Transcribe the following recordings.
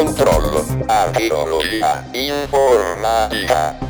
Controllo. Archeologia informatica.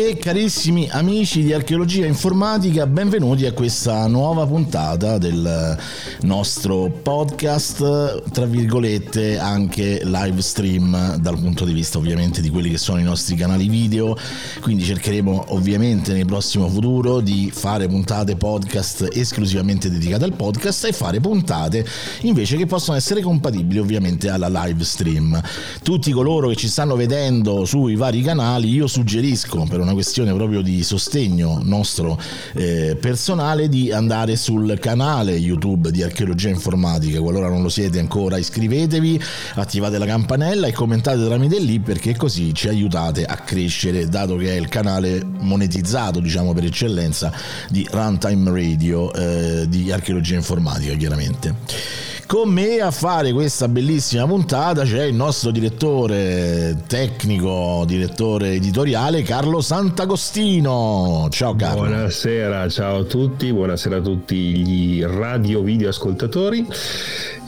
E carissimi amici di archeologia informatica, benvenuti a questa nuova puntata del nostro podcast, tra virgolette anche live stream dal punto di vista ovviamente di quelli che sono i nostri canali video, quindi cercheremo ovviamente nel prossimo futuro di fare puntate podcast esclusivamente dedicate al podcast e fare puntate invece che possono essere compatibili ovviamente alla live stream. Tutti coloro che ci stanno vedendo sui vari canali, io suggerisco per una una questione proprio di sostegno nostro eh, personale di andare sul canale YouTube di Archeologia Informatica. Qualora non lo siete ancora, iscrivetevi, attivate la campanella e commentate tramite lì perché così ci aiutate a crescere, dato che è il canale monetizzato, diciamo per eccellenza, di Runtime Radio eh, di Archeologia Informatica, chiaramente. Con me a fare questa bellissima puntata c'è il nostro direttore tecnico, direttore editoriale Carlo Sant'Agostino. Ciao Carlo. Buonasera, ciao a tutti, buonasera a tutti gli radio video ascoltatori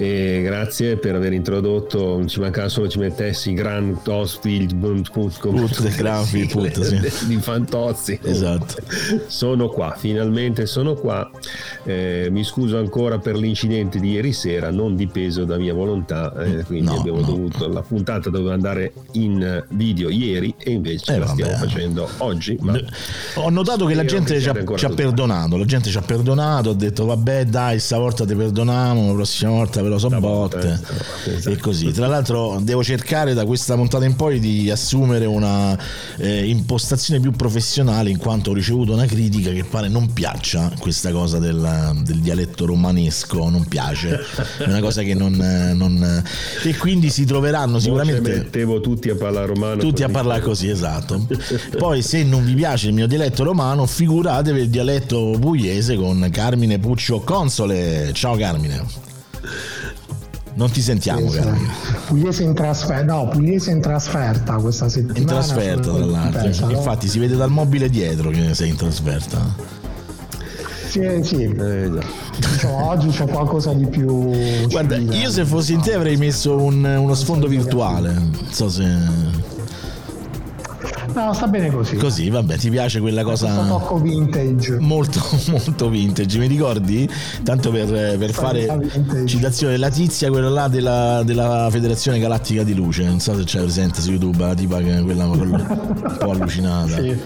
e grazie per aver introdotto, ci mancava solo ci mettessi Grand Osfield di Fantozzi. Esatto. Sono qua, finalmente sono qua. Eh, mi scuso ancora per l'incidente di ieri sera non dipeso da mia volontà, eh, quindi no, abbiamo no. dovuto, la puntata doveva andare in video ieri e invece eh, la stiamo facendo oggi. Ma Ho notato che la gente ci ha, ci ha perdonato, la gente ci ha perdonato, ha detto vabbè dai, stavolta ti perdoniamo, la prossima volta ve lo so botte esatto. e così. Tra l'altro devo cercare da questa puntata in poi di assumere una eh, impostazione più professionale in quanto ho ricevuto una critica che pare non piaccia questa cosa del, del dialetto romanesco, non piace. È una cosa che non, non... e quindi si troveranno sicuramente mettevo tutti a parlare romano tutti a parlare così esatto. Poi se non vi piace il mio dialetto romano figuratevi il dialetto pugliese con Carmine Puccio Console. Ciao Carmine non ti sentiamo, sì, Pugliese in trasferta, no, Pugliese in trasferta questa settimana. In trasferta, tra l'altro. Infatti, si vede dal mobile dietro che sei in trasferta. Sì, sì. Eh, diciamo, oggi c'è qualcosa di più. Guarda, civile. io se fossi in te avrei messo un, uno sfondo virtuale. Non so se. No, sta bene così. Così, vabbè, ti piace quella cosa. Un tocco vintage. Molto, molto vintage. Mi ricordi? Tanto per, per fare vintage. citazione, la tizia, quella là della, della, Federazione Galattica di Luce. Non so se c'è presente su YouTube, la tipa che quella un po' allucinata. Sì.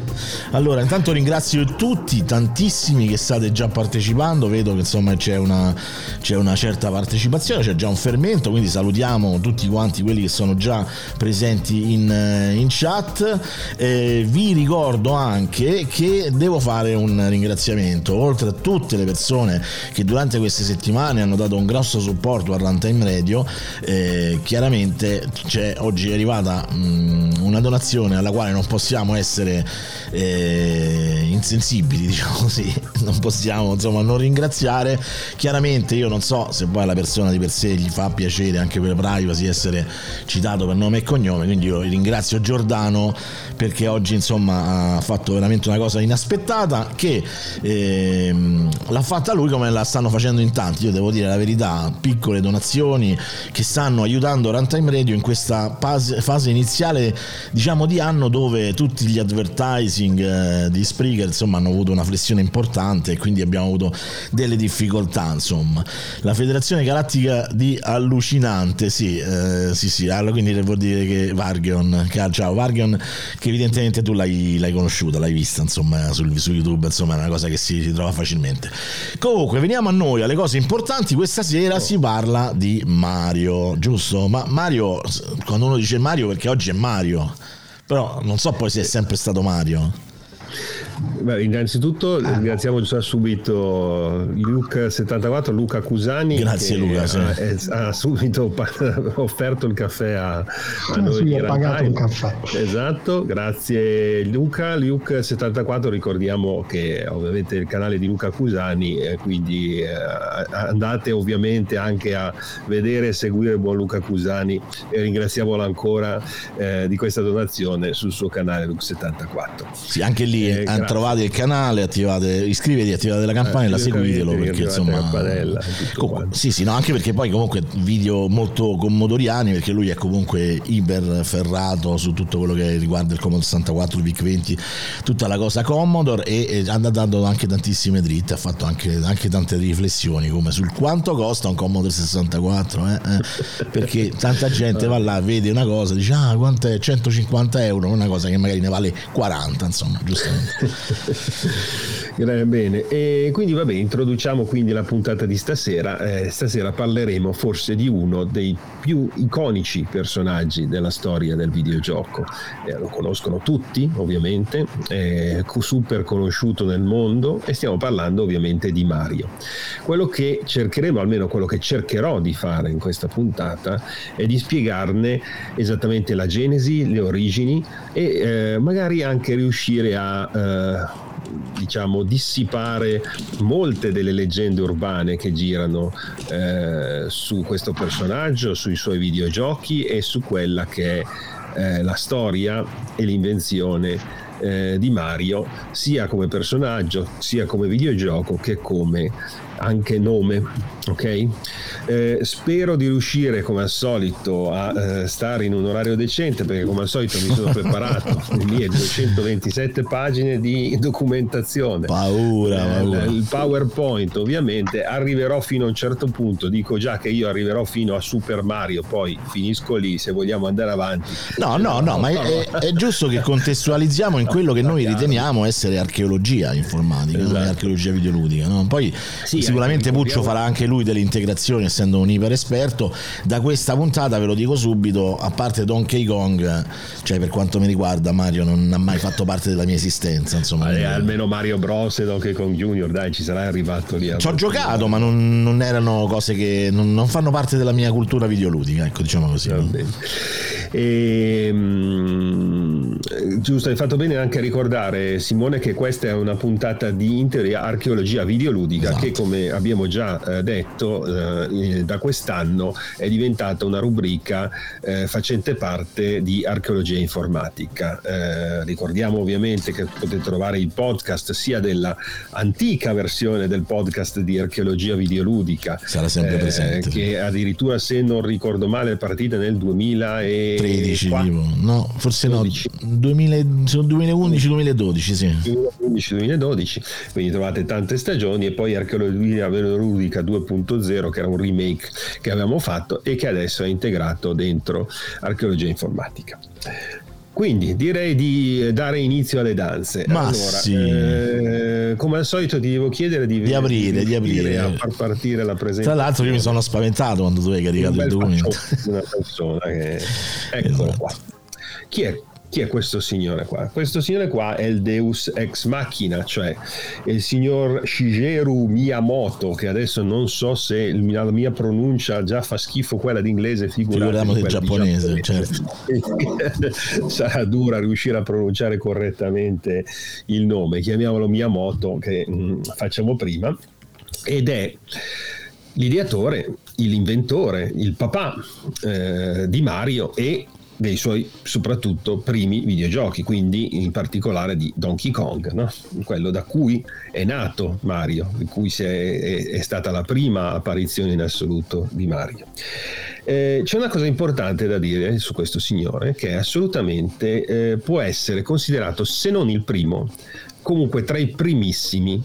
Allora, intanto ringrazio tutti, tantissimi che state già partecipando. Vedo che insomma c'è una, c'è una certa partecipazione, c'è già un fermento. Quindi salutiamo tutti quanti quelli che sono già presenti in, in chat. Eh, vi ricordo anche che devo fare un ringraziamento, oltre a tutte le persone che durante queste settimane hanno dato un grosso supporto a Runtime Radio, eh, chiaramente oggi è arrivata mh, mm, una donazione alla quale non possiamo essere eh, insensibili, diciamo così, non possiamo insomma non ringraziare. Chiaramente io non so se poi alla persona di per sé gli fa piacere anche per privacy essere citato per nome e cognome, quindi io ringrazio Giordano perché oggi insomma ha fatto veramente una cosa inaspettata che ehm, l'ha fatta lui come la stanno facendo in tanti, io devo dire la verità, piccole donazioni che stanno aiutando Runtime Radio in questa fase, iniziale diciamo di anno dove tutti gli advertising eh, di Spreaker insomma hanno avuto una flessione importante e quindi abbiamo avuto delle difficoltà insomma. La Federazione Galattica di Allucinante, sì, eh, sì, sì, allora quindi devo dire che Vargion, ciao Vargion che evidentemente tu l'hai, l'hai conosciuta, l'hai vista insomma su, su, YouTube, insomma è una cosa che si ritrova facilmente. Comunque veniamo a noi, alle cose importanti, questa sera oh. si parla di Mario, giusto? Ma Mario, quando uno dice Mario perché oggi è Mario, però non so poi se è sempre stato Mario. Beh, innanzitutto ah. ringraziamo già subito Luca74, Luca Cusani. Grazie Luca. Ha, ha, subito offerto il caffè a, a noi. Sì, ha pagato il caffè. Esatto, grazie Luca. Luke74 ricordiamo che ovviamente il canale di Luca Cusani, eh, quindi eh, andate ovviamente anche a vedere e seguire buon Luca Cusani e ringraziamolo ancora eh, di questa donazione sul suo canale Luke74. Sì, anche lì, eh, anche trovate il canale, attivate, iscrivetevi, attivate la campanella, eh, seguitelo perché insomma comunque, sì, sì, no, anche perché poi comunque video molto commodoriani perché lui è comunque iper ferrato su tutto quello che riguarda il Commodore 64, il VIC 20, tutta la cosa Commodore e, e ha dato anche tantissime dritte, ha fatto anche, anche, tante riflessioni come sul quanto costa un Commodore 64, eh? Eh, perché tanta gente va là, vede una cosa, dice ah quanto è 150 euro, una cosa che magari ne vale 40, insomma, giustamente. Bene, e quindi vabbè, introduciamo quindi la puntata di stasera. Eh, stasera parleremo forse di uno dei più iconici personaggi della storia del videogioco. Eh, lo conoscono tutti, ovviamente, è super conosciuto nel mondo e stiamo parlando ovviamente di Mario. Quello che cercheremo, almeno quello che cercherò di fare in questa puntata, è di spiegarne esattamente la genesi, le origini e eh, magari anche riuscire a eh, diciamo, dissipare molte delle leggende urbane che girano eh, su questo personaggio, sui suoi videogiochi e su quella che è eh, la storia e l'invenzione eh, di Mario, sia come personaggio, sia come videogioco che come anche nome. Ok? Eh, spero di riuscire come al solito a eh, stare in un orario decente perché come al solito mi sono preparato le mie 227 pagine di documentazione. Paura, eh, paura. Il PowerPoint ovviamente arriverò fino a un certo punto, dico già che io arriverò fino a Super Mario, poi finisco lì se vogliamo andare avanti. No, no, no, ma è, è giusto che contestualizziamo in quello che noi riteniamo essere archeologia informatica, esatto. archeologia videoludica. No? Poi sì, sicuramente Puccio farà anche lui delle integrazioni essendo un iper esperto da questa puntata ve lo dico subito a parte Donkey Kong cioè per quanto mi riguarda Mario non ha mai fatto parte della mia esistenza insomma eh, almeno Mario Bros e Donkey Kong Junior dai ci sarai arrivato lì ci ho giocato ma non, non, erano cose che non, non, fanno parte della mia cultura videoludica ecco diciamo così no? e, mh, giusto hai fatto bene anche a ricordare Simone che questa è una puntata di interi archeologia videoludica esatto. che come abbiamo già eh, detto eh, da quest'anno è diventata una rubrica eh, facente parte di archeologia informatica. Eh, ricordiamo ovviamente che potete trovare il podcast sia dell'antica versione del podcast di archeologia videoludica, sarà sempre eh, presente, che addirittura se non ricordo male è partita nel 2013, no, forse 12. no, 2011-2012, sì. 2012, quindi trovate tante stagioni e poi archeologia videoludica 2.0 3.0 che era un remake che avevamo fatto e che adesso è integrato dentro archeologia informatica. Quindi direi di dare inizio alle danze. Ma allora, sì. eh, come al solito ti devo chiedere di, di aprire, di, di aprire. a far partire la presentazione. Tra l'altro io mi sono spaventato quando tu hai caricato il documento. Una persona che... Eccolo esatto. qua. Chi è chi è questo signore qua? Questo signore qua è il Deus ex machina, cioè il signor Shigeru Miyamoto, che adesso non so se la mia pronuncia già fa schifo quella d'inglese, figuriamo del giapponese, certo. sarà dura riuscire a pronunciare correttamente il nome, chiamiamolo Miyamoto, che mh, mm, facciamo prima, ed è l'ideatore, l'inventore, il papà eh, di Mario e dei suoi soprattutto primi videogiochi, quindi in particolare di Donkey Kong, no? quello da cui è nato Mario, di cui è, è, stata la prima apparizione in assoluto di Mario. Eh, c'è una cosa importante da dire su questo signore, che assolutamente eh, può essere considerato, se non il primo, comunque tra i primissimi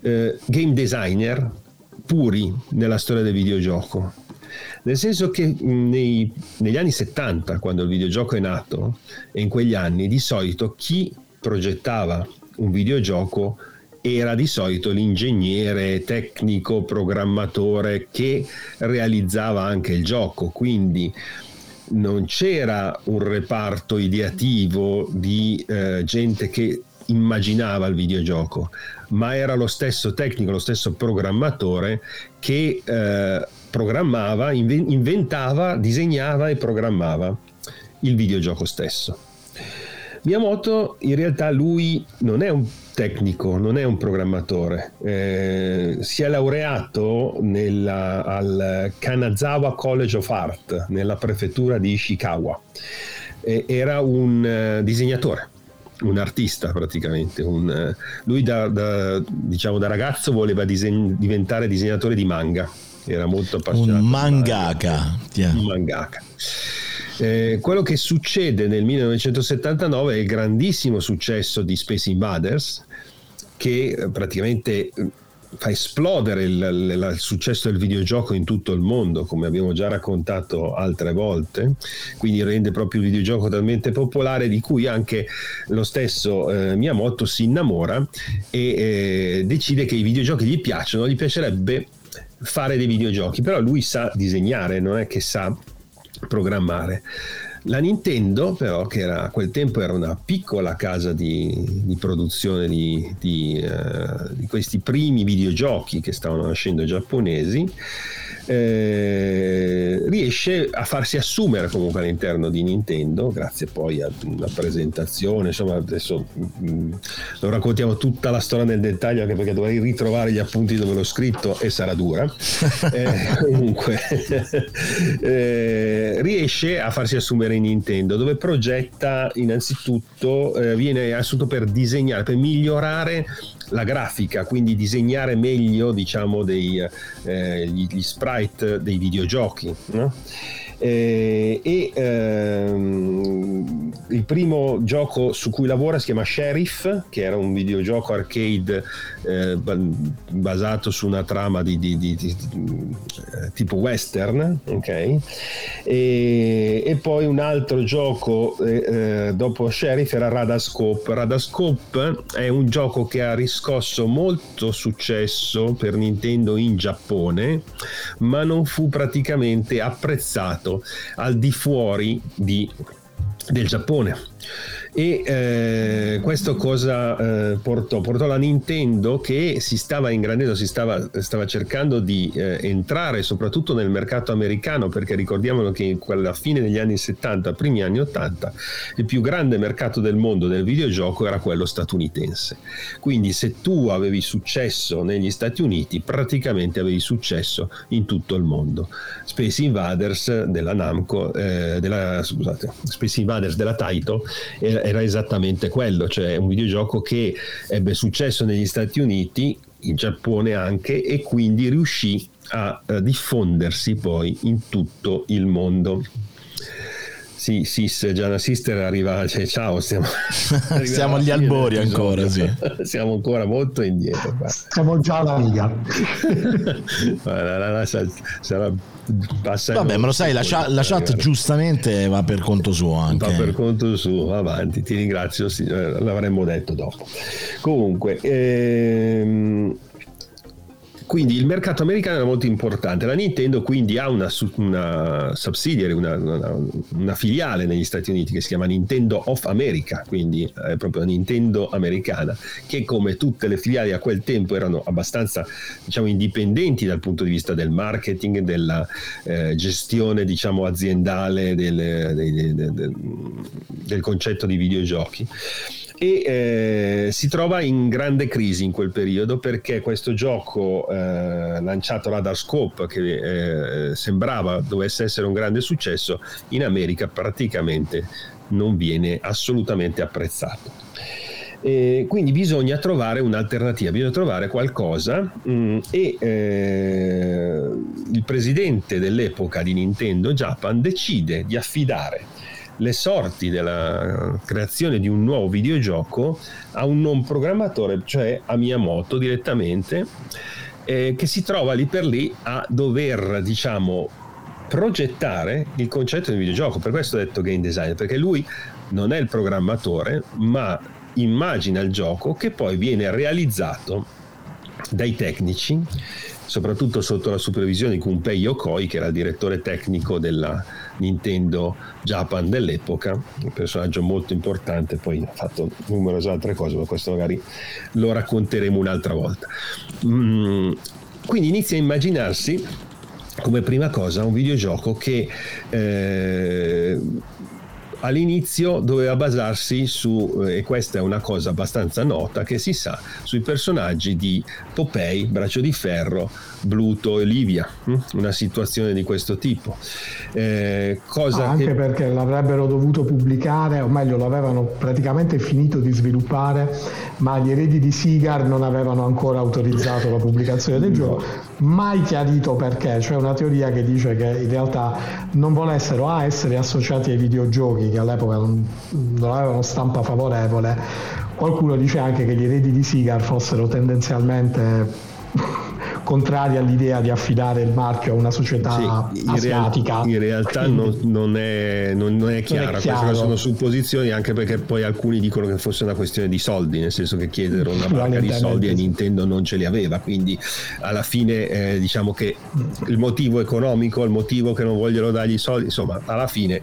eh, game designer puri nella storia del videogioco nel senso che nei, negli anni 70, quando il videogioco è nato, e in quegli anni di solito chi progettava un videogioco era di solito l'ingegnere tecnico, programmatore che realizzava anche il gioco, quindi non c'era un reparto ideativo di eh, gente che immaginava il videogioco, ma era lo stesso tecnico, lo stesso programmatore che eh, programmava, inventava, disegnava e programmava il videogioco stesso. Miyamoto in realtà lui non è un tecnico, non è un programmatore, eh, si è laureato nella, al Kanazawa College of Art nella prefettura di Ishikawa, eh, era un uh, disegnatore un artista praticamente. Un, lui da, da, diciamo, da ragazzo voleva diseg- diventare disegnatore di manga, era molto appassionato. Un mangaka. Un mangaka. Eh, quello che succede nel 1979 è il grandissimo successo di Space Invaders, che praticamente fa esplodere il, il, il, successo del videogioco in tutto il mondo, come abbiamo già raccontato altre volte, quindi rende proprio il videogioco talmente popolare di cui anche lo stesso eh, Miyamoto si innamora e eh, decide che i videogiochi gli piacciono, gli piacerebbe fare dei videogiochi, però lui sa disegnare, non è che sa programmare. La Nintendo, però, che era, a quel tempo era una piccola casa di, di produzione di, di, uh, di, questi primi videogiochi che stavano nascendo giapponesi, eh, riesce a farsi assumere comunque all'interno di Nintendo, grazie poi a una presentazione, insomma adesso mh, mm, non raccontiamo tutta la storia nel dettaglio anche perché dovrei ritrovare gli appunti dove l'ho scritto e sarà dura. eh, comunque eh, riesce a farsi assumere in Nintendo dove progetta innanzitutto, eh, viene assunto per disegnare, per migliorare la grafica, quindi disegnare meglio diciamo dei, eh, gli, gli, sprite dei videogiochi. No? Eh, e ehm, il primo gioco su cui lavora si chiama Sheriff, che era un videogioco arcade eh, basato su una trama di, di, di, di eh, tipo western, ok? E, e, poi un altro gioco eh, eh, dopo Sheriff era Radascope. Radascope è un gioco che ha riscosso molto successo per Nintendo in Giappone, ma non fu praticamente apprezzato al di fuori di, del Giappone e eh, questo cosa eh, portò? Portò la Nintendo che si stava ingrandendo, si stava, stava cercando di eh, entrare soprattutto nel mercato americano perché ricordiamolo che alla fine degli anni 70, primi anni 80, il più grande mercato del mondo del videogioco era quello statunitense. Quindi se tu avevi successo negli Stati Uniti, praticamente avevi successo in tutto il mondo. Space Invaders della Namco, eh, della, scusate, Space Invaders della Taito era esattamente quello, cioè un videogioco che ebbe successo negli Stati Uniti, in Giappone anche, e quindi riuscì a, a diffondersi poi in tutto il mondo. Sì, Sis, Gianna Sister arriva, cioè, ciao, stiamo, siamo agli albori ancora, sì. siamo ancora molto indietro. Qua. Siamo già alla riga. sarà Vabbè, ma lo sai, la, chat, la chat giustamente va per conto suo anche. Va per conto suo, avanti, ti ringrazio, sì, eh, l'avremmo detto dopo. Comunque, ehm, quindi il mercato americano era molto importante. La Nintendo quindi ha una, una subsidiary, una, una, una, filiale negli Stati Uniti che si chiama Nintendo of America, quindi è proprio Nintendo americana, che come tutte le filiali a quel tempo erano abbastanza diciamo, indipendenti dal punto di vista del marketing, della eh, gestione diciamo, aziendale del, del, del, del concetto di videogiochi e eh, si trova in grande crisi in quel periodo perché questo gioco eh, lanciato Radar Scope che eh, sembrava dovesse essere un grande successo in America praticamente non viene assolutamente apprezzato. E quindi bisogna trovare un'alternativa, bisogna trovare qualcosa mh, mm, e eh, il presidente dell'epoca di Nintendo Japan decide di affidare le sorti della creazione di un nuovo videogioco a un non programmatore, cioè a Miyamoto direttamente, eh, che si trova lì per lì a dover, diciamo, progettare il concetto del videogioco. Per questo ho detto game design, perché lui non è il programmatore, ma immagina il gioco che poi viene realizzato dai tecnici, soprattutto sotto la supervisione di Kunpei Yokoi, che era il direttore tecnico della Nintendo Japan dell'epoca, un personaggio molto importante, poi ha fatto numerose altre cose, ma questo magari lo racconteremo un'altra volta. Mm, quindi inizia a immaginarsi come prima cosa un videogioco che eh, all'inizio doveva basarsi su, eh, e questa è una cosa abbastanza nota che si sa, sui personaggi di Popei, Braccio di Ferro, Bluto e Livia, hm? una situazione di questo tipo. Eh, cosa ah, anche che... perché l'avrebbero dovuto pubblicare, o meglio l'avevano praticamente finito di sviluppare, ma gli eredi di Sigar non avevano ancora autorizzato la pubblicazione del gioco, mai chiarito perché, c'è una teoria che dice che in realtà non volessero a essere associati ai videogiochi che all'epoca non, non avevano stampa favorevole, qualcuno dice anche che gli eredi di Sigar fossero tendenzialmente contrari all'idea di affidare il marchio a una società sì, in asiatica. Real, in realtà non, non, è, non, non, è, chiara, queste sono supposizioni anche perché poi alcuni dicono che fosse una questione di soldi, nel senso che chiedero una banca di soldi e Nintendo non ce li aveva, quindi alla fine eh, diciamo che il motivo economico, il motivo che non vogliono dargli i soldi, insomma alla fine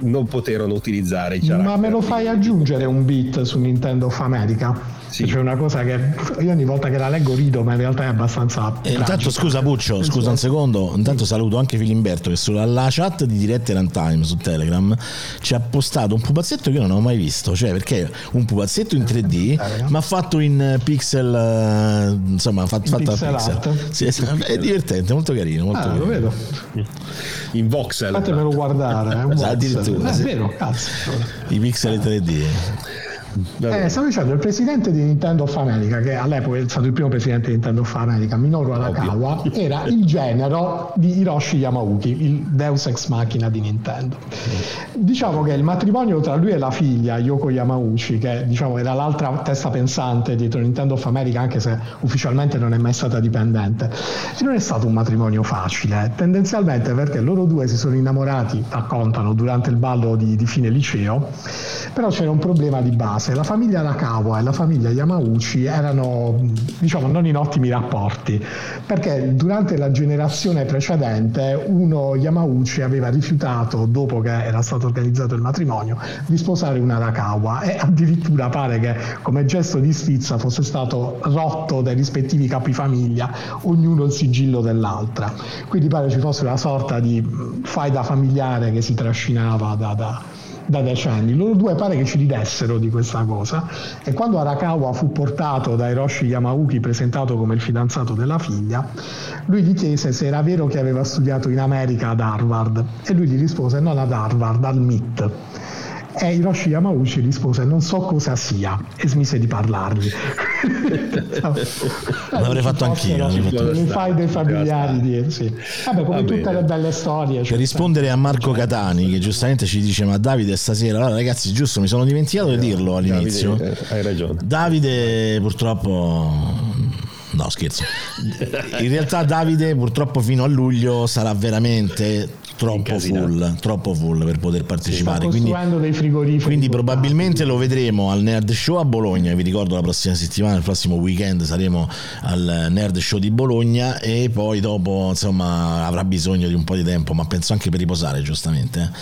non poterono utilizzare i Ma me lo fai aggiungere un bit su Nintendo of America? Sì. C'è una cosa che io ogni volta che la leggo rido, ma in realtà è abbastanza. E intanto, scusa, Puccio, scusa un secondo. Intanto saluto anche Filimberto che sulla chat di diretta Runtime su Telegram ci ha postato un pupazzetto che io non ho mai visto. Cioè, perché un pupazzetto in 3D, ma fatto in pixel, eh, insomma, fatto, fatto pixel, pixel. Sì, è divertente, molto carino. Molto ah, carino. lo vedo. In voxel. Fatemelo guardare. È un Addirittura. Eh, è vero, cazzo. I pixel 3D. Eh, stavo dicendo, il presidente di Nintendo of America, che all'epoca è stato il primo presidente di Nintendo of America, Minoru Arakawa, era il genero di Hiroshi Yamauchi, il Deus Ex Machina di Nintendo. Diciamo che il matrimonio tra lui e la figlia, Yoko Yamauchi, che diciamo, era l'altra testa pensante dietro Nintendo of America, anche se ufficialmente non è mai stata dipendente, non è stato un matrimonio facile, tendenzialmente perché loro due si sono innamorati, raccontano, durante il ballo di, di fine liceo, però c'era un problema di base base. La famiglia Nakawa e la famiglia Yamauchi erano diciamo non in ottimi rapporti perché durante la generazione precedente uno Yamauchi aveva rifiutato dopo che era stato organizzato il matrimonio di sposare una Nakawa e addirittura pare che come gesto di stizza fosse stato rotto dai rispettivi capifamiglia ognuno il sigillo dell'altra. Quindi pare ci fosse una sorta di faida familiare che si trascinava da, da da decenni. Loro due pare che ci ridessero di questa cosa e quando Arakawa fu portato da Hiroshi Yamauchi presentato come il fidanzato della figlia, lui gli chiese se era vero che aveva studiato in America ad Harvard e lui gli rispose non ad Harvard, al MIT. E Hiroshi Yamauchi rispose non so cosa sia e smise di parlargli. L'avrei fatto anch'io. Le fai dei familiari di, sì. Vabbè, come Va tutte bene. le belle storie. Per rispondere a Marco Catani che giustamente ci dice ma Davide stasera, allora ragazzi giusto mi sono dimenticato di dirlo all'inizio. Davide, eh, hai ragione. Davide purtroppo No, scherzo. In realtà Davide purtroppo fino a luglio sarà veramente troppo full, troppo full per poter partecipare. Quindi, quindi probabilmente lo vedremo al Nerd Show a Bologna. Vi ricordo la prossima settimana, il prossimo weekend saremo al Nerd Show di Bologna e poi dopo insomma avrà bisogno di un po' di tempo, ma penso anche per riposare giustamente.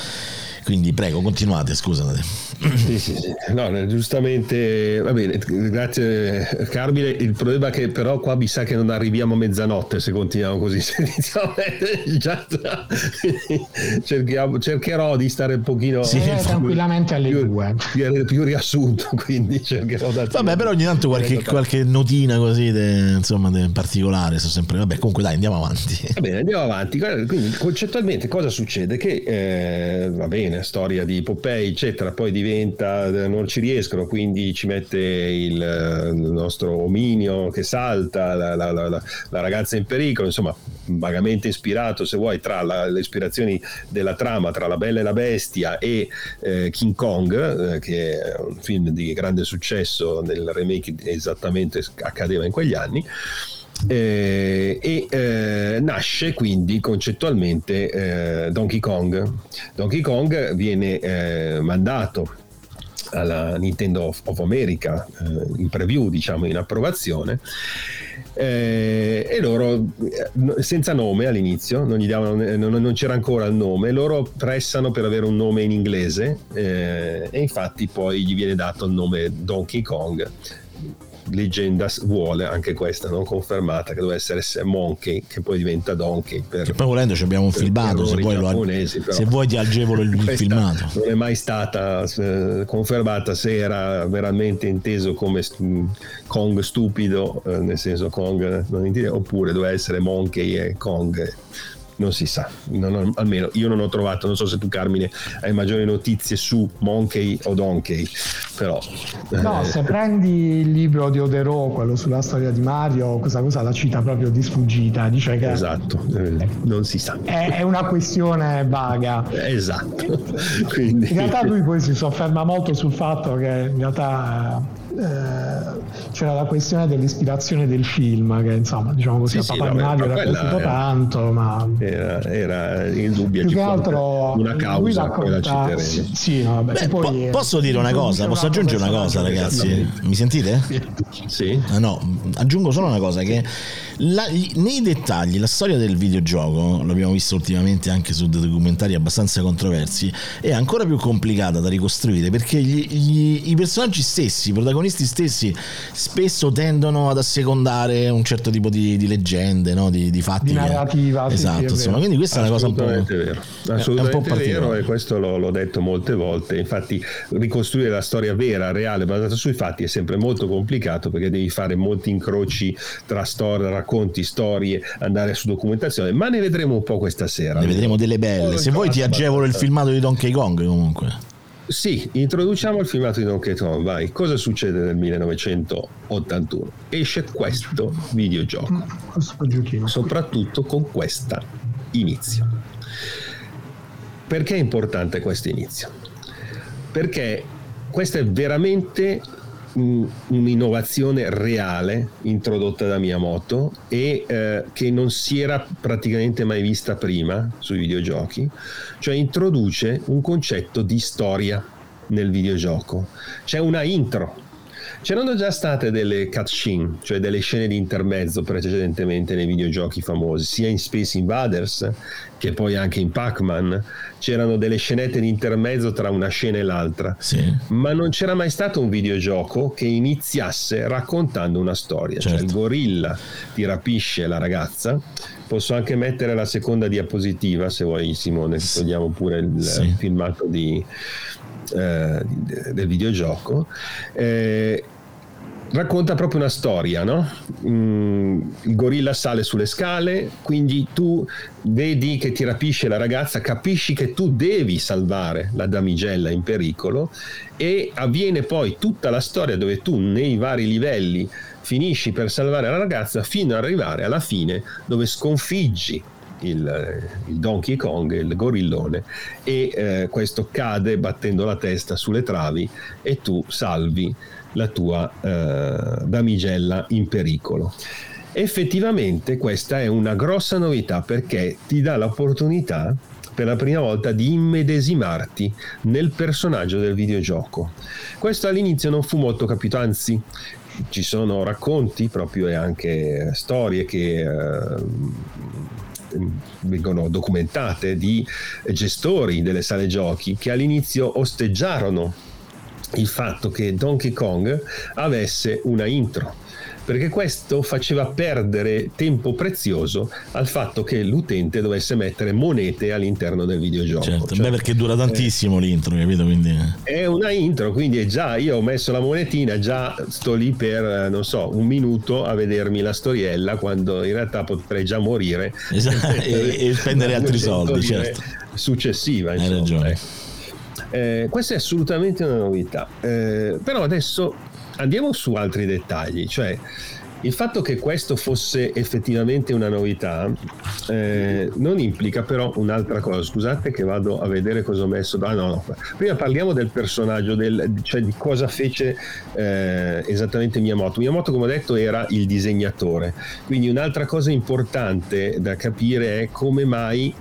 Eh quindi prego, continuate, scusate. Sì, sì, sì. No, giustamente, va bene, grazie Carmine. Il problema è che però qua mi sa che non arriviamo a mezzanotte se continuiamo così. Cerchiamo, cercherò di stare un pochino sì, eh, tranquillamente alle più, due. Più, più, riassunto, quindi cercherò da Vabbè, però ogni tanto qualche, qualche notina così, de, insomma, de particolare. So sempre... Vabbè, comunque dai, andiamo avanti. Va bene, andiamo avanti. Quindi concettualmente cosa succede? Che eh, va bene storia di Pompei, eccetera, poi diventa, non ci riescono, quindi ci mette il, il nostro ominio che salta, la, la, la, la, ragazza in pericolo, insomma, vagamente ispirato, se vuoi, tra le ispirazioni della trama, tra La Bella e la Bestia e eh, King Kong, eh, che è un film di grande successo nel remake esattamente accadeva in quegli anni. Eh, e eh, nasce quindi concettualmente eh, Donkey Kong. Donkey Kong viene eh, mandato alla Nintendo of America eh, in preview, diciamo in approvazione. Eh, e loro senza nome all'inizio non, davano, non, non, c'era ancora il nome loro pressano per avere un nome in inglese e infatti poi gli viene dato il nome Donkey Kong leggenda vuole, anche questa non confermata, che doveva essere Monkey, che poi diventa Donkey. Per, che poi volendo abbiamo un filmato, se vuoi, lo, se vuoi ti agevolo il filmato. Non è mai stata eh, confermata se era veramente inteso come Kong stupido, eh, nel senso Kong non intende, oppure doveva essere Monkey e Kong non si sa, non ho, almeno io non ho trovato, non so se tu Carmine hai maggiori notizie su Monkey o Donkey, però... No, eh. se prendi il libro di Odero, quello sulla storia di Mario, questa cosa la cita proprio di sfuggita, dice che... Esatto, eh, non si sa. È, è, una questione vaga. Esatto. Quindi... In realtà lui poi si sofferma molto sul fatto che in realtà eh, c'era la questione dell'ispirazione del film che insomma diciamo così sì, a Papà sì, Mario era piaciuto tanto ma era, era in dubbio più che altro una causa racconta, sì, sì no, vabbè, Beh, poi, po- posso dire una cosa? posso aggiungere una cosa ragazzi? mi sentite? sì. Ah, no aggiungo solo una cosa che la, nei dettagli, la storia del videogioco, l'abbiamo visto ultimamente anche su dei documentari abbastanza controversi, è ancora più complicata da ricostruire perché gli, gli, i personaggi stessi, i protagonisti stessi, spesso tendono ad assecondare un certo tipo di, di leggende, no? di, di, fatti. Di narrativa. Che, esatto, sì, insomma, quindi questa è una cosa un po'. Vero. Assolutamente vero, e questo l'ho, l'ho detto molte volte. Infatti, ricostruire la storia vera, reale, basata sui fatti è sempre molto complicato perché devi fare molti incroci tra storia, racconti, storie, andare su documentazione, ma ne vedremo un po' questa sera. Ne vedremo delle belle. Se vuoi ti agevolo il filmato di Donkey Kong comunque. Sì, introduciamo il filmato di Donkey Kong, vai. Cosa succede nel 1981? Esce questo videogioco. Soprattutto con questa inizio. Perché è importante questo inizio? Perché questa è veramente un'innovazione reale introdotta da Miyamoto e eh, che non si era praticamente mai vista prima sui videogiochi, cioè introduce un concetto di storia nel videogioco. C'è una intro C'erano già state delle cutscene, cioè delle scene di intermezzo precedentemente nei videogiochi famosi, sia in Space Invaders che poi anche in Pac-Man. C'erano delle scenette di intermezzo tra una scena e l'altra, sì. ma non c'era mai stato un videogioco che iniziasse raccontando una storia. Certo. Cioè il gorilla ti rapisce la ragazza. Posso anche mettere la seconda diapositiva se vuoi Simone, togliamo pure il sì. filmato di, eh, del videogioco, eh, racconta proprio una storia, no? Mm, il gorilla sale sulle scale, quindi tu vedi che ti rapisce la ragazza, capisci che tu devi salvare la damigella in pericolo e avviene poi tutta la storia dove tu nei vari livelli finisci per salvare la ragazza fino ad arrivare alla fine dove sconfiggi il, il, Donkey Kong, il gorillone, e eh, questo cade battendo la testa sulle travi e tu salvi la tua eh, damigella in pericolo. Effettivamente questa è una grossa novità perché ti dà l'opportunità per la prima volta di immedesimarti nel personaggio del videogioco. Questo all'inizio non fu molto capito, anzi ci sono racconti proprio e anche storie che eh, vengono documentate di gestori delle sale giochi che all'inizio osteggiarono il fatto che Donkey Kong avesse una intro perché questo faceva perdere tempo prezioso al fatto che l'utente dovesse mettere monete all'interno del videogioco. Certo, cioè, beh, perché dura tantissimo eh, l'intro, capito? Quindi... È una intro, quindi è già io ho messo la monetina, già sto lì per, non so, un minuto a vedermi la storiella quando in realtà potrei già morire esatto, e, e, spendere altri soldi, certo. Successiva, insomma. Hai ragione. Ecco. Eh, questa è assolutamente una novità. Eh, però adesso andiamo su altri dettagli, cioè il fatto che questo fosse effettivamente una novità eh, non implica però un'altra cosa. Scusate che vado a vedere cosa ho messo. Ah, no, no. Prima parliamo del personaggio, del, cioè di cosa fece eh, esattamente Miyamoto. Miyamoto, come ho detto, era il disegnatore. Quindi un'altra cosa importante da capire è come mai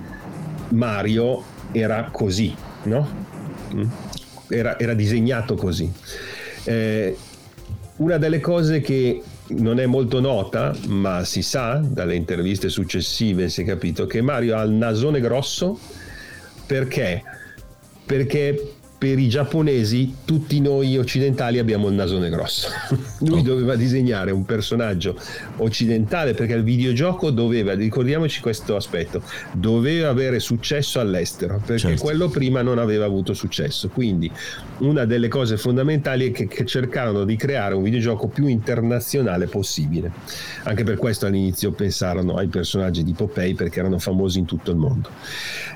Mario era così, no? Mm? Era, era disegnato così. Eh, una delle cose che non è molto nota, ma si sa dalle interviste successive, si è capito che Mario ha il nasone grosso perché? Perché per i giapponesi tutti noi occidentali abbiamo il nasone grosso. Lui doveva disegnare un personaggio occidentale perché il videogioco doveva, ricordiamoci questo aspetto, doveva avere successo all'estero perché certo. quello prima non aveva avuto successo. Quindi una delle cose fondamentali è che, che cercarono di creare un videogioco più internazionale possibile. Anche per questo all'inizio pensarono ai personaggi di Popeye perché erano famosi in tutto il mondo.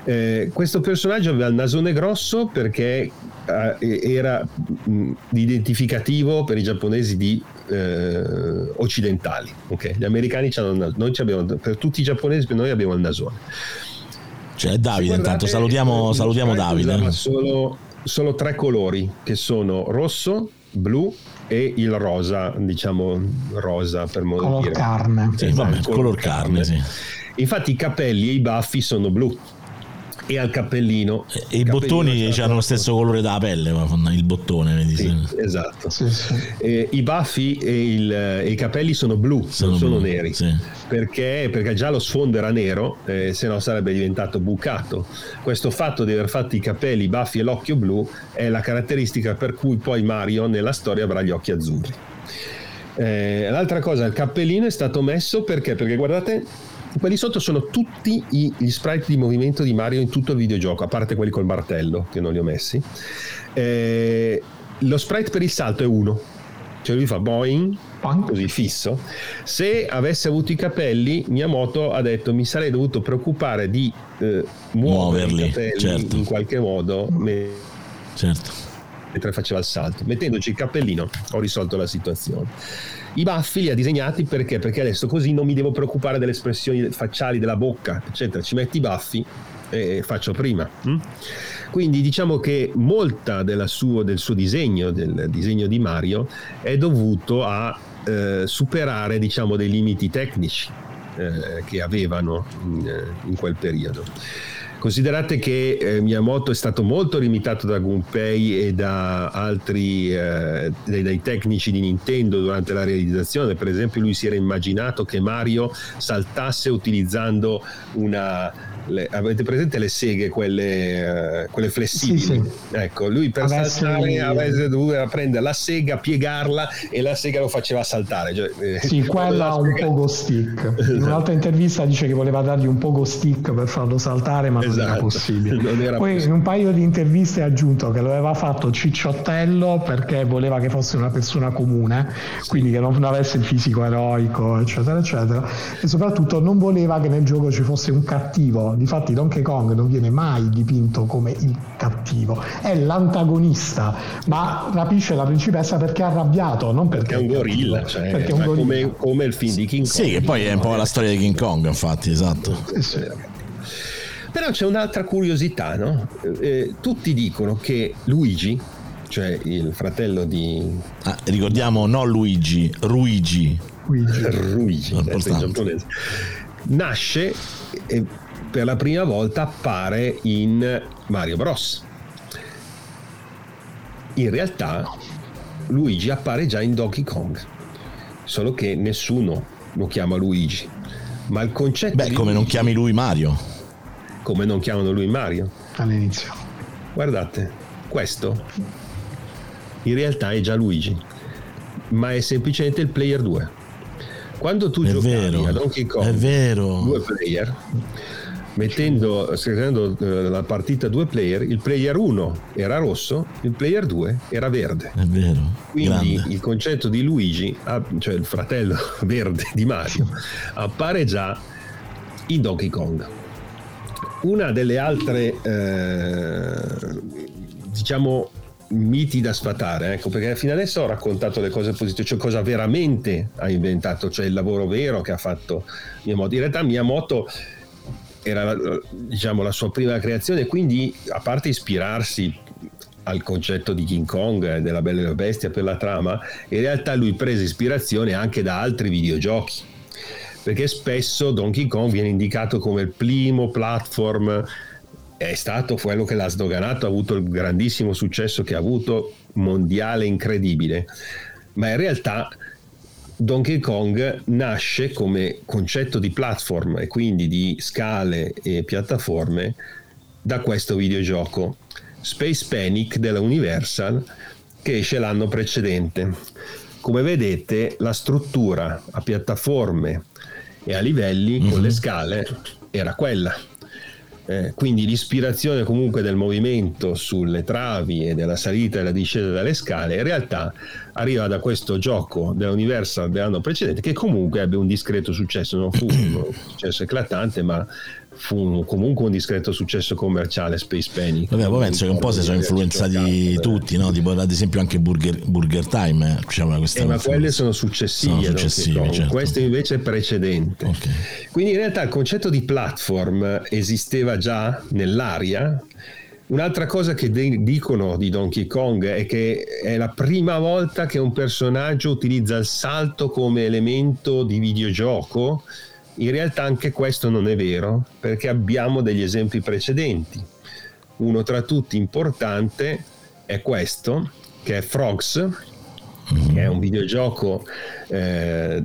Eh, questo personaggio aveva il nasone grosso perché era mh, identificativo per i giapponesi di eh, occidentali. Okay? Gli americani hanno, noi abbiamo, per tutti i giapponesi noi abbiamo il nasone. Cioè Davide, intanto salutiamo, salutiamo Davide. Solo, solo tre colori che sono rosso, blu e il rosa, diciamo rosa per modo color dire. Carne. Sì, esatto, vabbè, color, color carne. carne sì. Infatti i capelli e i baffi sono blu e al cappellino. E i bottoni hanno lo stesso colore della pelle, il bottone, vedi? Sì, esatto. Sì, sì. E, I baffi e, il, e, i capelli sono blu, sono non sono blu, neri. Perché, perché, già lo sfondo era nero, eh, se no sarebbe diventato bucato. Questo fatto di aver fatto i capelli, i baffi e l'occhio blu è la caratteristica per cui poi Mario nella storia avrà gli occhi azzurri. Eh, l'altra cosa, il cappellino è stato messo perché? Perché guardate quelli sotto sono tutti gli sprite di movimento di Mario in tutto il videogioco, a parte quelli col martello, che non li ho messi. Eh, lo sprite per il salto è uno, cioè lui fa boing, così fisso. Se avesse avuto i capelli, Miyamoto ha detto mi sarei dovuto preoccupare di eh, muoverli certo. in qualche modo. Certo. Mentre faceva il salto. Mettendoci il cappellino ho risolto la situazione. I baffi li ha disegnati perché? Perché adesso così non mi devo preoccupare delle espressioni facciali della bocca, eccetera. Ci metti i baffi e faccio prima. Mm? Quindi diciamo che molta suo, del suo disegno, del disegno di Mario, è dovuto a eh, superare diciamo, dei limiti tecnici eh, che avevano in, eh, in quel periodo. Considerate che eh, Miyamoto è stato molto limitato da Gunpei e da altri eh, dai, dai, tecnici di Nintendo durante la realizzazione. Per esempio, lui si era immaginato che Mario saltasse utilizzando una le, avete presente le seghe, quelle, uh, quelle flessibili? Sì, sì. Ecco, lui per Avessi... saltare avesse dovuto prendere la sega, piegarla e la sega lo faceva saltare. Cioè, eh, sì, quella un pogo stick. In un'altra intervista dice che voleva dargli un pogo stick per farlo saltare, ma esatto. non era possibile. Non era Poi possibile. in un paio di interviste ha aggiunto che lo aveva fatto cicciottello perché voleva che fosse una persona comune, quindi che non avesse il fisico eroico, eccetera, eccetera. E soprattutto non voleva che nel gioco ci fosse un cattivo Difatti Donkey Kong non viene mai dipinto come il cattivo, è l'antagonista, ma rapisce la principessa perché è arrabbiato, non perché è un gorilla, cioè, perché è un gorilla. Come, come, il film di King Kong. Sì, che poi è un po' la storia di King Kong, infatti, esatto. Sì, sì. Però c'è un'altra curiosità, no? Eh, tutti dicono che Luigi, cioè il fratello di... Ah, ricordiamo, no Luigi, Ruigi. Luigi, Ruigi giapponese. Nasce e per la prima volta appare in Mario Bros. In realtà Luigi appare già in Donkey Kong, solo che nessuno lo chiama Luigi. Ma il concetto... Beh, come Luigi, non chiami lui Mario. Come non chiamano lui Mario. All'inizio. Guardate, questo in realtà è già Luigi, ma è semplicemente il player 2. Quando tu è giocavi vero, a Donkey Kong, è vero. due player, mettendo, scrivendo eh, la partita due player, il player 1 era rosso, il player 2 era verde. È vero. Quindi Grande. il concetto di Luigi, cioè il fratello verde di Mario, appare già in Donkey Kong. Una delle altre, eh, diciamo, miti da sfatare, ecco, perché fino adesso ho raccontato le cose positive, cioè cosa veramente ha inventato, cioè il lavoro vero che ha fatto Miyamoto. In realtà Miyamoto era diciamo, la sua prima creazione, quindi a parte ispirarsi al concetto di King Kong e della Bella e la Bestia per la trama, in realtà lui prese ispirazione anche da altri videogiochi, perché spesso Donkey Kong viene indicato come il primo platform, è stato quello che l'ha sdoganato, ha avuto il grandissimo successo che ha avuto, mondiale incredibile, ma in realtà Donkey Kong nasce come concetto di platform e quindi di scale e piattaforme da questo videogioco Space Panic della Universal che esce l'anno precedente. Come vedete la struttura a piattaforme e a livelli mm-hmm. con le mhm. scale era quella. Eh, quindi l'ispirazione comunque del movimento sulle travi e della salita e della discesa dalle scale in realtà arriva da questo gioco dell'Universal dell'anno precedente che comunque ebbe un discreto successo, non fu un successo eclatante ma fu comunque un discreto successo commerciale Space Penny. Vabbè, poi penso che un po' si sono influenzati tutti, no? tipo ad esempio anche Burger, Burger Time. Eh, diciamo eh, ma quelle sono successive, sono successive certo. questo invece è precedente. Okay. Quindi in realtà il concetto di platform esisteva già nell'aria. Un'altra cosa che de- dicono di Donkey Kong è che è la prima volta che un personaggio utilizza il salto come elemento di videogioco in realtà anche questo non è vero perché abbiamo degli esempi precedenti. Uno tra tutti importante è questo, che è Frogs, che è un videogioco eh,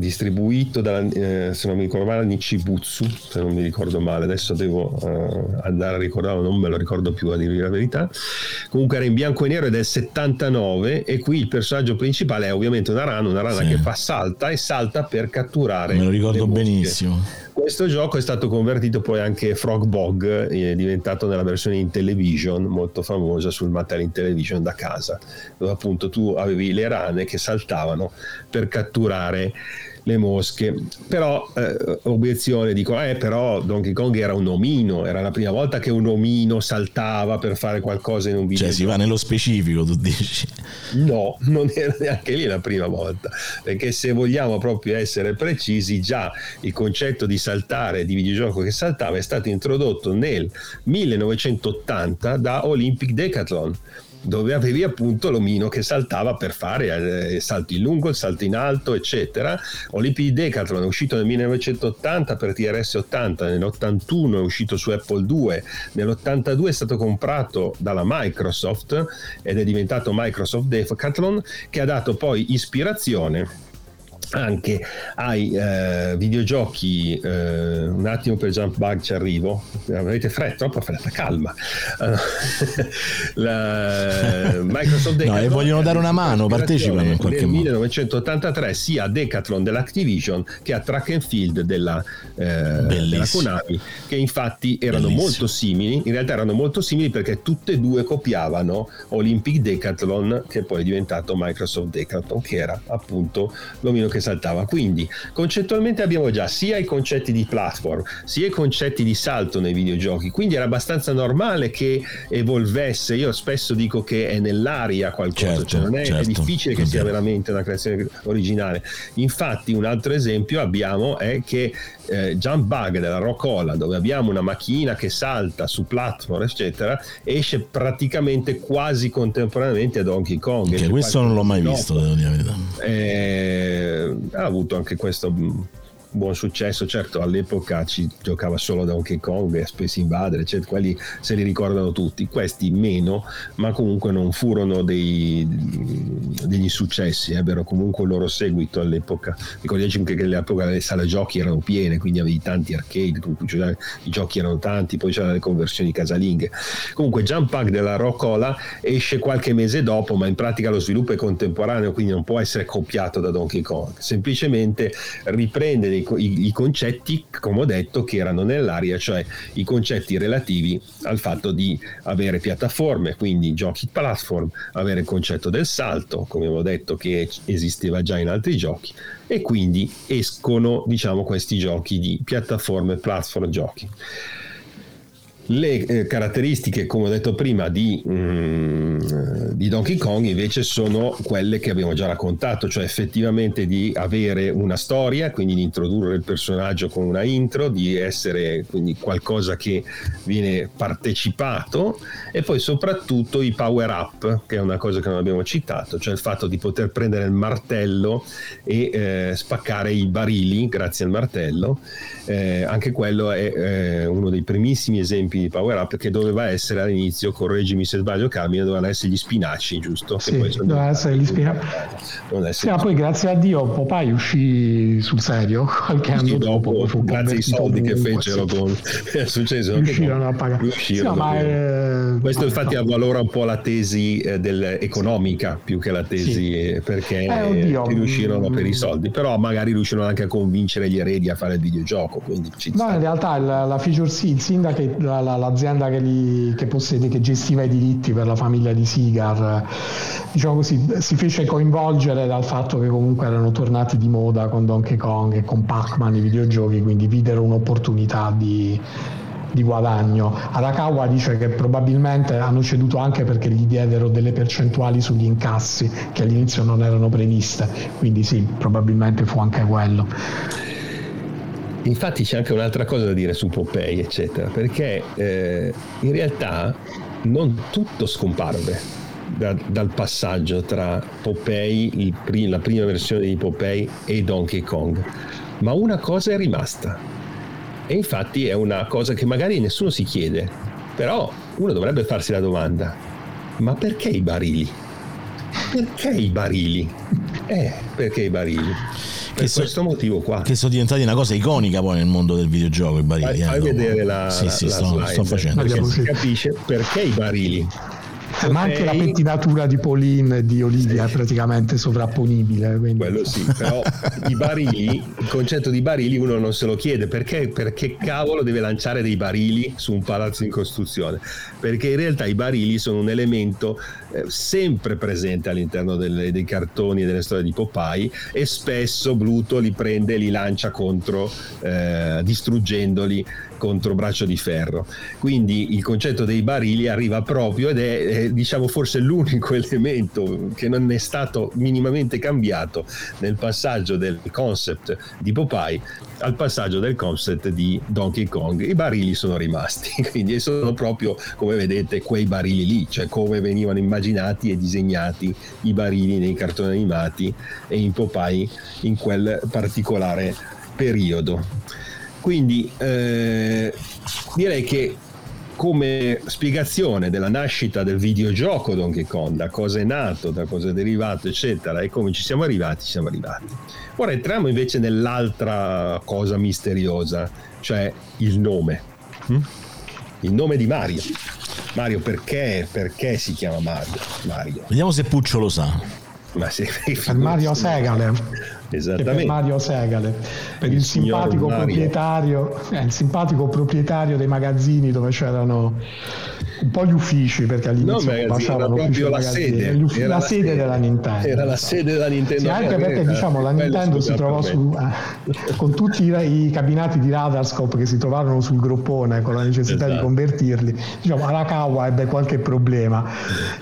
distribuito da, eh, se non mi ricordo male, Nichibutsu, se non mi ricordo male, adesso devo eh, andare a ricordarlo, non me lo ricordo più a dirvi la verità. Comunque era in bianco e nero ed è 79 e qui il personaggio principale è ovviamente una rana, una rana sì. che fa salta e salta per catturare. Me lo ricordo benissimo. Questo gioco è stato convertito poi anche Frog Bog, è diventato nella versione in television molto famosa sul Mattel in television da casa, dove appunto tu avevi le rane che saltavano per catturare le mosche. Però, eh, obiezione, dico, eh, però Donkey Kong era un omino, era la prima volta che un omino saltava per fare qualcosa in un video. Cioè, si va nello specifico, tu dici? No, non era neanche lì la prima volta, perché se vogliamo proprio essere precisi, già il concetto di saltare, di videogioco che saltava, è stato introdotto nel 1980 da Olympic Decathlon dove avevi appunto l'omino che saltava per fare eh, salto in lungo, il salto in alto, eccetera. Olympic Decathlon è uscito nel 1980 per TRS 80, nell'81 è uscito su Apple 2, nell'82 è stato comprato dalla Microsoft ed è diventato Microsoft Decathlon che ha dato poi ispirazione anche ai eh, videogiochi eh, un attimo per Jump Bug ci arrivo. Avete fretta, troppa fretta, calma. La, Microsoft Decathlon no, e vogliono dare una mano partecipano in qualche nel modo. 1983 sia Decathlon dell'Activision che a Track and Field della, eh, della Konami che infatti erano Bellissimo. molto simili in realtà erano molto simili perché tutte e due copiavano Olympic Decathlon che poi è diventato Microsoft Decathlon che era appunto l'omino che saltava. Quindi concettualmente abbiamo già sia i concetti di platform, sia i concetti di salto nei videogiochi, quindi era abbastanza normale che evolvesse. Io spesso dico che è nell'aria qualcosa, certo, cioè non è, certo. è difficile che sia veramente una creazione originale. Infatti un altro esempio abbiamo è che eh, Jump Bug della Rockola, dove abbiamo una macchina che salta su platform, eccetera, esce praticamente quasi contemporaneamente a Donkey Kong. Che questo non l'ho mai dopo. visto, devo dire eh, ha avuto anche questo buon successo. Certo, all'epoca ci giocava solo Donkey Kong e Space Invader, eccetera. quelli se li ricordano tutti. Questi meno, ma comunque non furono dei, degli successi, ebbero comunque il loro seguito all'epoca. Ricordiamoci anche che all'epoca le sale giochi erano piene, quindi avevi tanti arcade, cioè, i giochi erano tanti, poi c'erano le conversioni casalinghe. Comunque Jump Pack della Rockola esce qualche mese dopo, ma in pratica lo sviluppo è contemporaneo, quindi non può essere copiato da Donkey Kong. Semplicemente riprende dei i, i, concetti, come ho detto, che erano nell'aria, cioè i concetti relativi al fatto di avere piattaforme, quindi giochi platform, avere il concetto del salto, come ho detto che esisteva già in altri giochi, e quindi escono, diciamo, questi giochi di piattaforme, platform, giochi. Le eh, caratteristiche, come ho detto prima, di, mm, di, Donkey Kong invece sono quelle che abbiamo già raccontato, cioè effettivamente di avere una storia, quindi di introdurre il personaggio con una intro, di essere quindi qualcosa che viene partecipato e poi soprattutto i power up, che è una cosa che non abbiamo citato, cioè il fatto di poter prendere il martello e eh, spaccare i barili grazie al martello. Eh, anche quello è eh, uno dei primissimi esempi di power up che doveva essere all'inizio, correggimi se sbaglio Carmine, dovevano essere gli spinaci, giusto? Sì, dovevano essere gli spinaci. Sì, ma poi grazie a Dio Popeye uscì sul serio qualche anno dopo. dopo grazie ai soldi che fecero sì. con... è successo riuscirono a pagare. Riuscirono, sì, ma è... Questo infatti avvalora un po' la tesi eh, economica più che la tesi sì. perché eh, riuscirono per i soldi, però magari riuscirono anche a convincere gli eredi a fare il videogioco. Quindi no, in realtà la, la feature sì, il sindaco, la, la, l'azienda che, li, che, possede, che gestiva i diritti per la famiglia di Sigar, diciamo così, si fece coinvolgere dal fatto che comunque erano tornati di moda con Donkey Kong e con Pac-Man i videogiochi, quindi videro un'opportunità di di guadagno. Arakawa dice che probabilmente hanno ceduto anche perché gli diedero delle percentuali sugli incassi che all'inizio non erano previste, quindi sì, probabilmente fu anche quello. Infatti c'è anche un'altra cosa da dire su Popeye, eccetera, perché eh, in realtà non tutto scomparve da, dal passaggio tra Popeye, la prima versione di Popeye e Donkey Kong, ma una cosa è rimasta e infatti è una cosa che magari nessuno si chiede, però uno dovrebbe farsi la domanda, ma perché i barili? Perché i barili? Eh, perché i barili? Per che questo so, motivo qua. Che sono diventati una cosa iconica poi nel mondo del videogioco i barili. Fai, fai eh, vedere la, sì, la, sì, la sto, slide, sto facendo. Perché si capisce perché i barili ma anche la pettinatura di Pauline e di Olivia sì. è praticamente sovrapponibile. Quindi... Quello sì, però i barili, il concetto di barili uno non se lo chiede perché, perché cavolo deve lanciare dei barili su un palazzo in costruzione? Perché in realtà i barili sono un elemento eh, sempre presente all'interno delle, dei cartoni e delle storie di Popeye e spesso Bluto li prende e li lancia contro, eh, distruggendoli contro braccio di ferro. Quindi il concetto dei barili arriva proprio ed è, è diciamo forse l'unico elemento che non è stato minimamente cambiato nel passaggio del concept di Popeye al passaggio del concept di Donkey Kong. I barili sono rimasti, quindi sono proprio come vedete quei barili lì, cioè come venivano immaginati e disegnati i barili nei cartoni animati e in Popeye in quel particolare periodo. Quindi eh, direi che come spiegazione della nascita del videogioco Donkey Kong, da cosa è nato, da cosa è derivato, eccetera, e come ci siamo arrivati, ci siamo arrivati. Ora entriamo invece nell'altra cosa misteriosa, cioè il nome. Hm? Il nome di Mario. Mario perché, perché si chiama Mario? Mario? Vediamo se Puccio lo sa. Ma se, Mario Segale. Esattamente. per Mario Segale, per il, il simpatico proprietario, eh, il simpatico proprietario dei magazzini dove c'erano un po' gli uffici perché all'inizio no, facevano proprio la sede, la, la sede, sede. della Nintendo. Era la sede della Nintendo sì, anche perché diciamo la Nintendo si trovò su, eh, con tutti i, i, cabinati di Radarscope che si trovarono sul groppone con la necessità esatto. di convertirli. Diciamo Arakawa ebbe qualche problema.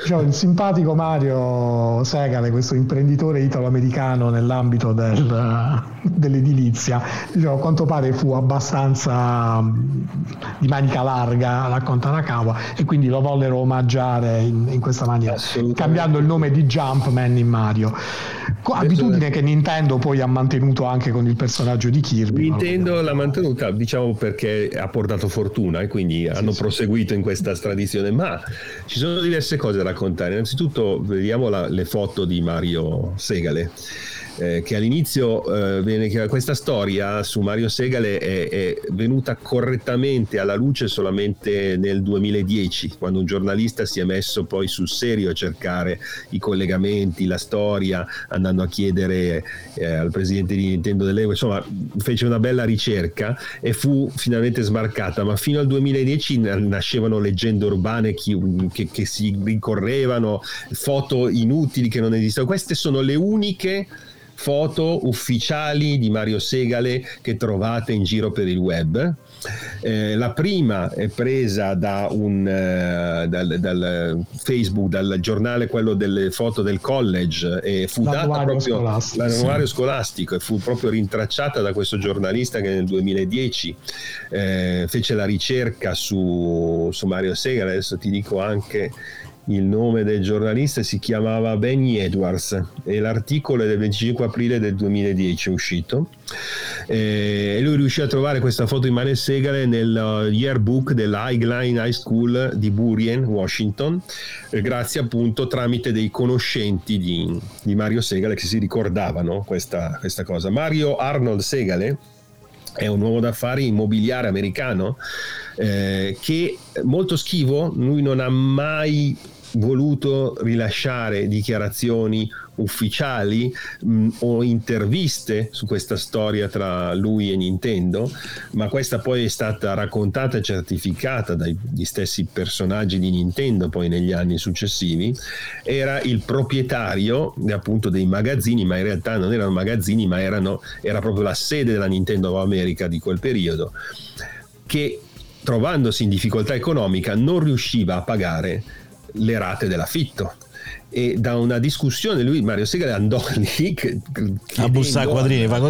Diciamo, il simpatico Mario Segale questo imprenditore italo-americano nell'ambito del, dell'edilizia diciamo, a quanto pare fu abbastanza di manica larga racconta Arakawa e quindi lo vollero omaggiare in, in questa maniera, cambiando il nome di Jumpman in Mario. Abitudine che Nintendo poi ha mantenuto anche con il personaggio di Kirby. Nintendo l'ha mantenuta, diciamo perché ha portato fortuna e quindi sì, hanno sì. proseguito in questa tradizione, ma ci sono diverse cose da raccontare. Innanzitutto vediamo la, le foto di Mario Segale eh, che all'inizio eh, viene, questa storia su Mario Segale è, è, venuta correttamente alla luce solamente nel 2010, quando un giornalista si è messo poi sul serio a cercare i collegamenti, la storia, andando a chiedere eh, al presidente di Nintendo dell'Evo, insomma fece una bella ricerca e fu finalmente smarcata, ma fino al 2010 nascevano leggende urbane che, che, che si rincorrevano, foto inutili che non esistevano, queste sono le uniche foto ufficiali di Mario Segale che trovate in giro per il web. Eh, la prima è presa da un, eh, dal, dal, Facebook, dal giornale quello delle foto del college e fu data proprio scolastico, l'annuario sì. scolastico e fu proprio rintracciata da questo giornalista che nel 2010 eh, fece la ricerca su, su Mario Segale, adesso ti dico anche il nome del giornalista si chiamava Benny Edwards e l'articolo è del 25 aprile del 2010 è uscito e lui riuscì a trovare questa foto di Mario Segale nel yearbook dell'Highline High School di Burien, Washington, grazie appunto tramite dei conoscenti di, di Mario Segale che si ricordavano questa, questa cosa. Mario Arnold Segale è un uomo d'affari immobiliare americano eh, che molto schivo, lui non ha mai voluto rilasciare dichiarazioni ufficiali mh, o interviste su questa storia tra lui e Nintendo, ma questa poi è stata raccontata e certificata dagli stessi personaggi di Nintendo poi negli anni successivi, era il proprietario appunto dei magazzini, ma in realtà non erano magazzini, ma erano, era proprio la sede della Nintendo America di quel periodo, che trovandosi in difficoltà economica non riusciva a pagare le rate dell'affitto e da una discussione lui Mario Segale andò lì a bussare a quadrini. fa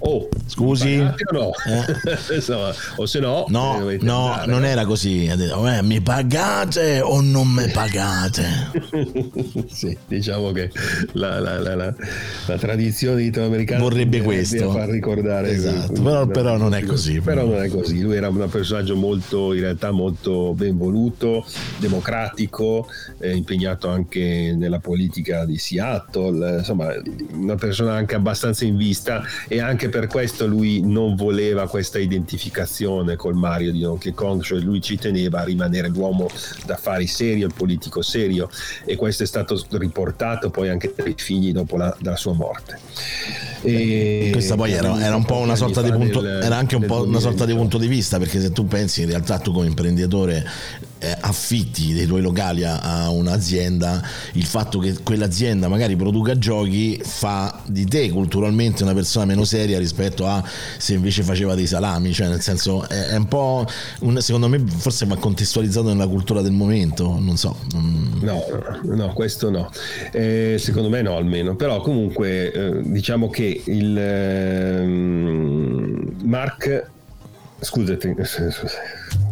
oh scusi? o no? Eh? Insomma, o se no no, no andare, non no? era così ha detto eh, mi pagate o non mi pagate? Sì, diciamo che la, la, la, la tradizione italoamericana vorrebbe questo. far ricordare esatto, però, però, non è così però. non è così lui era un personaggio molto in realtà molto ben voluto democratico eh, impegnato anche anche nella politica di Seattle, insomma una persona anche abbastanza in vista e anche per questo lui non voleva questa identificazione col Mario di Donkey Kong, cioè lui ci teneva a rimanere l'uomo d'affari serio, il politico serio e questo è stato riportato poi anche dai figli dopo la, sua morte. E questa poi era, era un po' una sorta di punto, del, era anche un po' una sorta di punto di vista perché se tu pensi in realtà tu come imprenditore affitti dei tuoi locali a, a, un'azienda, il fatto che quell'azienda magari produca giochi fa di te culturalmente una persona meno seria rispetto a se invece faceva dei salami, cioè nel senso è, è un po' un, secondo me forse va contestualizzato nella cultura del momento, non so. No, no, questo no, eh, secondo me no almeno, però comunque eh, diciamo che il eh, Mark Scusate,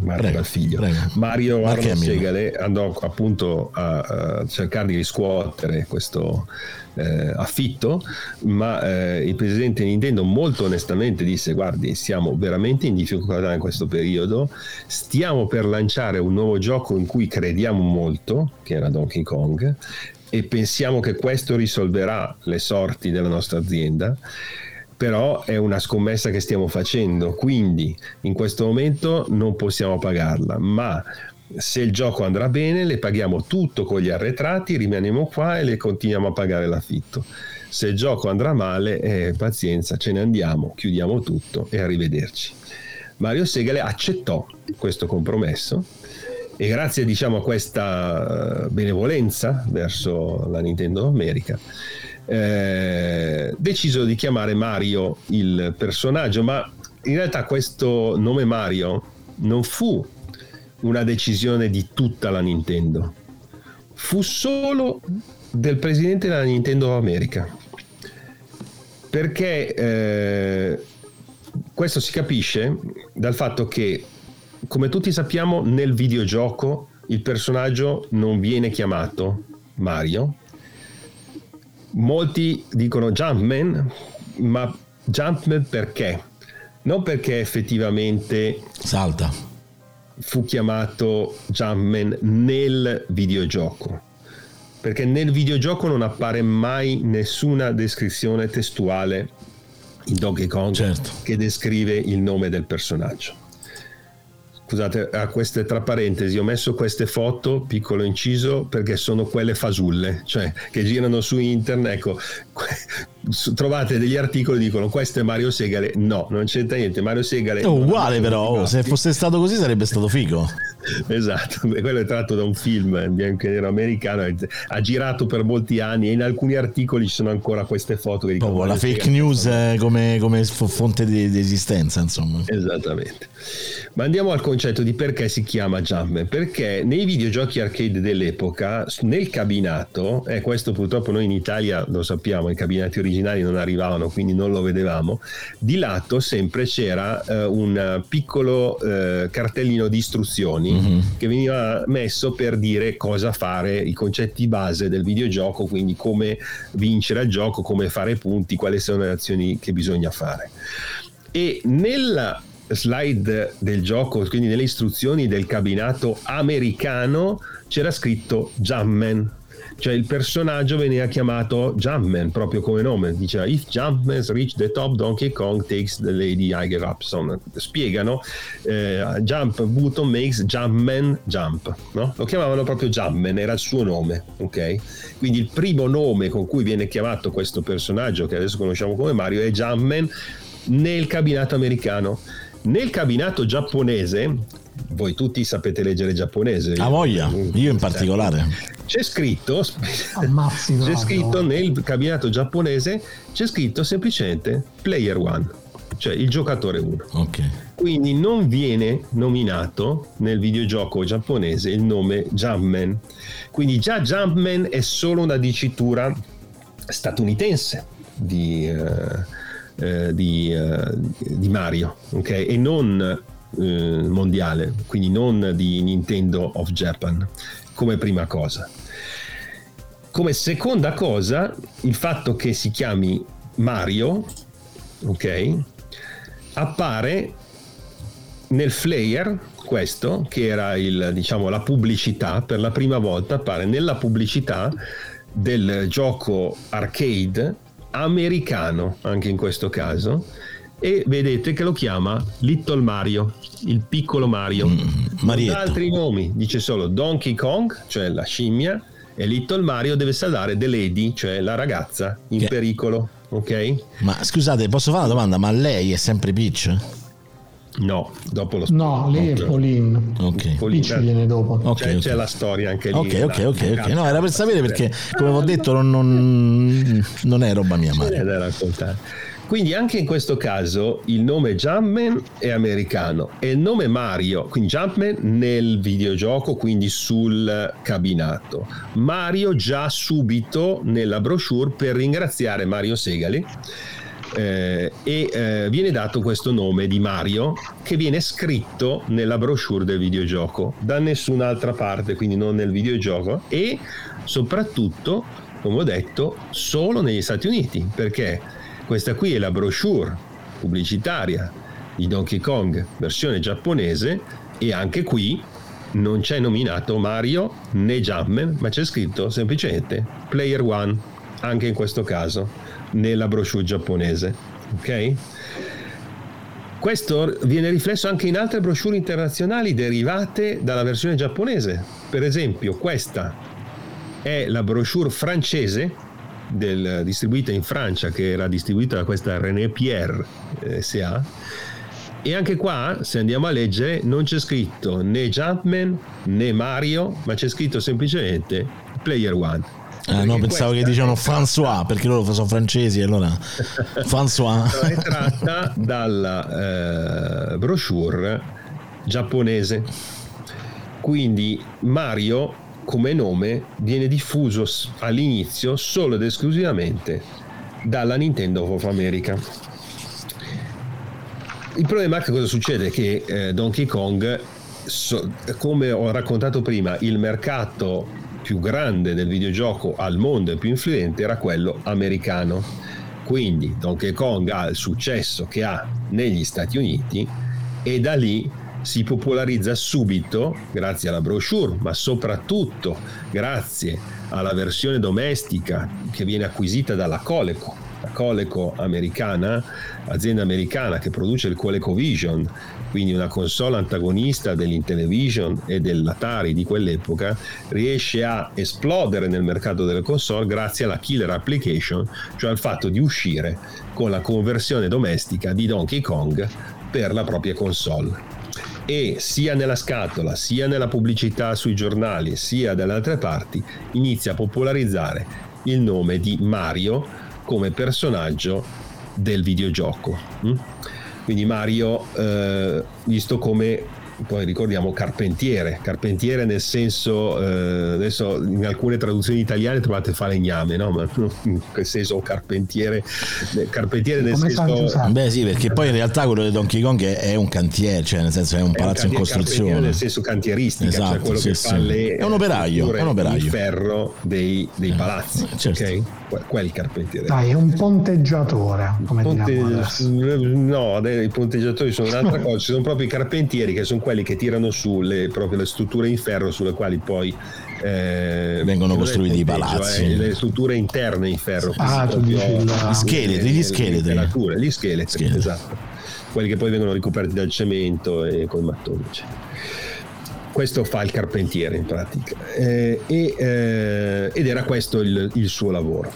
Mario prego, figlio. Prego. Mario Arno Segale andò appunto a, a, cercare di riscuotere questo eh, affitto, ma eh, il presidente Nintendo molto onestamente disse guardi siamo veramente in difficoltà in questo periodo, stiamo per lanciare un nuovo gioco in cui crediamo molto, che era Donkey Kong, e pensiamo che questo risolverà le sorti della nostra azienda però è una scommessa che stiamo facendo, quindi in questo momento non possiamo pagarla, ma se il gioco andrà bene le paghiamo tutto con gli arretrati, rimaniamo qua e le continuiamo a pagare l'affitto. Se il gioco andrà male, eh, pazienza, ce ne andiamo, chiudiamo tutto e arrivederci. Mario Segale accettò questo compromesso e grazie diciamo, a questa benevolenza verso la Nintendo America eh, deciso di chiamare Mario il personaggio, ma in realtà questo nome Mario non fu una decisione di tutta la Nintendo, fu solo del presidente della Nintendo America. Perché eh, questo si capisce dal fatto che, come tutti sappiamo, nel videogioco il personaggio non viene chiamato Mario, molti dicono Jumpman, ma Jumpman perché? Non perché effettivamente salta. Fu chiamato Jumpman nel videogioco. Perché nel videogioco non appare mai nessuna descrizione testuale in Donkey Kong certo. che descrive il nome del personaggio scusate, a queste tra parentesi ho messo queste foto, piccolo inciso, perché sono quelle fasulle, cioè che girano su internet, ecco, trovate degli articoli che dicono questo è Mario Segale, no, non c'entra niente, Mario Segale... È uguale però, oh, se fosse stato così sarebbe stato figo. esatto, quello è tratto da un film bianco e nero americano, ha girato per molti anni e in alcuni articoli ci sono ancora queste foto che dicono... Oh, la fake news come, come, fonte di, di esistenza, insomma. Esattamente. Ma andiamo al concetto di perché si chiama Jumpman. Perché nei videogiochi arcade dell'epoca, nel cabinato, e questo purtroppo noi in Italia lo sappiamo, i cabinati originali non arrivavano, quindi non lo vedevamo, di lato sempre c'era eh, un piccolo eh, cartellino di istruzioni mm-hmm. che veniva messo per dire cosa fare, i concetti base del videogioco, quindi come vincere al gioco, come fare punti, quali sono le azioni che bisogna fare. E nella slide del gioco, quindi nelle istruzioni del cabinato americano, c'era scritto Jumpman. Cioè il personaggio veniva chiamato Jumpman proprio come nome, diceva If Jumpman reach the top, Donkey Kong takes the lady higher up. Insomma, spiegano eh, Jump button makes Jumpman jump. No? Lo chiamavano proprio Jumpman, era il suo nome. ok? Quindi il primo nome con cui viene chiamato questo personaggio che adesso conosciamo come Mario è Jumpman nel cabinato americano. Nel cabinato giapponese, voi tutti sapete leggere giapponese. A voglia, io in particolare. C'è scritto, Ammazzi, c'è scritto nel cabinato giapponese, c'è scritto semplicemente player one, cioè il giocatore 1. Okay. Quindi non viene nominato nel videogioco giapponese il nome Jumpman. Quindi già Jumpman è solo una dicitura statunitense di... Uh, eh, di, eh, di, Mario, ok? E non eh, mondiale, quindi non di Nintendo of Japan, come prima cosa. Come seconda cosa, il fatto che si chiami Mario, ok? Appare nel flyer questo che era il, diciamo, la pubblicità per la prima volta appare nella pubblicità del gioco arcade americano anche in questo caso e vedete che lo chiama Little Mario, il piccolo Mario. Mm, altri nomi, dice solo Donkey Kong, cioè la scimmia, e Little Mario deve salvare The Lady, cioè la ragazza in che... pericolo. Ok? Ma scusate, posso fare una domanda? Ma lei è sempre Peach? No, dopo lo No, lei okay. è Pauline. Ok. Pauline Peach viene dopo. Okay, c'è, okay. c'è, la storia anche lì. Ok, ok, ok. okay. No, era per sapere perché, come ho detto, non, non, non è roba mia. C'è da raccontare. Quindi anche in questo caso il nome Jumpman è americano e il nome Mario, quindi Jumpman nel videogioco, quindi sul cabinato. Mario già subito nella brochure per ringraziare Mario Segali eh, e eh, viene dato questo nome di Mario che viene scritto nella brochure del videogioco da nessun'altra parte, quindi non nel videogioco e soprattutto, come ho detto, solo negli Stati Uniti, perché questa qui è la brochure pubblicitaria di Donkey Kong versione giapponese e anche qui non c'è nominato Mario né Jumpman, ma c'è scritto semplicemente Player One, anche in questo caso nella brochure giapponese. Ok? Questo viene riflesso anche in altre brochure internazionali derivate dalla versione giapponese. Per esempio, questa è la brochure francese del, distribuita in Francia, che era distribuita da questa René Pierre eh, SA. E anche qua, se andiamo a leggere, non c'è scritto né Jumpman né Mario, ma c'è scritto semplicemente Player One. Ah, no, pensavo che dicevano François perché loro sono francesi allora François è tratta dalla eh, brochure giapponese quindi Mario come nome viene diffuso all'inizio solo ed esclusivamente dalla Nintendo of America il problema è che cosa succede? Che eh, Donkey Kong so, come ho raccontato prima il mercato più grande del videogioco al mondo e più influente era quello americano. Quindi Donkey Kong ha il successo che ha negli Stati Uniti e da lì si popolarizza subito grazie alla brochure, ma soprattutto grazie alla versione domestica che viene acquisita dalla Coleco, la Coleco americana, azienda americana che produce il ColecoVision quindi una console antagonista dell'Intellivision e dell'Atari di quell'epoca, riesce a esplodere nel mercato delle console grazie alla killer application, cioè al fatto di uscire con la conversione domestica di Donkey Kong per la propria console. E sia nella scatola, sia nella pubblicità sui giornali, sia dalle altre parti, inizia a popolarizzare il nome di Mario come personaggio del videogioco. Mm? Quindi Mario, eh, visto come poi ricordiamo carpentiere, carpentiere nel senso, eh, adesso in alcune traduzioni italiane trovate falegname, no? Ma in quel senso carpentiere, carpentiere nel Come senso... Beh sì, perché poi in realtà quello di Donkey Kong è un cantiere, cioè nel senso è un palazzo è un in costruzione. Nel senso cantieristica, cioè esatto, cioè quello sì, che sì. fa le... È un operaio, è un operaio. Il ferro dei, dei palazzi, eh, certo. ok? Quel carpentiere. Dai, è un ponteggiatore, come Ponte... No, i ponteggiatori sono un'altra cosa, ci sono proprio i carpentieri che sono quelli che tirano su le, proprio le strutture in ferro sulle quali poi eh, vengono costruiti i palazzi. Eh, le strutture interne in ferro. Ah, tu dici la... gli scheletri, gli scheletri. Gli scheletri, scheletri, esatto. Quelli che poi vengono ricoperti dal cemento e con i mattoni. Questo fa il carpentiere in pratica. Eh, e, eh, ed era questo il, il suo lavoro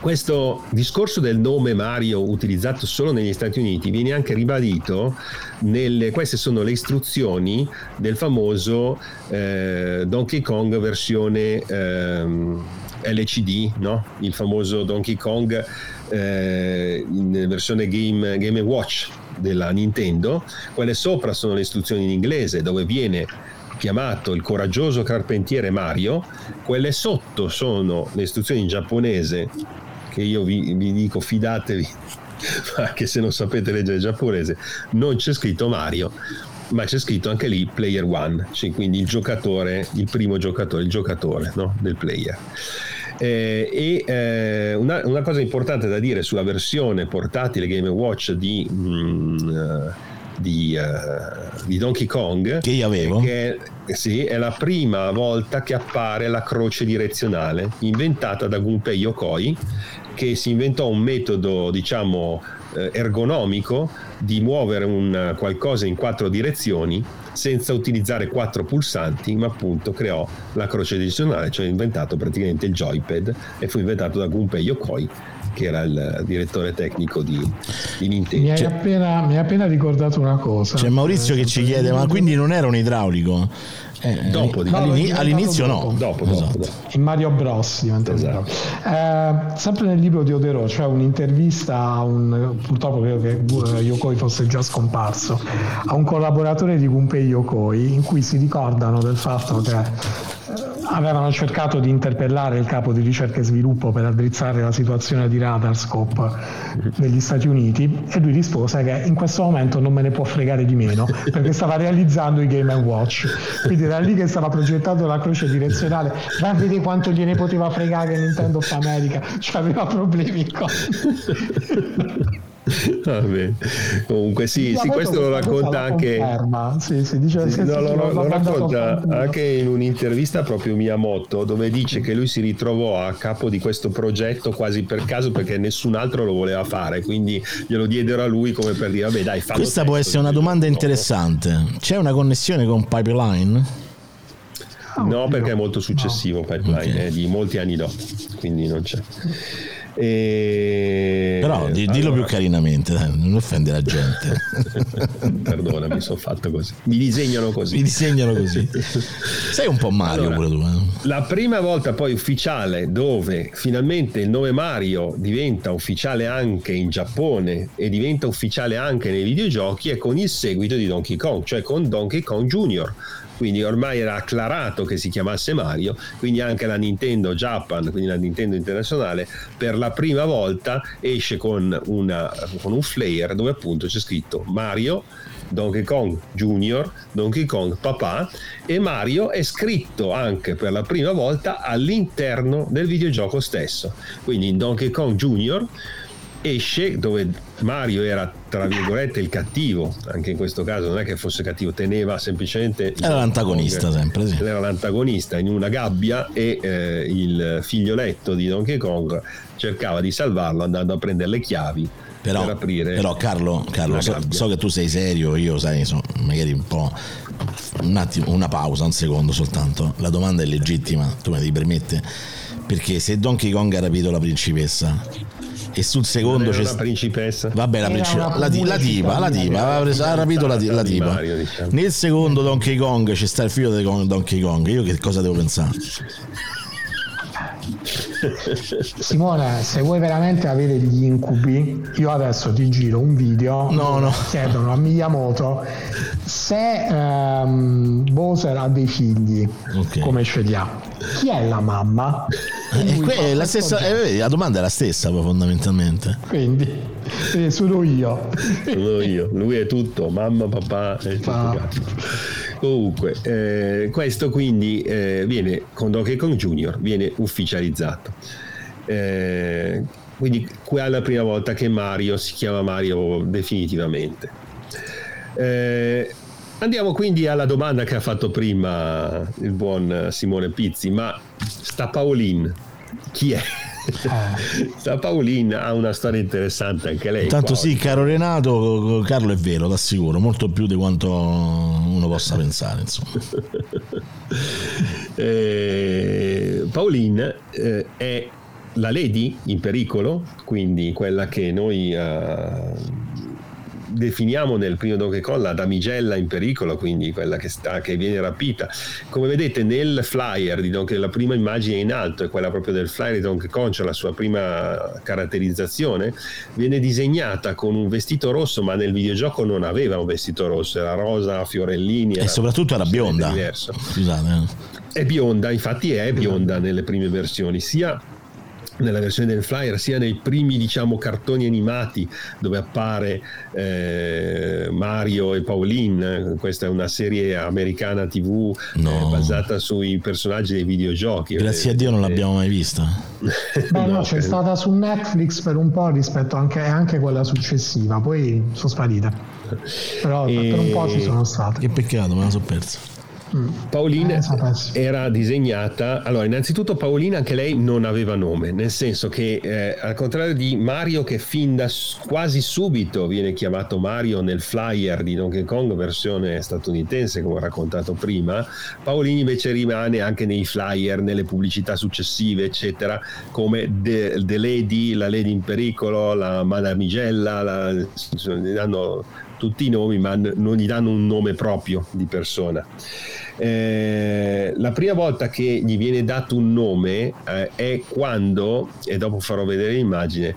questo discorso del nome Mario utilizzato solo negli Stati Uniti viene anche ribadito nelle, queste sono le istruzioni del famoso eh, Donkey Kong versione ehm, LCD, no? il famoso Donkey Kong eh, in versione Game, Game Watch della Nintendo. Quelle sopra sono le istruzioni in inglese dove viene chiamato il coraggioso carpentiere Mario, quelle sotto sono le istruzioni in giapponese che io vi, vi dico fidatevi, anche se non sapete leggere il giapponese, non c'è scritto Mario, ma c'è scritto anche lì player one, cioè quindi il giocatore, il primo giocatore, il giocatore no? del player. Eh, e eh, una, una, cosa importante da dire sulla versione portatile Game Watch di, mm, uh, di, uh, di, Donkey Kong. Che io avevo? Che è, sì, è la prima volta che appare la croce direzionale inventata da Gunpei Yokoi che si inventò un metodo, diciamo, eh, ergonomico di muovere un qualcosa in quattro direzioni senza utilizzare quattro pulsanti, ma appunto creò la croce direzionale, cioè inventato praticamente il joypad e fu inventato da Gunpei Yokoi che era il direttore tecnico di, di Nintendo. Mi hai, appena, mi hai, appena, ricordato una cosa. C'è Maurizio che ci chiede: ma quindi non era un idraulico? Eh, dopo, no, all'ini- all'inizio no. Dopo, dopo, esatto. dopo, In Mario Bros. diventa esatto. eh, sempre nel libro di Odero c'è un'intervista a un purtroppo credo che eh, Yokoi fosse già scomparso a un collaboratore di Gunpei Yokoi in cui si ricordano del fatto che avevano cercato di interpellare il capo di ricerca e sviluppo per addrizzare la situazione di Radarscope negli Stati Uniti e lui rispose che in questo momento non me ne può fregare di meno perché stava realizzando i Game Watch. Quindi era lì che stava progettando la croce direzionale. Ma vedi quanto gliene poteva fregare Nintendo of America. Cioè aveva problemi con Vabbè. Comunque sì, sì questo lo racconta anche sì, sì, dice, sì, no, lo, lo, lo racconta anche in un'intervista proprio Miyamoto dove dice che lui si ritrovò a capo di questo progetto quasi per caso perché nessun altro lo voleva fare, quindi glielo diedero a lui come per dire vabbè dai, fallo Questa può essere una domanda interessante. C'è una connessione con Pipeline? No, perché è molto successivo no. Pipeline, okay. è di molti anni dopo, quindi non c'è. E... Però di, dillo allora... più carinamente, dai, non offende la gente. Perdona, mi sono fatto così. Mi disegnano così. Mi disegnano così. Sei un po' Mario allora, pure tu. Eh? La prima volta poi ufficiale dove finalmente il nome Mario diventa ufficiale anche in Giappone e diventa ufficiale anche nei videogiochi è con il seguito di Donkey Kong, cioè con Donkey Kong Jr quindi ormai era acclarato che si chiamasse Mario, quindi anche la Nintendo Japan, quindi la Nintendo internazionale, per la prima volta esce con, una, con un flare dove appunto c'è scritto Mario. Donkey Kong Junior, Donkey Kong Papà e Mario è scritto anche per la prima volta all'interno del videogioco stesso. Quindi in Donkey Kong Junior esce dove Mario era tra virgolette il cattivo. Anche in questo caso non è che fosse cattivo teneva semplicemente era l'antagonista Kong, sempre sì. era l'antagonista in una gabbia e eh, il figlioletto di Donkey Kong cercava di salvarlo andando a prendere le chiavi però, per aprire però Carlo, Carlo so, so, che tu sei serio io sai so, magari un po' un attimo una pausa un secondo soltanto. La domanda è legittima tu me la devi permettere perché se Donkey Kong ha rapito la principessa e sul secondo c'è la principessa vabbè la, principessa, la, di, la diva la diva ha, rapito la, la diva diciamo. nel secondo Donkey Kong c'è sta il figlio di Donkey Kong io che cosa devo pensare Simone, se vuoi veramente avere degli incubi, io adesso ti giro un video. No, no. Chiedono a Miyamoto se um, Bowser ha dei figli, okay. come ce li ha. Chi è la mamma? Eh, la, stessa, eh, la, domanda è la stessa fondamentalmente. Quindi eh, sono io. Sono io. Lui è tutto, mamma, papà. Ah. Comunque, eh, questo quindi eh, viene con Donkey Kong Junior, viene ufficializzato. Quindi qua è la prima volta che Mario si chiama Mario definitivamente. Eh, andiamo quindi alla domanda che ha fatto prima il buon Simone Pizzi, ma sta Pauline, chi è? Eh. Sta Pauline ha una storia interessante anche lei. Tanto sì, caro Renato, Carlo è vero, t'assicuro, molto più di quanto uno possa pensare. eh, Pauline eh, è la Lady in pericolo, quindi quella che noi... Uh, definiamo nel primo Donkey Kong la damigella in pericolo, quindi quella che, sta, che viene rapita. Come vedete nel flyer di Donkey, la prima immagine in alto è quella proprio del flyer di Donkey Kong, cioè la sua prima caratterizzazione, viene disegnata con un vestito rosso, ma nel videogioco non aveva un vestito rosso, era rosa, fiorellini. E soprattutto era bionda. Scusate. Eh. È bionda, infatti è bionda nelle prime versioni, sia nella versione del flyer sia nei primi diciamo cartoni animati dove appare eh, Mario e Pauline. Questa è una serie americana tv no. eh, basata sui personaggi dei videogiochi. Grazie a Dio non l'abbiamo mai vista. Beh, no, c'è stata su Netflix per un po' rispetto anche, anche quella successiva poi sono sparite. Però e... per un po' ci sono state. che peccato me la sono persa Paolina eh, era disegnata. Allora, innanzitutto, Paolina anche lei non aveva nome, nel senso che eh, al contrario di Mario, che fin da quasi subito viene chiamato Mario nel flyer di Donkey Kong, versione statunitense, come ho raccontato prima, Paolini invece rimane anche nei flyer, nelle pubblicità successive, eccetera, come The, The Lady, la Lady in pericolo, la Madamigella, la, danno tutti i nomi, ma non gli danno un nome proprio di persona. Eh, la prima volta che gli viene dato un nome eh, è quando, e dopo farò vedere l'immagine,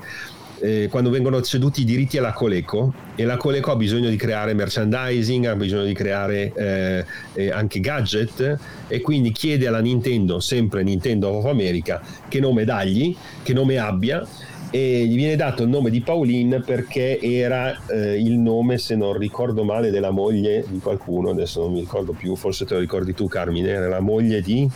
eh, quando vengono ceduti i diritti alla Coleco e la Coleco ha bisogno di creare merchandising, ha bisogno di creare eh, eh, anche gadget e quindi chiede alla Nintendo, sempre Nintendo of America, che nome dagli, che nome abbia e gli viene dato il nome di Pauline perché era eh, il nome, se non ricordo male, della moglie di qualcuno, adesso non mi ricordo più, forse te lo ricordi tu Carmine, era la moglie di...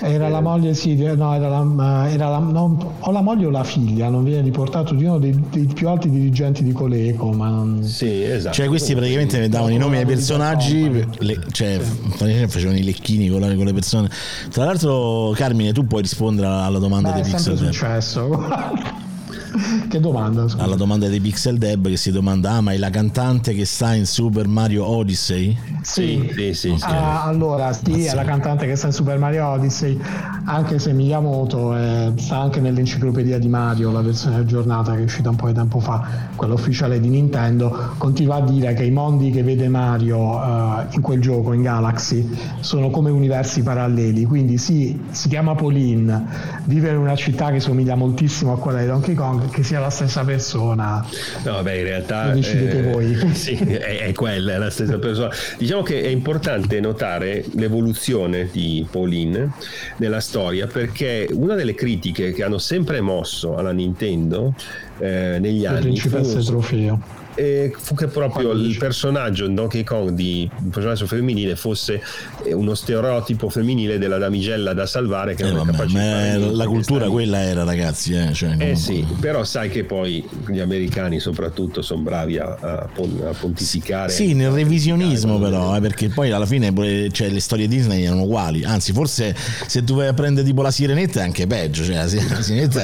Era la moglie, sì, no, era la, era la, no, o la moglie o la figlia, non viene riportato di uno dei, dei più alti dirigenti di Coleco. Ma non... Sì, esatto. Cioè, questi praticamente ne davano i nomi ai personaggi, le, cioè, facevano i lecchini con, con, le persone. Tra l'altro, Carmine, tu puoi rispondere alla domanda Beh, dei Pixel. È successo. che domanda? Scusa. Alla domanda di Pixel Deb che si domanda: Ah, ma è la cantante che sta in Super Mario Odyssey? Sì, sì, sì. Okay. Ah, allora, sì, è la cantante che sta in Super Mario Odyssey, anche se Miyamoto è, sta anche nell'enciclopedia di Mario, la versione aggiornata che è uscita un po' di tempo fa, quella ufficiale di Nintendo, continua a dire che i mondi che vede Mario uh, in quel gioco, in Galaxy, sono come universi paralleli. Quindi sì, si chiama Pauline, vive in una città che somiglia moltissimo a quella di Donkey Kong che sia la stessa persona. No, beh, in realtà. Lo decidete eh, voi. Sì, è, è, quella, è la stessa persona. Diciamo che è importante notare l'evoluzione di Pauline nella storia perché una delle critiche che hanno sempre mosso alla Nintendo eh, negli anni. Principessa fu, trofeo eh, fu che proprio il personaggio in Donkey Kong di un personaggio femminile fosse eh, uno stereotipo femminile della damigella da salvare che eh, non vabbè, è la cultura quella era ragazzi eh, cioè, eh sì però sai che poi gli americani soprattutto sono bravi a, a, a pontificare. Sì nel revisionismo però eh, perché poi alla fine cioè, le storie Disney erano uguali anzi forse se tu vai a prendere tipo la sirenetta è anche peggio cioè la sirenetta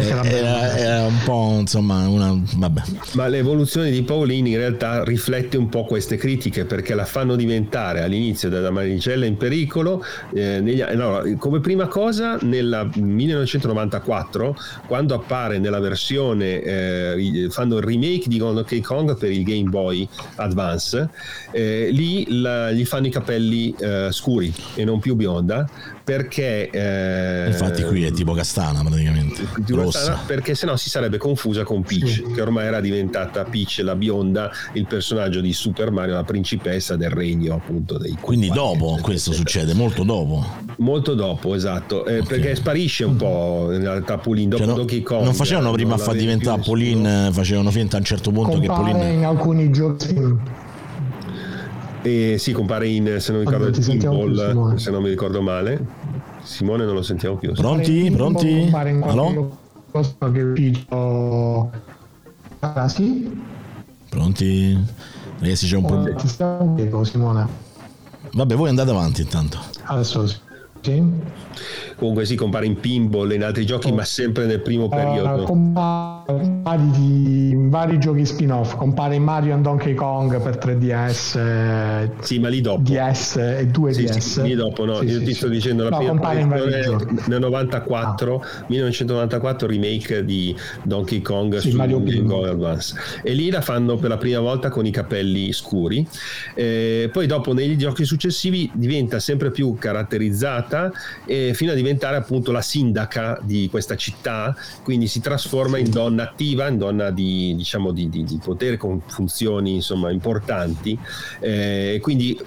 era, era, era un po' insomma una vabbè. Ma le l'evoluzione di Paolini in realtà riflette un po' queste critiche perché la fanno diventare all'inizio della Maricella in pericolo eh, negli, no, come prima cosa nel 1994 quando appare nella versione eh, fanno il remake di Donkey Kong per il Game Boy Advance eh, lì la, gli fanno i capelli eh, scuri e non più bionda perché... Eh, Infatti qui è tipo Castana praticamente. Castana perché sennò si sarebbe confusa con Peach, sì. che ormai era diventata Peach la bionda, il personaggio di Super Mario, la principessa del regno appunto dei Quindi dopo questo succede, molto dopo. Molto dopo, esatto, eh, okay. perché sparisce un po' in realtà Polin dopo cioè, Donkey Kong. Non facevano prima a far diventare Polin, facevano finta a un certo punto Compare che Polin... in alcuni giochi e sì, compare in, se non, ricordo, il pinball, se non mi ricordo male. Simone non lo sentiamo più. Pronti? Pronti? Compare in Allo? Che è uscito... Ah, sì? Pronti? Ragazzi c'è un problema. Ti stiamo Simone. Vabbè, voi andate avanti intanto. Adesso sì. Comunque si compare in pinball e in altri giochi, oh. ma sempre nel primo periodo. Uh, compare in vari giochi spin-off, compare in Mario and Donkey Kong per 3DS. Sì, ma lì dopo. DS e 2DS. Sì, sì, lì dopo, no. Io ti sto dicendo la no, prima apparizione nel 94, ah. 1994 remake di Donkey Kong su Mario Game Boy Advance. E lì la fanno per la prima volta con i capelli scuri. Eh, poi dopo negli giochi successivi diventa sempre più caratterizzata eh, fino a diventare diventare appunto la sindaca di questa città, quindi si trasforma in donna attiva, in donna di, diciamo, di, di, di potere con funzioni insomma, importanti, eh, quindi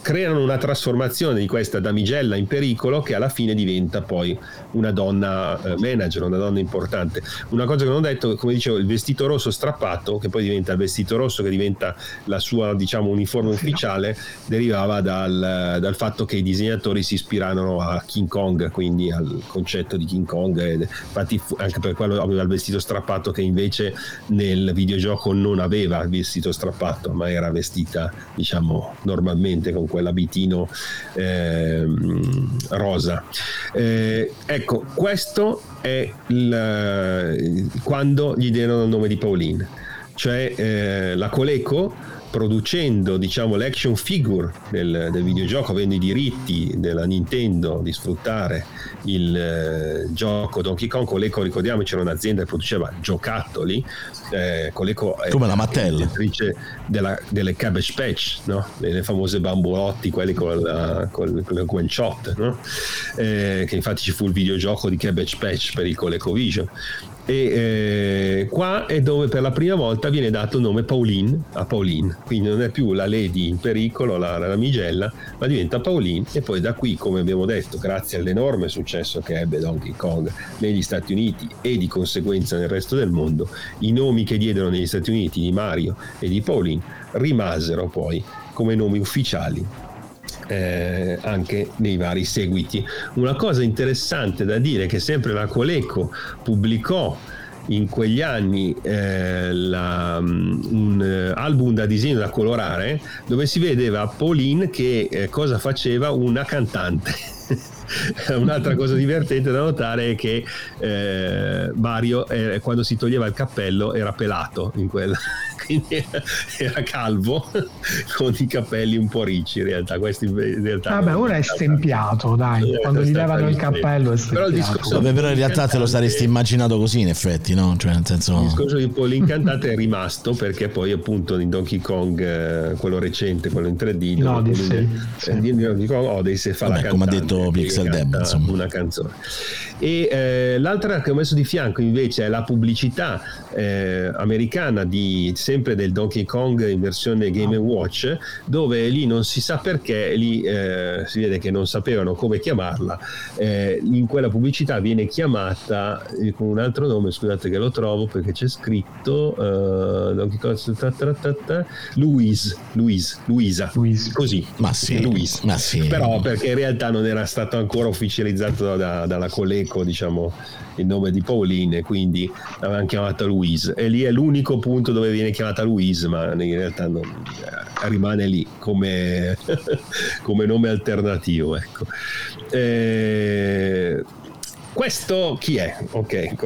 creano una trasformazione di questa damigella in pericolo che alla fine diventa poi una donna eh, manager, una donna importante. Una cosa che non ho detto, come dicevo, il vestito rosso strappato, che poi diventa il vestito rosso, che diventa la sua diciamo, uniforme ufficiale, derivava dal, dal fatto che i disegnatori si ispirarono a King Kong, quindi al concetto di King Kong. E infatti anche per quello aveva il vestito strappato che invece nel videogioco non aveva il vestito strappato, ma era vestita diciamo normalmente ovviamente con quell'abitino eh, rosa. Eh, ecco, questo è il, quando gli diano il nome di Pauline, cioè eh, la Coleco producendo diciamo l'action figure del, del, videogioco avendo i diritti della Nintendo di sfruttare il eh, gioco Donkey Kong Coleco ricordiamoci era un'azienda che produceva giocattoli eh, Coleco è come la Mattel della, delle Cabbage Patch no? le, famose bambulotti quelli con, la, con, con il guanciot no? eh, che infatti ci fu il videogioco di Cabbage Patch per il Coleco Vision e eh, qua è dove per la prima volta viene dato il nome Pauline a Pauline. Quindi non è più la Lady in pericolo la, la damigella ma diventa Pauline. E poi da qui come abbiamo detto grazie all'enorme successo che ebbe Donkey Kong negli Stati Uniti e di conseguenza nel resto del mondo i nomi che diedero negli Stati Uniti di Mario e di Pauline rimasero poi come nomi ufficiali eh, anche nei vari seguiti. Una cosa interessante da dire è che sempre la Coleco pubblicò in quegli anni eh, la, mm, un eh, album da disegno da colorare dove si vedeva Pauline che eh, cosa faceva una cantante Un'altra cosa divertente da notare è che eh, Mario eh, quando si toglieva il cappello era pelato in quella, quindi era calvo con i capelli un po' ricci in realtà. Questi in realtà Vabbè, ora è stempiato, dai, eh, quando gli levano il cappello è stempiato. Però, il discorso Vabbè, però in realtà te lo saresti immaginato così in effetti, no? Cioè, nel senso... Il discorso di Paul Incantante è rimasto perché poi appunto in Donkey Kong, eh, quello recente, quello in 3D, no, di Odyssey, sì. Eh, di Donkey Kong Odyssey fa Vabbè, la come ha detto Pixel Dem, una canzone. E eh, l'altra che ho messo di fianco invece è la pubblicità eh, americana di, sempre del Donkey Kong in versione Game Watch, dove lì non si sa perché, lì eh, si vede che non sapevano come chiamarla. Eh, in quella pubblicità viene chiamata eh, con un altro nome, scusate che lo trovo perché c'è scritto uh, Donkey Kong ta, ta, ta, ta, Louise, Louise, Luisa, Louise. così. Ma sì, Louise. Ma sì. Però perché in realtà non era stato ancora ufficializzato da, dalla collega Greco, diciamo, il nome di Pauline, quindi l'avevano chiamata Louise. E lì è l'unico punto dove viene chiamata Louise, ma in realtà non, eh, rimane lì come, come nome alternativo. Ecco. E, questo chi è? Ok,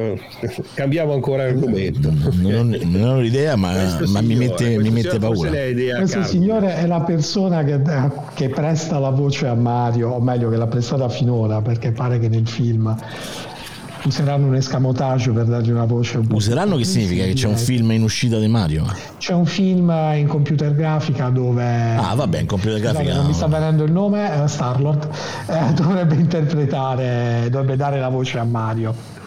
cambiamo ancora argomento. Non, non ho idea, ma, ma mi mette, mi mette paura. Questo Carlo. signore è la persona che, che, presta la voce a Mario, o meglio che l'ha prestata finora, perché pare che nel film useranno un escamotage per dargli una voce un useranno che significa? Che c'è un film in uscita di Mario? C'è un film in computer grafica dove ah vabbè in computer grafica scusate, non mi sta venendo il nome eh, Starlord eh, dovrebbe interpretare dovrebbe dare la voce a Mario.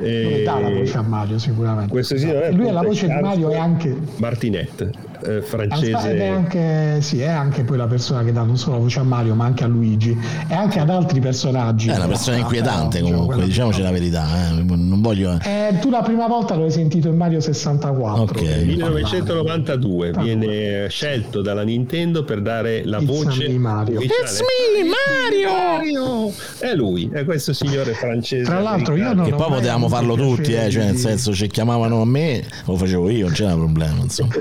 E... dà la voce a Mario sicuramente. questo signore lui è la voce di Mario e anche Martinette eh, francese. Ed è anche, sì, è anche poi la persona che dà non solo la voce a Mario, ma anche a Luigi e anche ad altri personaggi. È una persona inquietante, però, comunque, diciamoci la verità. Eh. Non voglio... Eh, tu la prima volta lo hai sentito in Mario 64. Ok. 1992 viene scelto dalla Nintendo per dare la It's voce Mario. It's me, Mario! Mario! È lui, è questo signore francese. Tra l'altro, io non che poi potevamo farlo tutti, eh, cioè, nel senso, ci chiamavano a me, lo facevo io, non c'era problema. Insomma.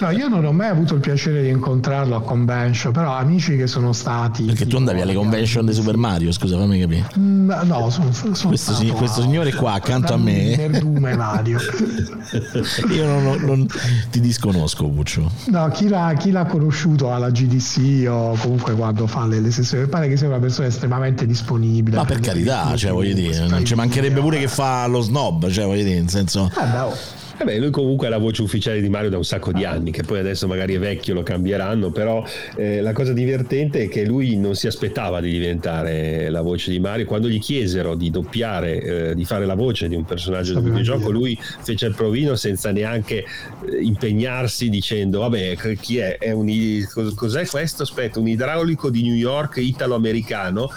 No, io non ho mai avuto il piacere di incontrarlo a convention, però amici che sono stati. Perché tu andavi alle convention di Super Mario, scusa, fammi capire. Mm, no, sono, sono questo, si, questo signore qua accanto a me. Nerdume Mario. Io non, non, ti disconosco, Puccio. No, chi l'ha, chi l'ha, conosciuto alla GDC o comunque quando fa le, le sessioni, pare che sia una persona estremamente disponibile. Ma per carità, cioè, voglio dire, non ci mancherebbe pure che fa lo snob, cioè, voglio dire, nel senso. Eh beh, oh. Eh beh, lui comunque è la voce ufficiale di Mario da un sacco di anni, che poi adesso magari è vecchio, lo cambieranno, però eh, la cosa divertente è che lui non si aspettava di diventare la voce di Mario. Quando gli chiesero di doppiare, eh, di fare la voce di un personaggio del videogioco, lui fece il provino senza neanche eh, impegnarsi dicendo, vabbè, chi è? è un, cos'è questo? Aspetta, un idraulico di New York italo-americano?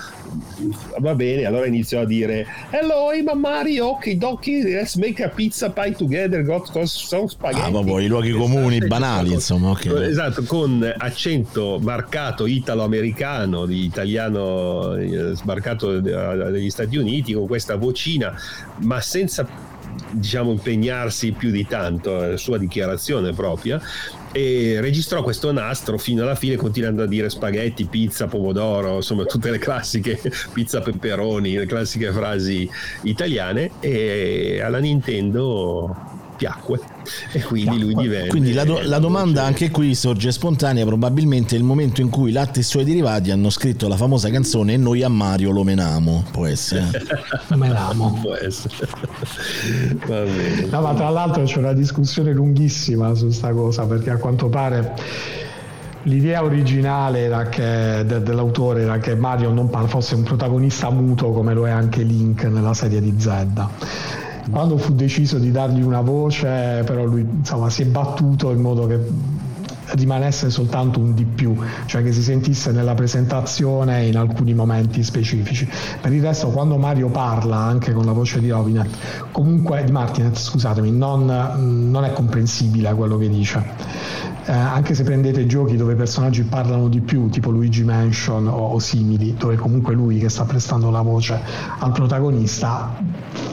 Va bene, allora iniziò a dire, hello, I'm Mario, ok, donkey, let's make a pizza pie together sono spaghetti. Ah, proprio i luoghi comuni, esatto, banali, insomma. Okay. Esatto, con accento marcato italo-americano, di italiano eh, sbarcato negli Stati Uniti, con questa vocina, ma senza diciamo impegnarsi più di tanto, la sua dichiarazione propria e registrò questo nastro fino alla fine continuando a dire spaghetti, pizza, pomodoro, insomma tutte le classiche pizza peperoni, le classiche frasi italiane e alla Nintendo piacque. E quindi lui divenne quindi la, do, la domanda anche qui sorge spontanea probabilmente il momento in cui Latte e i suoi derivati hanno scritto la famosa canzone e noi a Mario lo menamo. Può essere. Menamo. Può essere. Va bene. No, ma tra l'altro c'è una discussione lunghissima su sta cosa perché a quanto pare L'idea originale era che, de, dell'autore era che Mario non fosse un protagonista muto come lo è anche Link nella serie di Zelda quando fu deciso di dargli una voce, però lui insomma, si è battuto in modo che rimanesse soltanto un di più, cioè che si sentisse nella presentazione in alcuni momenti specifici. Per il resto, quando Mario parla anche con la voce di Robinet, comunque di Martinet, scusatemi, non, non è comprensibile quello che dice. Eh, anche se prendete giochi dove i personaggi parlano di più, tipo Luigi Mansion o, o simili, dove comunque lui che sta prestando la voce al protagonista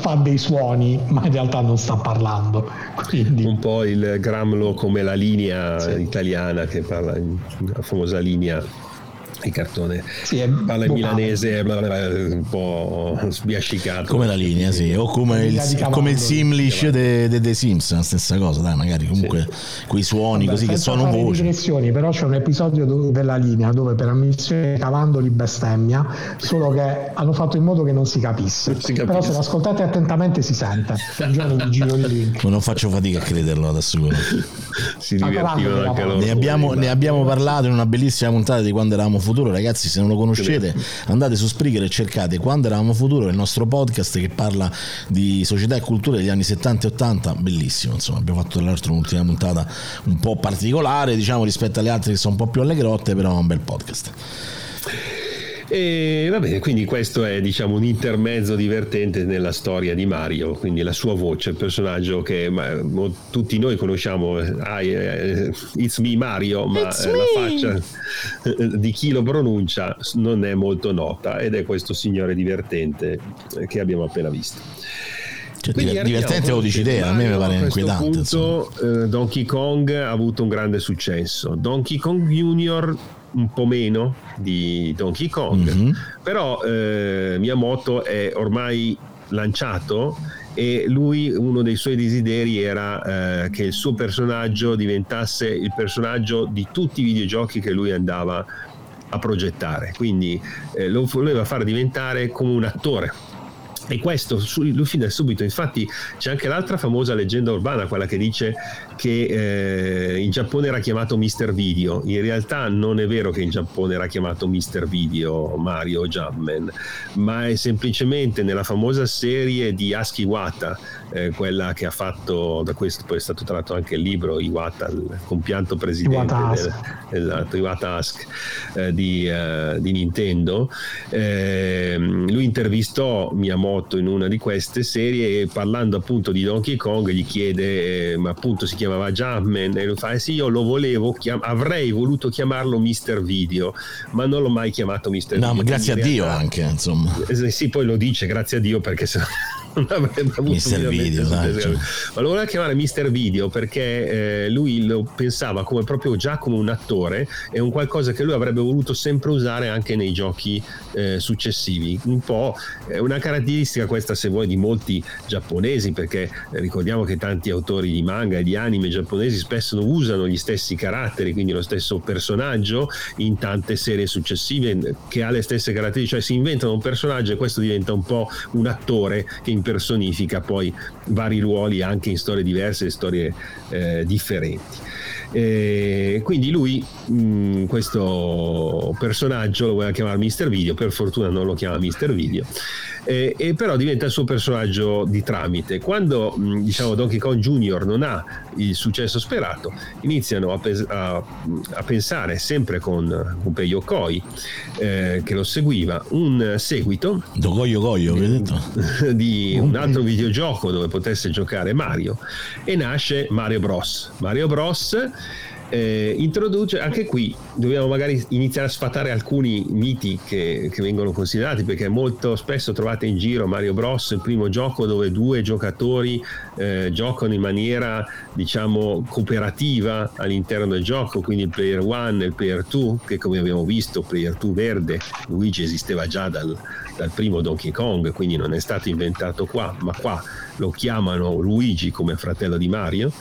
fa dei suoni, ma in realtà non sta parlando. Quindi... Un po' il Gramlo come la linea sì. italiana che parla, la famosa linea il cartone. Sì, parla in milanese bla bla bla, un po' sbiascicato. Come la linea sì o come il, come il Simlish dei de, de Simpson stessa cosa dai magari comunque sì. quei suoni Vabbè, così che voce digressioni però c'è un episodio della linea dove per ammissione Cavandoli bestemmia solo che hanno fatto in modo che non si capisse, non si capisse. però se lo ascoltate attentamente si sente. Non faccio fatica a crederlo sicuro si divertivano anche loro. Ne abbiamo, ne abbiamo parlato in una bellissima puntata di quando eravamo futuro, ragazzi, se non lo conoscete, andate su Spreaker e cercate Quando eravamo futuro, il nostro podcast che parla di società e cultura degli anni 70 e 80, bellissimo, insomma, abbiamo fatto tra l'altro un'ultima puntata un po' particolare, diciamo, rispetto alle altre che sono un po' più allegrotte, però è un bel podcast. E va bene, quindi questo è diciamo un intermezzo divertente nella storia di Mario, quindi la sua voce, il personaggio che ma, tutti noi conosciamo, ah, It's me Mario, ma la faccia di chi lo pronuncia non è molto nota ed è questo signore divertente che abbiamo appena visto. Cioè, divertente lo dici te, a me mi pare inquietante. Punto, eh, Donkey Kong ha avuto un grande successo. Donkey Kong Junior un po' meno di Donkey Kong, mm-hmm. però eh, Miyamoto è ormai lanciato e lui uno dei suoi desideri era eh, che il suo personaggio diventasse il personaggio di tutti i videogiochi che lui andava a progettare, quindi eh, lo voleva far diventare come un attore e questo lui fin da subito, infatti c'è anche l'altra famosa leggenda urbana, quella che dice che eh, in Giappone era chiamato Mr. Video. In realtà non è vero che in Giappone era chiamato Mr. Video Mario Jumpman, ma è semplicemente nella famosa serie di Aski Wata, eh, quella che ha fatto, da questo poi è stato tratto anche il libro Iwata, il compianto presidente Iwata del, esatto, Iwata Ask eh, di, uh, di, Nintendo. Eh, lui intervistò Miyamoto in una di queste serie e parlando appunto di Donkey Kong gli chiede, eh, ma appunto si chiamava Jumpman e lui fa, eh sì, io lo volevo, chiam- avrei voluto chiamarlo Mr. Video, ma non l'ho mai chiamato Mr. No, Video. ma grazie a Dio anche, insomma. Eh, sì, poi lo dice, grazie a Dio perché se no Mister Video, cioè. ma lo voleva chiamare Mister Video perché eh, lui lo pensava come proprio già come un attore e un qualcosa che lui avrebbe voluto sempre usare anche nei giochi eh, successivi un po' è una caratteristica questa se vuoi di molti giapponesi perché ricordiamo che tanti autori di manga e di anime giapponesi spesso usano gli stessi caratteri quindi lo stesso personaggio in tante serie successive che ha le stesse caratteristiche cioè si inventano un personaggio e questo diventa un po' un attore che in impersonifica poi vari ruoli anche in storie diverse e storie eh, differenti. E quindi lui, mh, questo personaggio lo voleva chiamare Mr. Video, per fortuna non lo chiama Mr. Video, eh, e però diventa il suo personaggio di tramite. Quando mh, diciamo Donkey Kong Jr. non ha il successo sperato, iniziano a, pes- a, a pensare sempre con Gunpei Yokoi, eh, che lo seguiva, un seguito Dogoyo Goyo, di, di un altro videogioco dove potesse giocare Mario e nasce Mario Bros. Mario Bros eh, introduce anche qui dobbiamo magari iniziare a sfatare alcuni miti che, che, vengono considerati perché molto spesso trovate in giro Mario Bros il primo gioco dove due giocatori eh, giocano in maniera diciamo cooperativa all'interno del gioco quindi il player 1 e il player 2 che come abbiamo visto player 2 verde Luigi esisteva già dal, dal primo Donkey Kong quindi non è stato inventato qua ma qua lo chiamano Luigi come fratello di Mario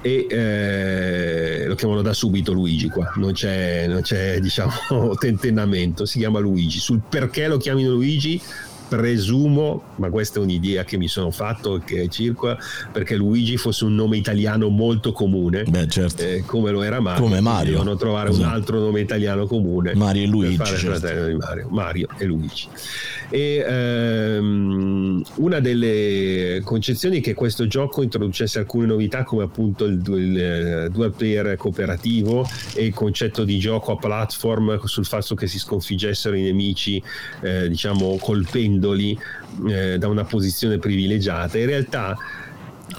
e eh, lo chiamano da subito Luigi qua, non c'è, non c'è diciamo tentennamento, si chiama Luigi. Sul perché lo chiamino Luigi presumo, ma questa è un'idea che mi sono fatto che circola, perché Luigi fosse un nome italiano molto comune, Beh, certo. eh, come lo era Mario. Come Mario. Devono trovare esatto. un altro nome italiano comune. Mario e Luigi. Certo. Mario. Mario e Luigi. E ehm, una delle concezioni è che questo gioco introducesse alcune novità come appunto il, il eh, dual player cooperativo e il concetto di gioco a platform sul fatto che si sconfiggessero i nemici eh, diciamo colpendoli eh, da una posizione privilegiata in realtà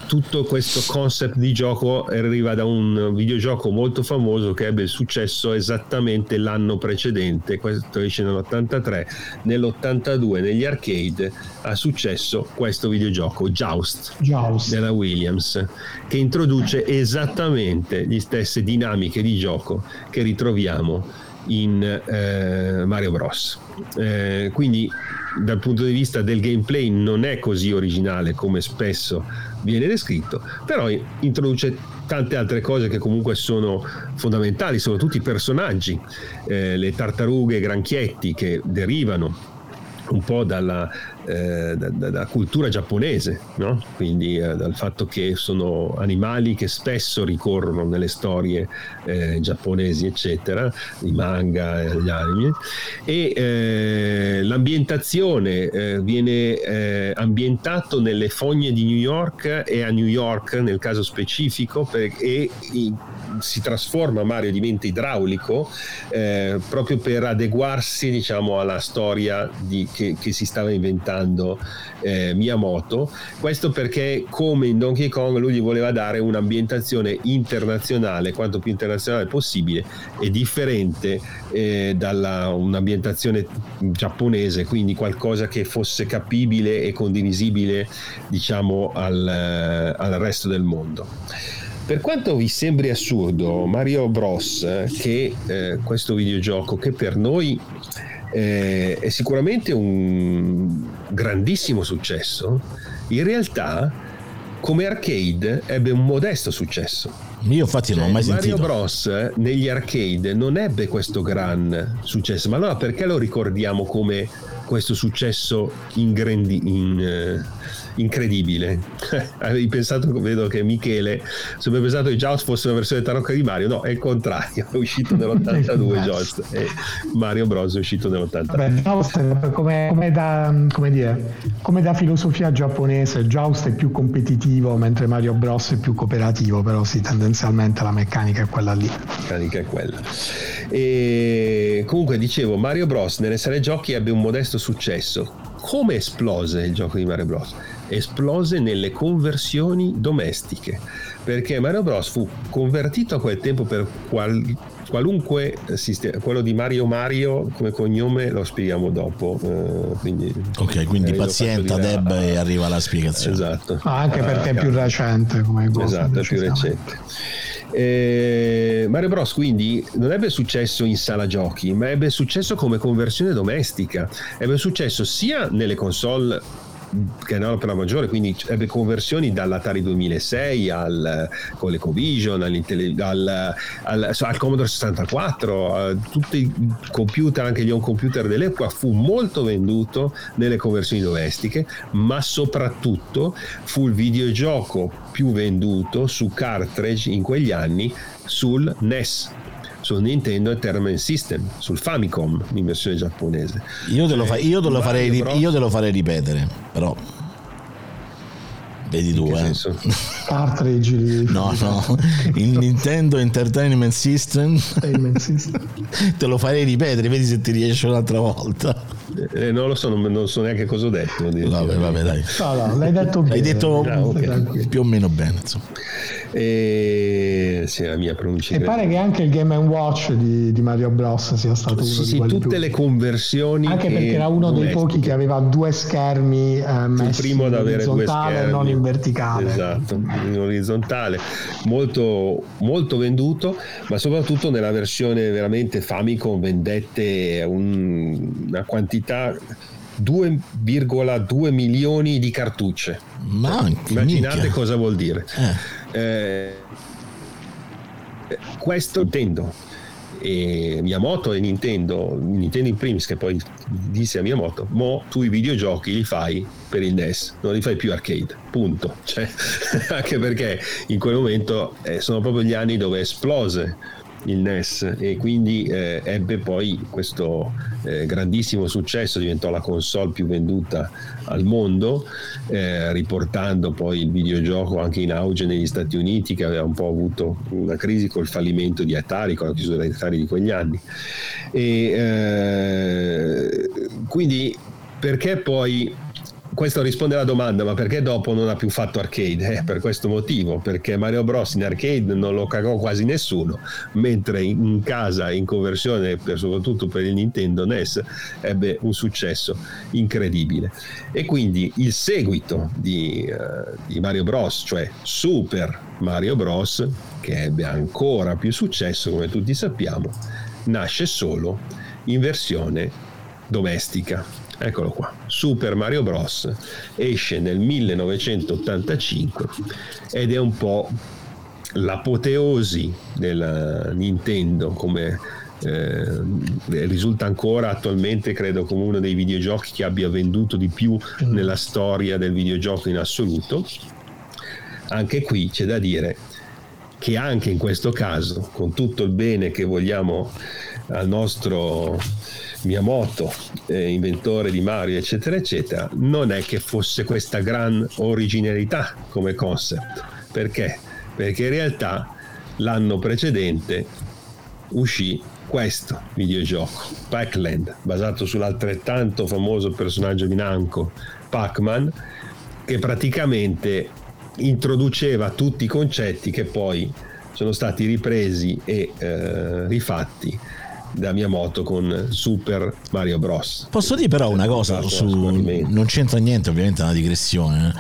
tutto questo concept di gioco arriva da un videogioco molto famoso che ebbe successo esattamente l'anno precedente, questo esce nell'83, nell'82 negli arcade ha successo questo videogioco Joust, Joust. della Williams che introduce esattamente le stesse dinamiche di gioco che ritroviamo in eh, Mario Bros. Eh, quindi dal punto di vista del gameplay non è così originale come spesso viene descritto, però introduce tante altre cose che comunque sono fondamentali, sono tutti personaggi, eh, le tartarughe e granchietti che derivano un po' dalla, eh, da, da, cultura giapponese, no? quindi eh, dal fatto che sono animali che spesso ricorrono nelle storie eh, giapponesi, eccetera, i manga, gli anime, e eh, l'ambientazione eh, viene eh, ambientato nelle fogne di New York e a New York nel caso specifico per, e si trasforma, Mario diventa idraulico proprio per adeguarsi diciamo, alla storia di, che, che si stava inventando inventando eh, Miyamoto. Questo perché, come in Donkey Kong, lui gli voleva dare un'ambientazione internazionale, quanto più internazionale possibile, e differente eh, da un'ambientazione giapponese, quindi qualcosa che fosse capibile e condivisibile, diciamo, al, eh, al resto del mondo. Per quanto vi sembri assurdo, Mario Bros, che eh, questo videogioco che per noi eh, è sicuramente un grandissimo successo, in realtà come arcade ebbe un modesto successo. Io infatti cioè, non ho mai Mario sentito. Mario Bros negli arcade non ebbe questo gran successo, ma allora perché lo ricordiamo come questo successo in, eh, incredibile. Avevi pensato, vedo che Michele, se avevi pensato che Joust fosse una versione tarocca di Mario, no, è il contrario, è uscito nell'82 Joust e Mario Bros è uscito nell'83. Vabbè, come, come, da, come, dire, come da filosofia giapponese, Joust è più competitivo mentre Mario Bros è più cooperativo, però sì, tendenzialmente la meccanica è quella lì. La meccanica è quella. E comunque dicevo, Mario Bros nelle serie giochi ebbe un modesto successo. Come esplose il gioco di Mario Bros? Esplose nelle conversioni domestiche, perché Mario Bros fu convertito a quel tempo per qual, qualunque sistema, quello di Mario Mario come cognome lo spieghiamo dopo. Eh, quindi, ok, quindi pazienta Deb e arriva la spiegazione. Esatto. Ah, anche perché è più ah, recente come cosa. Esatto, è più recente. Eh, Mario Bros quindi non ebbe successo in sala giochi, ma ebbe successo come conversione domestica. Ebbe successo sia nelle console che per la maggiore, quindi ebbe conversioni dall'Atari 2006 al ColecoVision, al, al, al Commodore 64, a tutti i computer, anche gli home computer dell'epoca, fu molto venduto nelle conversioni domestiche, ma soprattutto fu il videogioco più venduto su cartridge in quegli anni sul NES sul Nintendo Entertainment System, sul Famicom in versione giapponese. Io te lo, fa- io te lo, farei, io te lo farei ripetere, però Vedi tu, eh. Cartridge. No, no. Il Nintendo Entertainment System. System. Te lo farei ripetere, vedi se ti riesce un'altra volta. Eh, non lo so, non, non, so neanche cosa ho detto. Vabbè, vabbè, dai. No, no, l'hai detto bene. L'hai detto ah, okay. più o meno bene, insomma. E sì, la mia pronuncia. E pare che anche il Game Watch di, di Mario Bros sia stato sì, uno sì, tutte più. le conversioni. Anche perché era uno dei pochi che aveva due schermi eh, messi primo ad avere due schermi. non in verticale. Esatto, in orizzontale. Molto, molto venduto, ma soprattutto nella versione veramente Famicom vendette un, una quantità 2,2 milioni di cartucce. Ma immaginate minchia. cosa vuol dire. Eh eh, questo Nintendo e Miyamoto e Nintendo, Nintendo in primis che poi disse a Miyamoto, mo tu i videogiochi li fai per il NES, non li fai più arcade, punto. Cioè, anche perché in quel momento eh, sono proprio gli anni dove esplose il NES e quindi eh, ebbe poi questo eh, grandissimo successo, diventò la console più venduta al mondo, eh, riportando poi il videogioco anche in auge negli Stati Uniti che aveva un po' avuto una crisi col fallimento di Atari, con la chiusura di Atari di quegli anni. E, eh, quindi perché poi questo risponde alla domanda, ma perché dopo non ha più fatto arcade? Eh, per questo motivo, perché Mario Bros in arcade non lo cagò quasi nessuno, mentre in casa, in conversione, per, soprattutto per il Nintendo NES, ebbe un successo incredibile. E quindi il seguito di, uh, di Mario Bros, cioè Super Mario Bros, che ebbe ancora più successo, come tutti sappiamo, nasce solo in versione domestica Eccolo qua, Super Mario Bros. esce nel 1985 ed è un po' l'apoteosi della Nintendo come eh, risulta ancora attualmente credo come uno dei videogiochi che abbia venduto di più mm. nella storia del videogioco in assoluto anche qui c'è da dire che anche in questo caso con tutto il bene che vogliamo al nostro Miyamoto, eh, inventore di Mario, eccetera, eccetera, non è che fosse questa gran originalità come concept. Perché? Perché in realtà l'anno precedente uscì questo videogioco, Pac-Land, basato sull'altrettanto famoso personaggio di Namco, Pac-Man, che praticamente introduceva tutti i concetti che poi sono stati ripresi e eh, rifatti da Miyamoto con Super Mario Bros. Posso dire però una cosa, su, non c'entra niente ovviamente una digressione,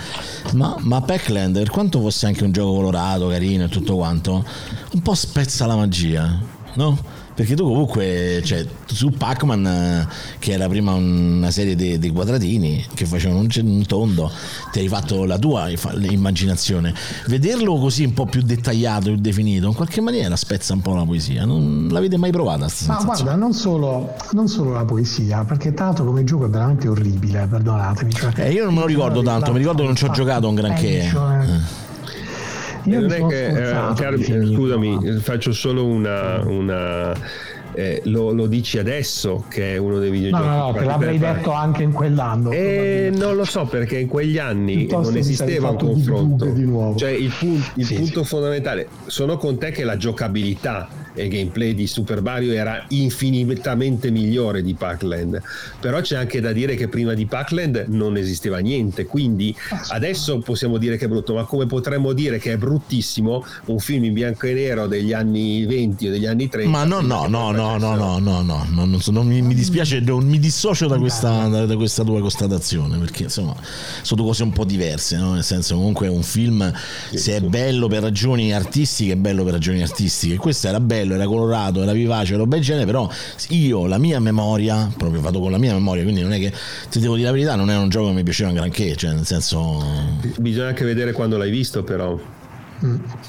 eh. ma, ma Pac-Land per quanto fosse anche un gioco colorato, carino e tutto quanto, un po' spezza la magia. no? Perché tu comunque, cioè, su Pac-Man, che era prima una serie dei quadratini che facevano un, un, tondo, ti hai fatto la tua immaginazione. Vederlo così un po' più dettagliato, più definito, in qualche maniera spezza un po' la poesia. Non l'avete mai provata? Ma guarda, non solo, non solo, la poesia, perché tanto come gioco è veramente orribile, perdonatemi. Cioè, eh, io non me lo ricordo tanto, mi ricordo che non ci ho giocato un granché. Cioè, eh. Io non è che, eh, caro, scusami, faccio solo una, una eh, lo, lo, dici adesso che è uno dei videogiochi. No, no, no, te l'avrei detto anche in quell'anno. Eh, non lo so perché in quegli anni Piuttosto non esisteva un confronto. Di di cioè il, pun- il sì, punto sì. fondamentale, sono con te che la giocabilità e il gameplay di Super Mario era infinitamente migliore di Pac-Land. Però c'è anche da dire che prima di Pac-Land non esisteva niente, quindi adesso possiamo dire che è brutto, ma come potremmo dire che è bruttissimo un film in bianco e nero degli anni 20 o degli anni 30? Ma no, no, no, no, no, no, no, no, no, non so, non mi, mi, dispiace, non, mi dissocio da questa, da, da questa, tua constatazione, perché insomma sono cose un po' diverse, no? nel senso comunque un film, se è bello per ragioni artistiche, è bello per ragioni artistiche, questo era bello bello, era colorato, era vivace, roba del genere, però io la mia memoria, proprio vado con la mia memoria, quindi non è che, ti devo dire la verità, non è un gioco che mi piaceva granché, cioè nel senso... Bisogna anche vedere quando l'hai visto però.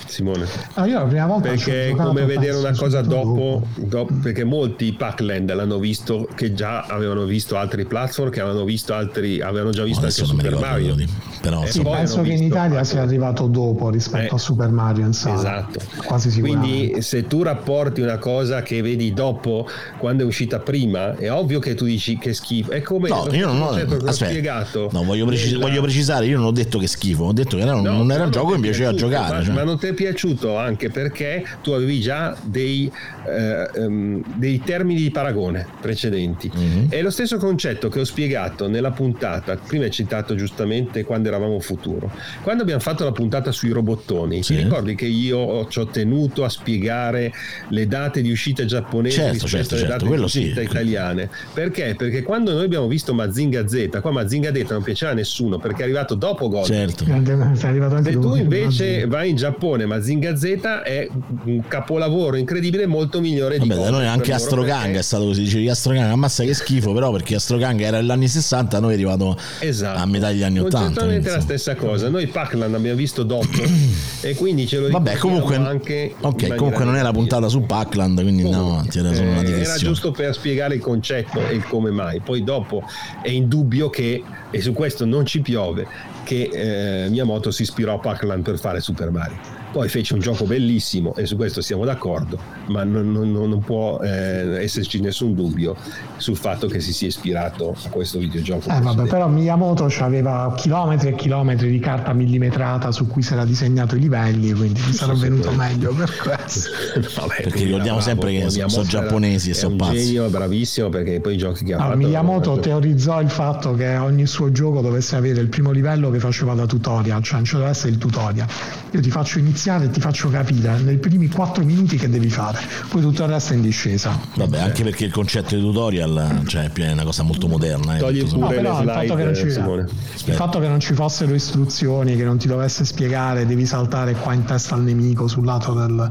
Simone. Ah, io la prima volta perché è come vedere una cosa dopo, dopo, perché molti Pac-Land l'hanno visto che già avevano visto altri platform che avevano visto altri avevano già visto anche Super Mario. di, però sì, penso che in Italia sia arrivato dopo rispetto eh, a Super Mario in sala. esatto. Quasi quindi se tu rapporti una cosa che vedi dopo quando è uscita prima è ovvio che tu dici che schifo. È come no, io non ho, aspetta, spiegato. No, voglio, precis- voglio, precisare io non ho detto che schifo ho detto che era, no, non era un gioco che mi piaceva giocare cioè. ma non ti è piaciuto anche perché tu avevi già dei, eh, um, dei termini di paragone precedenti. Mm-hmm. È lo stesso concetto che ho spiegato nella puntata, prima hai citato giustamente quando eravamo futuro. Quando abbiamo fatto la puntata sui robottoni, sì. ti ricordi che io ci ho tenuto a spiegare le date di uscita giapponesi certo, rispetto certo, alle certo, date di uscita sì. italiane? Perché? Perché quando noi abbiamo visto Mazinga Z, qua Mazinga Z non piaceva a nessuno perché è arrivato dopo Gold. Certo. Se tu invece vai in Giappone, Mazinga Z è un capolavoro incredibile, molto migliore Vabbè, di da noi anche Astrogang è stato così. Dicevi Astrogang, ammazza che schifo, però perché Astrogang era negli anni 60, noi è arrivato esatto. a metà degli anni 80. Esattamente la stessa cosa. Noi Pacland abbiamo visto dopo e quindi ce lo Vabbè, comunque, anche ok, comunque non è la puntata su Packland, quindi andiamo avanti. Era solo una Era giusto per spiegare il concetto e il come mai. Poi dopo è indubbio che, e su questo non ci piove, che eh, Miyamoto si ispirò a Pac-Land per fare Super Mario. Poi fece un gioco bellissimo e su questo siamo d'accordo, ma non, non, non può eh, esserci nessun dubbio sul fatto che si sia ispirato a questo videogioco. Eh, vabbè, però Miyamoto aveva chilometri e chilometri di carta millimetrata su cui si era disegnato i livelli, quindi mi sarà venuto meglio per questo. vabbè, perché ricordiamo sempre che sono, sono giapponesi e sono pazzi. Genio, bravissimo, perché poi i giochi che ha allora, fatto... Miyamoto teorizzò il fatto che ogni suo gioco dovesse avere il primo livello che faceva da tutorial, cioè non ci deve essere il tutorial. Io ti faccio iniziare iniziare e ti faccio capire nei primi 4 minuti che devi fare, poi tutto il resto è in discesa. Vabbè, anche perché il concetto di tutorial cioè, è una cosa molto moderna. Eh, Togli pure no, però, il, fatto slide, ci, il fatto che non ci fossero istruzioni, che non ti dovesse spiegare, devi saltare qua in testa al nemico sul lato del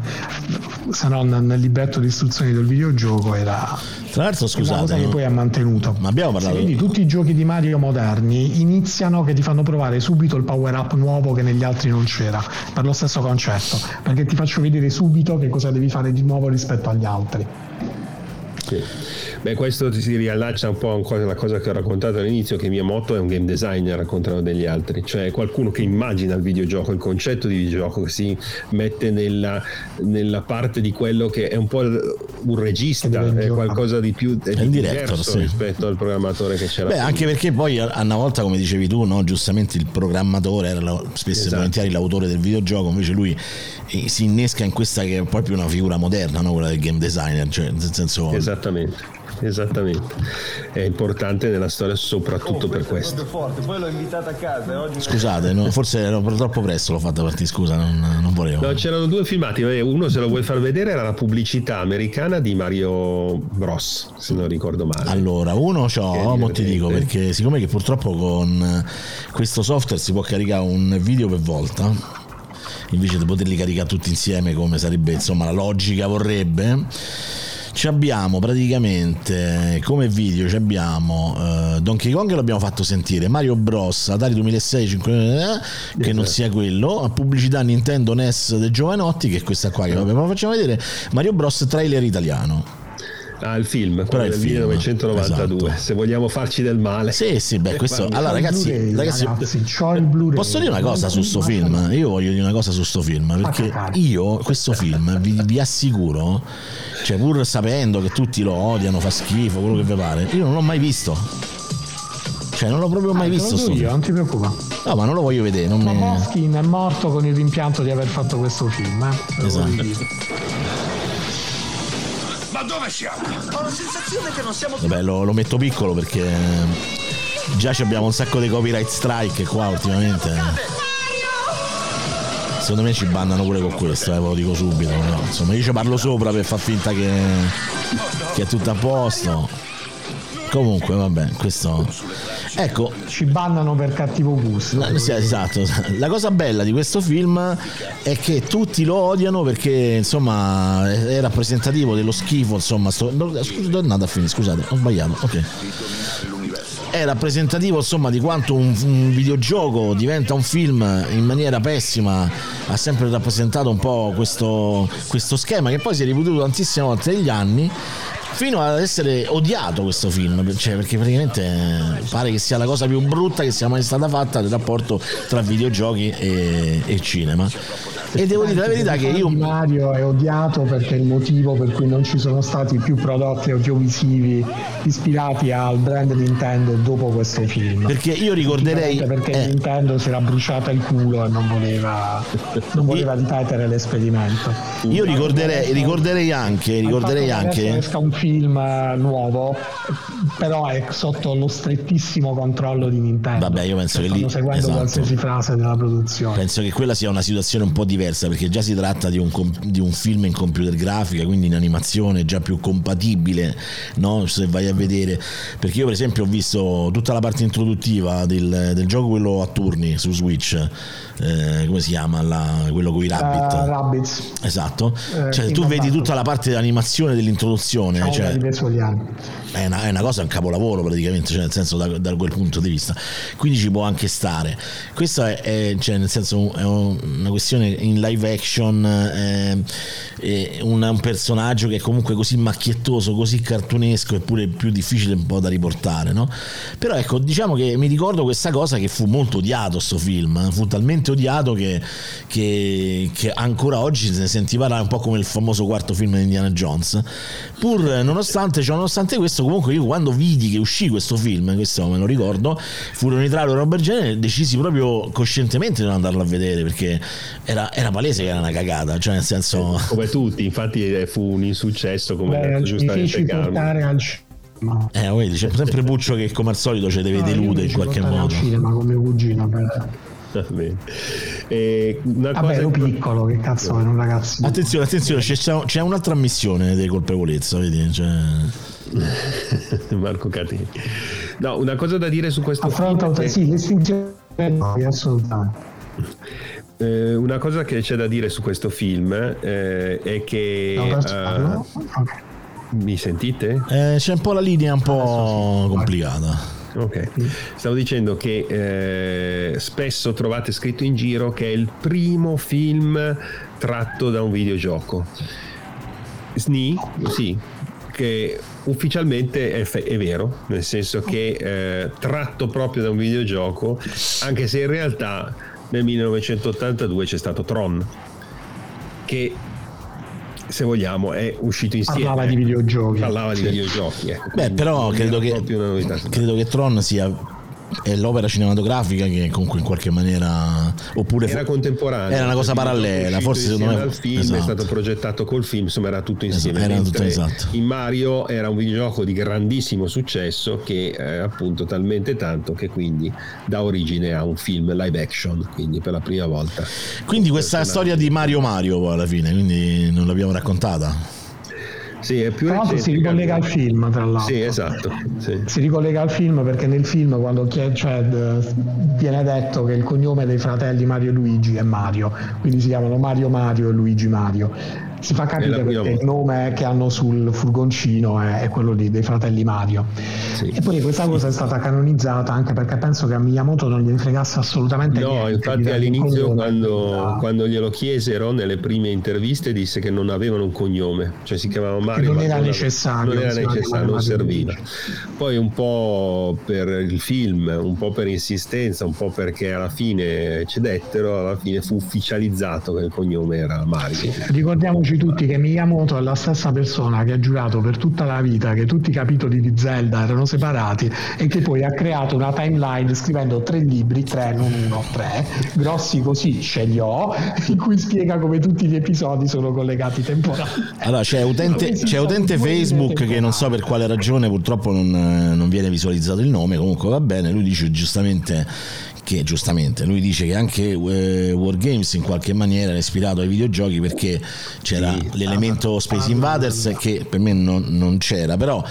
se no nel libretto di istruzioni del videogioco era tra l'altro scusate una cosa che poi ha mantenuto ma abbiamo parlato quindi tutti i giochi di Mario moderni iniziano che ti fanno provare subito il power up nuovo che negli altri non c'era per lo stesso concetto concetto, perché ti faccio vedere subito che cosa devi fare di nuovo rispetto agli altri. Sì. Beh, questo si riallaccia un po' alla cosa che ho raccontato all'inizio, che Miyamoto è un game designer al contrario degli altri, cioè qualcuno che immagina il videogioco, il concetto di videogioco, che si mette nella, nella parte di quello che è un po' un regista, è qualcosa di più è di director, sì. rispetto al programmatore che c'era. Beh, prima. anche perché poi a una volta, come dicevi tu, no? giustamente il programmatore era spesso esatto. e volentieri l'autore del videogioco, invece lui eh, si innesca in questa che è proprio una figura moderna, no? quella del game designer, cioè nel senso... Esattamente esattamente. È importante nella storia soprattutto oh, per questo. Forte. Poi l'ho invitata a casa oggi... Scusate, no, forse ero troppo presto l'ho fatta partire, scusa, non, non volevo. No, c'erano due filmati, uno se lo vuoi far vedere era la pubblicità americana di Mario Bros, se non ricordo male. Allora, uno c'ho, mo ti dico, perché siccome che purtroppo con questo software si può caricare un video per volta invece di poterli caricare tutti insieme come sarebbe insomma la logica vorrebbe ci abbiamo praticamente come video ci abbiamo uh, Donkey Kong l'abbiamo fatto sentire Mario Bros Atari 2006 5, eh, che non sia quello pubblicità Nintendo NES dei giovanotti che è questa qua che vabbè, ma facciamo vedere Mario Bros trailer italiano Ah, il film, quello del film. 1992. Esatto. Se vogliamo farci del male. Sì, sì, beh, questo. Allora, ragazzi, ragazzi, ragazzi posso dire una cosa su sto film? Io voglio dire una cosa su sto film. Perché io, questo film, vi, vi assicuro, cioè, pur sapendo che tutti lo odiano, fa schifo, quello che vi pare, io non l'ho mai visto. Cioè, non l'ho proprio mai ah, visto. Sto io, non ti preoccupare. No, ma non lo voglio vedere. Non ma mi... Moskin è morto con il rimpianto di aver fatto questo film. Eh? Esatto. Ma dove siamo? Ho la sensazione che non siamo più... Vabbè, lo, lo metto piccolo perché già abbiamo un sacco di copyright strike qua ultimamente. Secondo me ci bandano pure con questo, eh, ve lo dico subito. No? Insomma, io ci parlo sopra per far finta che, che è tutto a posto. Comunque, vabbè, questo. Ecco. Ci bannano per cattivo gusto. Sì, esatto. La cosa bella di questo film è che tutti lo odiano perché, insomma, è rappresentativo dello schifo. Insomma, sto. Scusa, tornate a finire, scusate, ho sbagliato. Ok è rappresentativo insomma di quanto un, un, videogioco diventa un film in maniera pessima. Ha sempre rappresentato un po' questo, questo schema che poi si è ripetuto tantissime volte negli anni fino ad essere odiato questo film, cioè, perché praticamente eh, pare che sia la cosa più brutta che sia mai stata fatta del rapporto tra videogiochi e, e cinema. E devo dire la verità che io... Mario è odiato perché è il motivo per cui non ci sono stati più prodotti audiovisivi ispirati al brand Nintendo dopo questo film. Perché io ricorderei... Perché eh... Nintendo si era bruciata il culo e non voleva, non voleva ripetere l'esperimento. Io ricorderei, ricorderei anche... Ricorderei anche... esca un film nuovo, però è sotto lo strettissimo controllo di Nintendo. Vabbè, io penso che lì... seguendo esatto. qualsiasi frase della produzione. Penso che quella sia una situazione un po' diversa diversa perché già si tratta di un, di un, film in computer grafica, quindi in animazione già più compatibile, no? se vai a vedere. Perché io per esempio ho visto tutta la parte introduttiva del, del gioco quello a turni su Switch, eh, come si chiama? La, quello con i rabbit. Uh, rabbits. Esatto. Eh, cioè, tu vedi tutta la parte dell'animazione dell'introduzione. Cioè, è, una, è una cosa, è un capolavoro praticamente, cioè nel senso da, da, quel punto di vista. Quindi ci può anche stare. Questo è, è cioè, nel senso, è una questione in live action, eh, un, un, personaggio che è comunque così macchiettoso, così cartunesco, eppure più difficile un po' da riportare, no? Però ecco, diciamo che mi ricordo questa cosa che fu molto odiato sto film, eh, fu talmente odiato che, che, che ancora oggi se ne senti parlare un po' come il famoso quarto film di Indiana Jones. Pur nonostante, cioè, nonostante questo, comunque io quando vidi che uscì questo film, questo me lo ricordo, furono i trailer roba del genere, decisi proprio coscientemente di non andarlo a vedere perché era, era palese che era una cagata, cioè nel senso... Eh, come tutti, infatti eh, fu un insuccesso come Beh, giustamente portare al cinema. Eh, vedi, c'è sempre Buccio che come al solito ce deve no, delude in qualche modo. Al cinema con mio cugino per... Eh, una Vabbè, ero piccolo, che cazzo è un ragazzo. Attenzione, attenzione, c'è, c'è, un'altra missione di colpevolezza, vedi? Cioè... Marco Catini. No, una cosa da dire su questo Affronta, film. Sì, l'estinzione assolutamente. Eh, una cosa che c'è da dire su questo film eh, è che... No, uh. Mi sentite? Eh, c'è un po' la linea un po' complicata. Ok, stavo dicendo che eh, spesso trovate scritto in giro che è il primo film tratto da un videogioco. SNI, sì, che ufficialmente è, fe- è, vero, nel senso che eh, tratto proprio da un videogioco, anche se in realtà nel 1982 c'è stato Tron, che se vogliamo è uscito insieme. Parlava di videogiochi. Parlava di videogiochi. Ecco. Beh, però credo che, credo che Tron sia è l'opera cinematografica che comunque in qualche maniera oppure era contemporanea era una cosa parallela forse secondo me film esatto. è stato progettato col film insomma era tutto insieme esatto, era tutto esatto. in Mario era un videogioco di grandissimo successo che eh, appunto talmente tanto che quindi dà origine a un film live action quindi per la prima volta quindi questa storia di Mario Mario alla fine quindi non l'abbiamo raccontata Sì, è più tra l'altro si ricollega al film, tra l'altro. Sì, esatto. Sì. Si ricollega al film perché nel film quando cioè, viene detto che il cognome dei fratelli Mario e Luigi è Mario, quindi si chiamano Mario Mario e Luigi Mario si fa capire perché il nome che hanno sul furgoncino è, è quello di, dei fratelli Mario. Sì. E poi questa cosa è stata canonizzata anche perché penso che a Miyamoto non gli fregasse assolutamente no, niente. No, infatti all'inizio quando, quando, glielo chiesero nelle prime interviste disse che non avevano un cognome, cioè si chiamava Mario. Che non era necessario. Non era necessario, non serviva. Poi un po' per il film, un po' per insistenza, un po' perché alla fine cedettero, alla fine fu ufficializzato che il cognome era Mario. Ricordiamoci ricordiamoci tutti che Miyamoto è la stessa persona che ha giurato per tutta la vita che tutti i capitoli di Zelda erano separati e che poi ha creato una timeline scrivendo tre libri, tre, non uno, tre, grossi così ce li ho, in cui spiega come tutti gli episodi sono collegati temporalmente. Allora c'è utente, c'è utente Facebook che non so per quale ragione purtroppo non, non viene visualizzato il nome, comunque va bene, lui dice giustamente che giustamente? Lui dice che anche eh, Wargames in qualche maniera era ispirato ai videogiochi perché c'era sì, l'elemento ah, Space Invaders che per me non, non c'era, però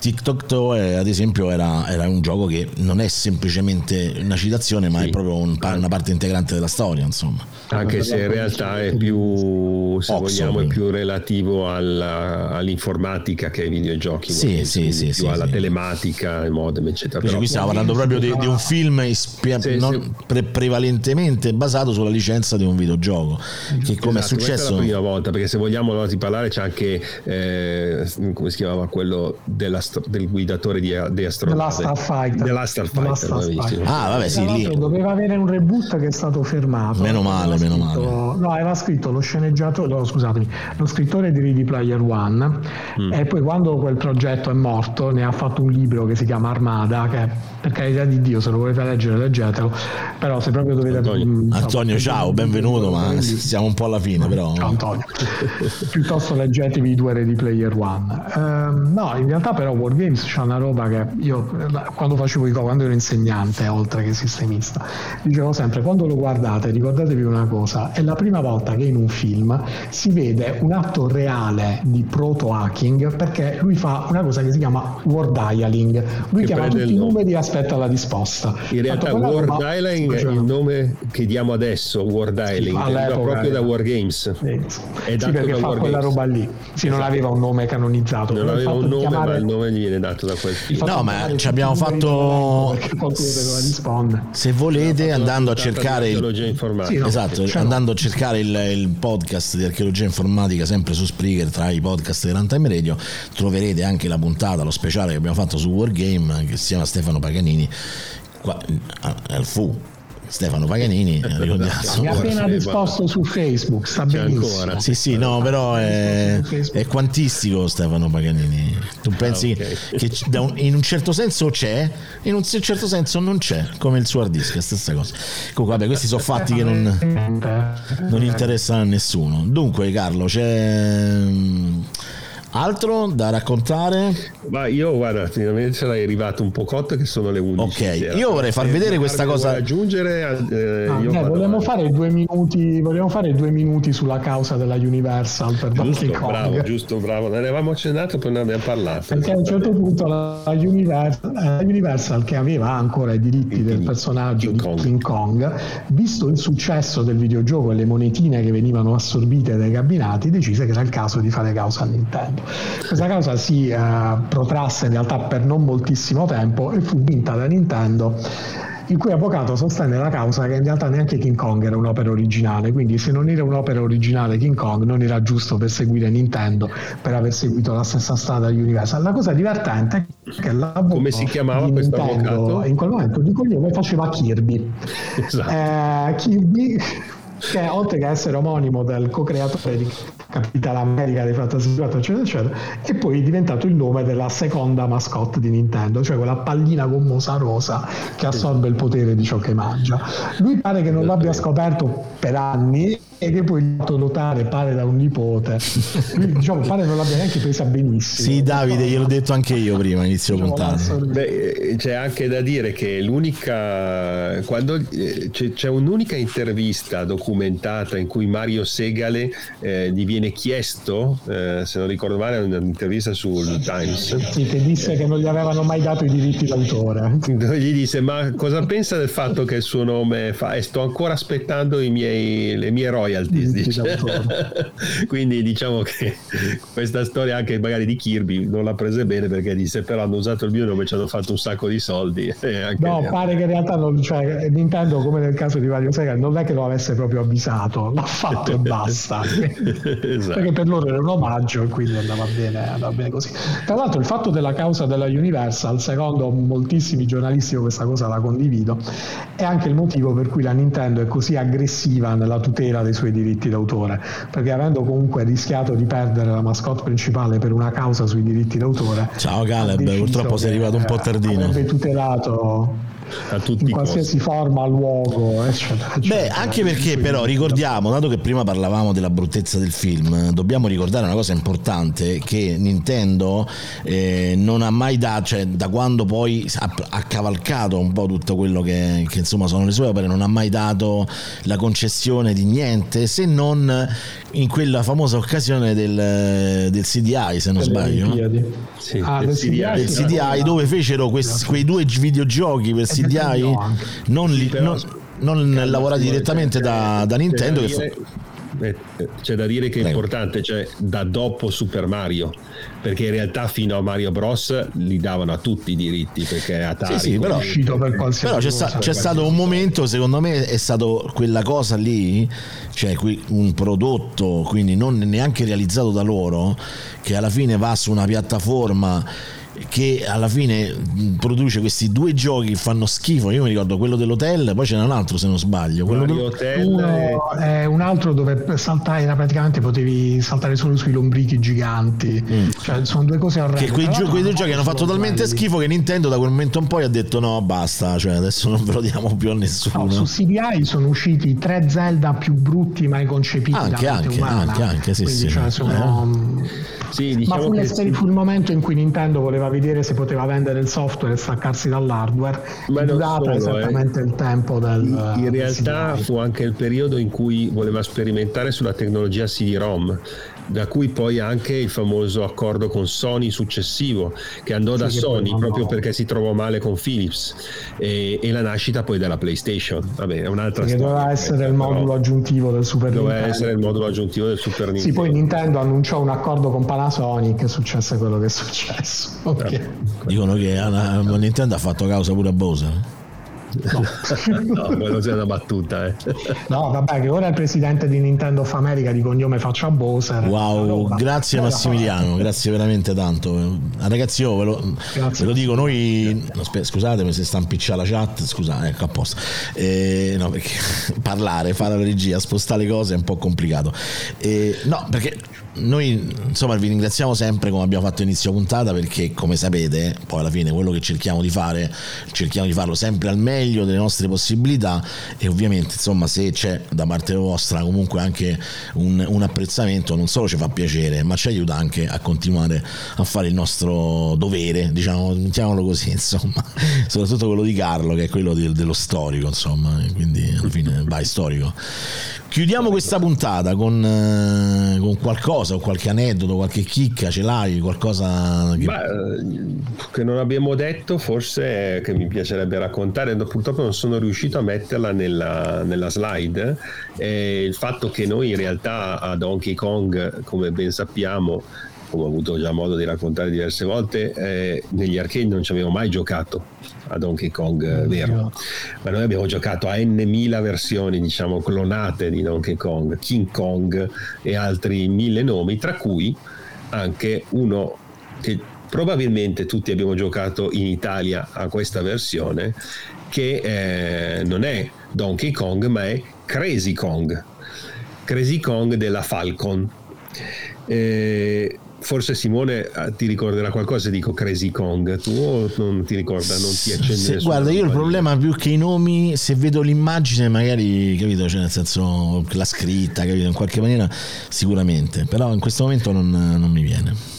TikTok Toe ad esempio era, era, un gioco che non è semplicemente una citazione ma sì. è proprio un, una parte integrante della storia insomma anche se in realtà è più se Oxo, vogliamo è più relativo alla, all'informatica che ai videogiochi sì, sì, sì, più sì, alla sì. telematica modem eccetera Però, qui stiamo parlando proprio di, di un film ispia- non, pre- prevalentemente basato sulla licenza di un videogioco che come esatto, è successo è la prima volta perché se vogliamo di parlare c'è anche eh, come si chiamava quello della del guidatore di, di astronave. The Last Starfighter. Last Starfighter, Ah, vabbè, sì, lì. Doveva avere un reboot che è stato fermato. Meno male, meno scritto, male. No, aveva scritto lo sceneggiatore, no, scusatemi, lo scrittore di Ready Player One mm. e poi quando quel progetto è morto ne ha fatto un libro che si chiama Armada, che per carità di Dio, se lo volete leggere, leggetelo, però se proprio dovete... Antonio, mh, Antonio ciao, benvenuto, ma siamo un po' alla fine, però... Ciao Antonio. Piuttosto leggetevi i due Ready Player One. Uh, no, in realtà però Wargames c'è una roba che io quando facevo i co, quando ero insegnante oltre che sistemista, dicevo sempre quando lo guardate ricordatevi una cosa, è la prima volta che in un film si vede un atto reale di proto hacking perché lui fa una cosa che si chiama word dialing, lui che chiama tutti i numeri e aspetta la risposta. In realtà word roba... dialing è il nome che diamo adesso, word dialing, sì, è proprio da Wargames. Sì, è sì perché fa quella roba lì. Sì, non esatto. aveva un nome canonizzato. Non aveva un nome, chiamare... ma il nome gli viene dato da quel film. No, ma ci abbiamo fatto. Se volete, andando a cercare. Il... Sì, no, esatto, diciamo. andando a cercare il, il, podcast di archeologia informatica, sempre su Spreaker, tra i podcast di Runtime Radio, troverete anche la puntata, lo speciale che abbiamo fatto su Wargame, che si chiama Stefano Paganini. Qua, al fu Stefano Paganini mi ha appena risposto su Facebook sta c'è benissimo. Ancora. sì sì no però è, è quantistico Stefano Paganini. Tu pensi ah, okay. che un, in un certo senso c'è in un certo senso non c'è come il suo hard disk è stessa cosa. Comunque vabbè questi sono fatti che non, non interessano a nessuno. Dunque Carlo c'è Altro da raccontare? Ma io guarda, finalmente sarai arrivato un po' cotto che sono le 11. Ok, io vorrei far vedere questa cosa. Aggiungere, eh, ah, beh, vogliamo, fare due minuti, vogliamo fare due minuti sulla causa della Universal per giusto, Donkey Bravo, giusto, bravo. Ne avevamo accennato, poi ne abbiamo parlato. Perché a un certo punto la Universal, la Universal che aveva ancora i diritti del personaggio King di Kong. King Kong, visto il successo del videogioco e le monetine che venivano assorbite dai cabinati, decise che era il caso di fare causa a Nintendo. Questa causa si eh, protrasse in realtà per non moltissimo tempo e fu vinta da Nintendo il cui avvocato sostenne la causa che in realtà neanche King Kong era un'opera originale, quindi se non era un'opera originale King Kong non era giusto perseguire Nintendo per aver seguito la stessa strada di Universal. La cosa divertente è che l'avvocato Come si chiamava questo avvocato? In quel momento di cognome faceva Kirby. Esatto. Eh, Kirby che oltre che essere omonimo del co-creatore di Capital America dei Fantasy 4 eccetera eccetera è poi diventato il nome della seconda mascotte di Nintendo cioè quella pallina gommosa rosa che assorbe il potere di ciò che mangia. Lui pare che non l'abbia scoperto per anni e che poi il fatto notare pare da un nipote. Lui, diciamo pare non l'abbia neanche presa benissimo. Sì Davide gliel'ho detto anche io prima inizio diciamo, puntata. Beh, c'è anche da dire che l'unica quando eh, c'è, c'è, un'unica intervista documentata in cui Mario Segale eh, gli viene chiesto eh, se non ricordo male un'intervista sul Times. Sì, che disse che non gli avevano mai dato i diritti d'autore. Gli disse ma cosa pensa del fatto che il suo nome fa? E sto ancora aspettando i miei, le mie royalties. Dice. Quindi diciamo che questa storia anche magari di Kirby non l'ha presa bene perché disse però hanno usato il mio nome e ci hanno fatto un sacco di soldi. no, mia. pare che in realtà non, cioè, Nintendo come nel caso di Mario Sega non è che lo avesse proprio avvisato, l'ha fatto e basta. esatto. Perché per loro era un omaggio e quindi andava bene, andava bene così. Tra l'altro il fatto della causa della Universal, secondo moltissimi giornalisti questa cosa la condivido, è anche il motivo per cui la Nintendo è così aggressiva nella tutela dei suoi diritti d'autore, perché avendo comunque rischiato di perdere la mascotte principale per una causa sui diritti d'autore. Ciao Caleb, purtroppo sei arrivato un po' tardino. Avrebbe tutelato a tutti in qualsiasi costi. forma, luogo, eccetera, eccetera. Beh, anche perché però ricordiamo, dato che prima parlavamo della bruttezza del film, dobbiamo ricordare una cosa importante che Nintendo eh, non ha mai dato, cioè da quando poi ha, ha cavalcato un po' tutto quello che, che, insomma sono le sue opere, non ha mai dato la concessione di niente se non in quella famosa occasione del, del CDI, se non sbaglio. Sì, ah, del, CDI, del CDI dove fecero questi, quei due videogiochi per CDI non, li, non, non lavorati direttamente da, da Nintendo. Che eh, c'è da dire che è importante, cioè da dopo Super Mario, perché in realtà fino a Mario Bros li davano a tutti i diritti, perché Atari sì, sì, però, però c'è, sta, c'è stato un momento, secondo me è stato quella cosa lì, cioè un prodotto, quindi non neanche realizzato da loro, che alla fine va su una piattaforma che alla fine produce questi due giochi che fanno schifo. Io mi ricordo quello dell'hotel, poi c'era un altro se non sbaglio. Quello del... Uno è un altro dove saltare praticamente potevi saltare solo sui lombrichi giganti. Mm. Cioè, sono due cose orrende. Che quei, gio- quei due giochi hanno fatto talmente belli. schifo che Nintendo da quel momento in poi ha detto no, basta, cioè adesso non ve lo diamo più a nessuno. No, su CDI sono usciti tre Zelda più brutti mai concepiti anche, anche, anche, anche, sì, Quindi, sì. Cioè, sono... eh. sì, diciamo Ma fu, che... fu il momento in cui Nintendo voleva voleva vedere se poteva vendere il software e staccarsi dall'hardware Ma durata eh. esattamente eh. il tempo del in, in realtà del fu anche il periodo in cui voleva sperimentare sulla tecnologia CD-ROM da cui poi anche il famoso accordo con Sony successivo che andò sì, da che Sony proprio perché si trovò male con Philips e, e, la nascita poi della PlayStation. Vabbè è un'altra sì, storia doveva essere il modulo aggiuntivo del Super doveva Nintendo. doveva essere il modulo aggiuntivo del Super Nintendo sì poi Nintendo. Annunciò un accordo con Panasonic e successe quello che è successo. Okay. dicono che Nintendo ha fatto causa pure a Bowser No, no quello sia una battuta. Eh. No, vabbè, che ora è il presidente di Nintendo of America di cognome faccia Bowser. Wow, grazie Massimiliano, grazie veramente tanto. Ragazzi, io ve lo, ve lo dico, noi scusatemi se sta impicciata la chat, scusate, ecco a posto. Eh, no, perché parlare, fare la regia, spostare le cose è un po' complicato. Eh, no, perché noi insomma vi ringraziamo sempre come abbiamo fatto inizio puntata perché come sapete poi alla fine quello che cerchiamo di fare cerchiamo di farlo sempre al meglio delle nostre possibilità e ovviamente insomma se c'è da parte vostra comunque anche un, un apprezzamento non solo ci fa piacere ma ci aiuta anche a continuare a fare il nostro dovere diciamo mettiamolo così insomma. Soprattutto quello di Carlo che è quello del, dello storico insomma quindi alla fine vai storico. Chiudiamo questa puntata con, eh, con qualcosa, o qualche aneddoto, qualche chicca, ce l'hai, qualcosa che... Beh, che non abbiamo detto, forse che mi piacerebbe raccontare, purtroppo non sono riuscito a metterla nella, nella slide, è il fatto che noi in realtà a Donkey Kong, come ben sappiamo, come ho avuto già modo di raccontare diverse volte, eh, negli arcade non ci avevo mai giocato a Donkey Kong eh, vero, ma noi abbiamo giocato a n mila versioni, diciamo, clonate di Donkey Kong, King Kong e altri mille nomi, tra cui anche uno che probabilmente tutti abbiamo giocato in Italia a questa versione, che eh, non è Donkey Kong, ma è Crazy Kong. Crazy Kong della Falcon. Eh, forse Simone ah, ti ricorderà qualcosa, dico Crazy Kong, tu o non ti ricorda, non ti accende se, Guarda, io il problema più che i nomi, se vedo l'immagine magari, capito, cioè nel senso la scritta, capito, in qualche maniera sicuramente, però in questo momento non, non mi viene.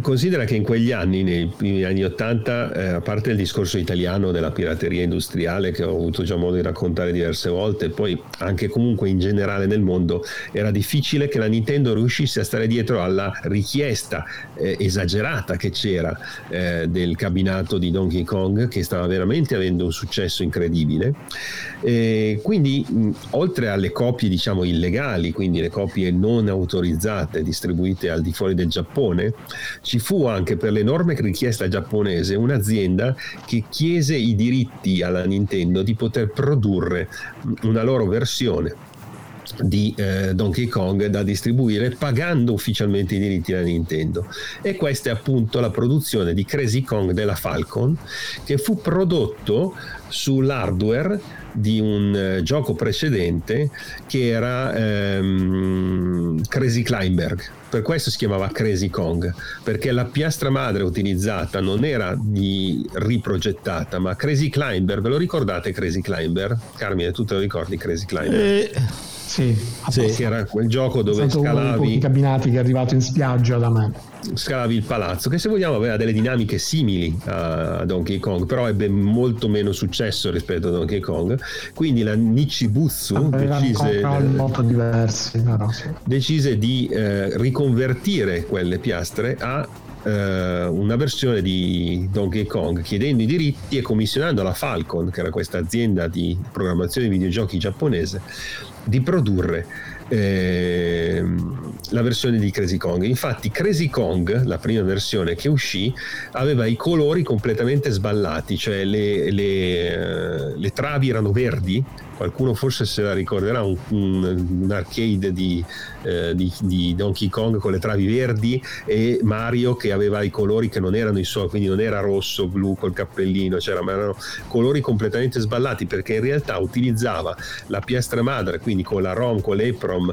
Considera che in quegli anni, nei primi anni Ottanta, eh, a parte il discorso italiano della pirateria industriale che ho avuto già modo di raccontare diverse volte, poi anche comunque in generale nel mondo, era difficile che la Nintendo riuscisse a stare dietro alla richiesta eh, esagerata che c'era eh, del cabinato di Donkey Kong, che stava veramente avendo un successo incredibile. quindi, mh, oltre alle copie diciamo illegali, quindi le copie non autorizzate distribuite al di fuori del Giappone, ci fu anche per l'enorme richiesta giapponese un'azienda che chiese i diritti alla Nintendo di poter produrre una loro versione di eh, Donkey Kong da distribuire pagando ufficialmente i diritti alla Nintendo. E questa è appunto la produzione di Crazy Kong della Falcon che fu prodotto sull'hardware di un eh, gioco precedente che era ehm, Crazy Kleinberg. Per questo si chiamava Crazy Kong, perché la piastra madre utilizzata non era di riprogettata, ma Crazy Climber, ve lo ricordate Crazy Climber? Carmine, tu te lo ricordi Crazy Climber? Eh, sì, sì. era quel gioco dove scalavi i cabinati che è arrivato in spiaggia da me scalavi il palazzo che se vogliamo aveva delle dinamiche simili a Donkey Kong però ebbe molto meno successo rispetto a Donkey Kong quindi la Nichibutsu decise, diversi, sì. decise di eh, riconvertire quelle piastre a eh, una versione di Donkey Kong chiedendo i diritti e commissionando alla Falcon che era questa azienda di programmazione di videogiochi giapponese di produrre eh, la versione di Crazy Kong. Infatti Crazy Kong, la prima versione che uscì, aveva i colori completamente sballati, cioè le, le, eh, le travi erano verdi qualcuno forse se la ricorderà, un, un, arcade di, eh, di, di, Donkey Kong con le travi verdi e Mario che aveva i colori che non erano i suoi, quindi non era rosso, blu col cappellino, c'era, ma erano colori completamente sballati perché in realtà utilizzava la piastra madre, quindi con la ROM, con l'EPROM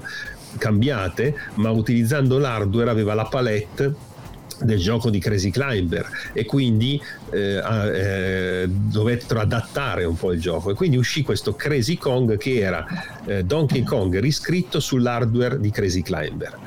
cambiate, ma utilizzando l'hardware aveva la palette del gioco di Crazy Climber e quindi eh, eh, dovettero adattare un po' il gioco e quindi uscì questo Crazy Kong che era eh, Donkey Kong riscritto sull'hardware di Crazy Climber.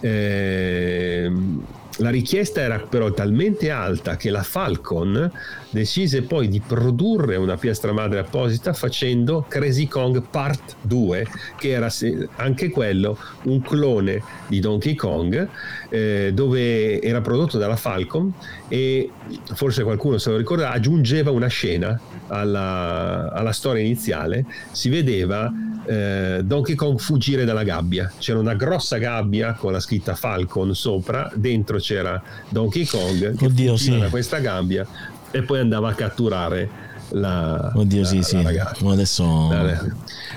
Ehm, la richiesta era però talmente alta che la Falcon decise poi di produrre una piastra madre apposita facendo Crazy Kong Part 2, che era anche quello un clone di Donkey Kong, eh, dove era prodotto dalla Falcon e forse qualcuno se lo ricorda, aggiungeva una scena alla, alla storia iniziale, si vedeva eh, Donkey Kong fuggire dalla gabbia, c'era una grossa gabbia con la scritta Falcon sopra, dentro c'era Donkey Kong che Oddio, sì. da questa gabbia e poi andava a catturare la, Oddio, la, sì, sì. ragazza. Adesso...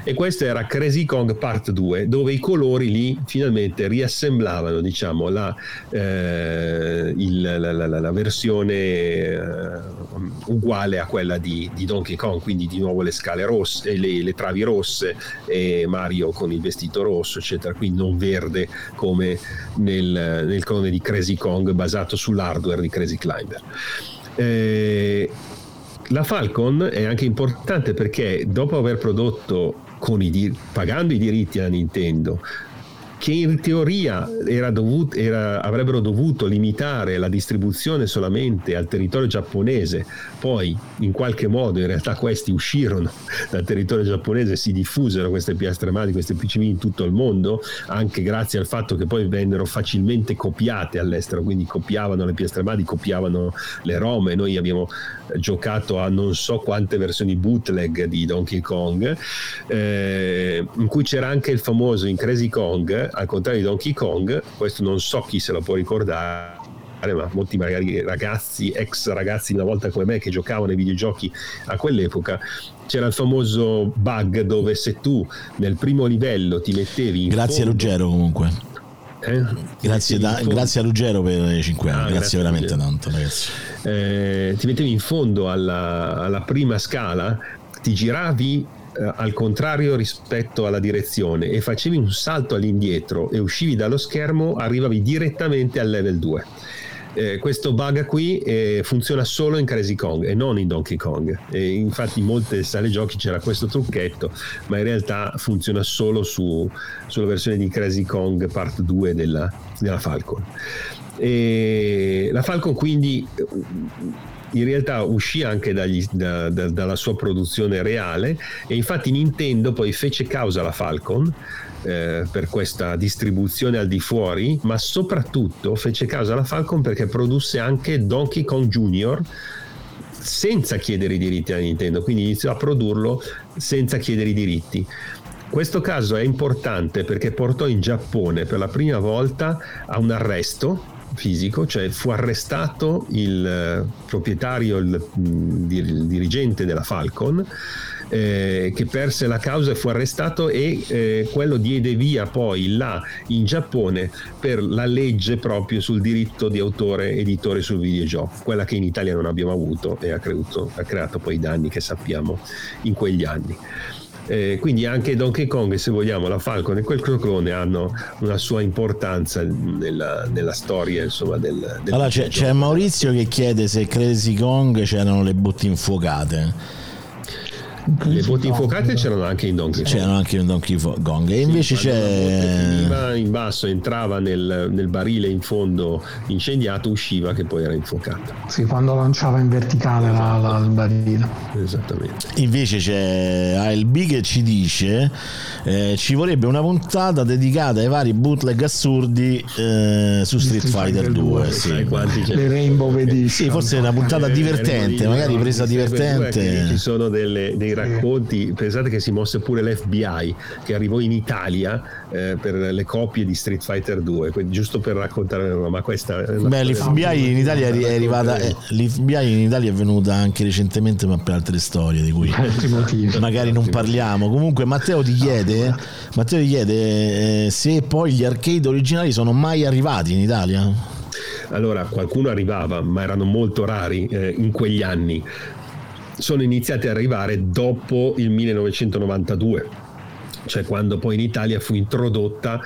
E questo era Crazy Kong Part 2, dove i colori lì finalmente riassemblavano diciamo, la, eh, il, la, la versione eh, uguale a quella di, di, Donkey Kong, quindi di nuovo le scale rosse, le, le travi rosse e Mario con il vestito rosso, eccetera, quindi non verde come nel, nel clone di Crazy Kong basato sull'hardware di Crazy Climber. Eh, la Falcon è anche importante perché dopo aver prodotto i, pagando i diritti a Nintendo che in teoria dovut, era, avrebbero dovuto limitare la distribuzione solamente al territorio giapponese, poi in qualche modo in realtà questi uscirono dal territorio giapponese si diffusero queste piastre madri, queste PCB in tutto il mondo, anche grazie al fatto che poi vennero facilmente copiate all'estero, quindi copiavano le piastre madri, copiavano le ROM e noi abbiamo giocato a non so quante versioni bootleg di Donkey Kong, eh, in cui c'era anche il famoso in Crazy Kong, al contrario di Donkey Kong, questo non so chi se lo può ricordare ma molti magari ragazzi, ex ragazzi una volta come me che giocavano ai videogiochi a quell'epoca, c'era il famoso bug dove se tu nel primo livello ti mettevi in Grazie fondo, a Ruggero comunque. Eh? Grazie, da, grazie, a Ruggero per i 5 anni, ah, grazie, grazie veramente tanto ragazzi. Eh, ti mettevi in fondo alla, alla prima scala, ti giravi eh, al contrario rispetto alla direzione e facevi un salto all'indietro e uscivi dallo schermo, arrivavi direttamente al level 2 eh, questo bug qui eh, funziona solo in Crazy Kong e non in Donkey Kong. E infatti in molte sale giochi c'era questo trucchetto, ma in realtà funziona solo su, sulla versione di Crazy Kong Part 2 della, della Falcon. E la Falcon quindi in realtà uscì anche dagli, da, da, dalla sua produzione reale e infatti Nintendo poi fece causa alla Falcon eh, per questa distribuzione al di fuori, ma soprattutto fece caso alla Falcon perché produsse anche Donkey Kong Jr. senza chiedere i diritti a Nintendo, quindi iniziò a produrlo senza chiedere i diritti. Questo caso è importante perché portò in Giappone per la prima volta a un arresto fisico, cioè fu arrestato il eh, proprietario, il, il dirigente della Falcon eh, che perse la causa e fu arrestato e eh, quello diede via poi là in Giappone per la legge proprio sul diritto di autore editore sul videogioco, quella che in Italia non abbiamo avuto e ha, creato, ha creato poi i danni che sappiamo in quegli anni. Eh, quindi anche Donkey Kong, se vogliamo, la Falcon e quel clone hanno una sua importanza nella, nella storia insomma, del, del allora c'è, c'è, Maurizio che chiede se Crazy Kong c'erano le botti infuocate le botti infuocate c'erano anche in Donkey Kong. C'erano anche in Donkey Kong. E invece sì, c'è. in basso, entrava nel, nel, barile in fondo incendiato, usciva che poi era infuocata. Sì, quando lanciava in verticale la, la, il barile. Esattamente. Invece c'è ALB che ci dice: eh, ci vorrebbe una puntata dedicata ai vari bootleg assurdi eh, su Street, Street Fighter 2. 2 sì. Le Rainbow Edition. Sì, forse è una puntata eh, divertente, magari presa divertente. Ci sono delle, dei racconti, pensate che si mosse pure l'FBI che arrivò in Italia eh, per le copie di Street Fighter 2, giusto per raccontare, ma questa è Beh, l'FBI in Italia è arrivata, eh, l'FBI in Italia è venuta anche recentemente, ma per altre storie di cui magari non parliamo. Comunque Matteo ti chiede, Matteo ti chiede eh, se poi gli arcade originali sono mai arrivati in Italia. Allora, qualcuno arrivava, ma erano molto rari eh, in quegli anni sono iniziati ad arrivare dopo il 1992 cioè quando poi in Italia fu introdotta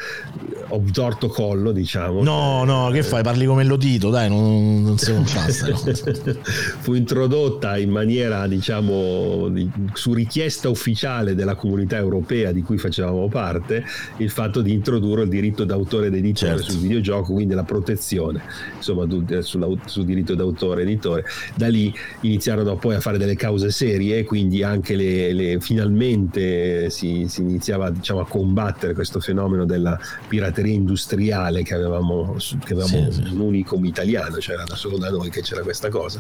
obtorto collo diciamo. No no che fai? Parli come l'odito dai non, non si basta fu introdotta in maniera diciamo di, su richiesta ufficiale della comunità europea di cui facevamo parte il fatto di introdurre il diritto d'autore ed editore certo. sul videogioco quindi la protezione insomma sul, sul diritto d'autore ed editore. Da lì iniziarono poi a fare delle cause serie quindi anche le, le finalmente si, si iniziò iniziava diciamo, a combattere questo fenomeno della pirateria industriale che avevamo, che avevamo sì, un unicum italiano, cioè era solo da noi che c'era questa cosa.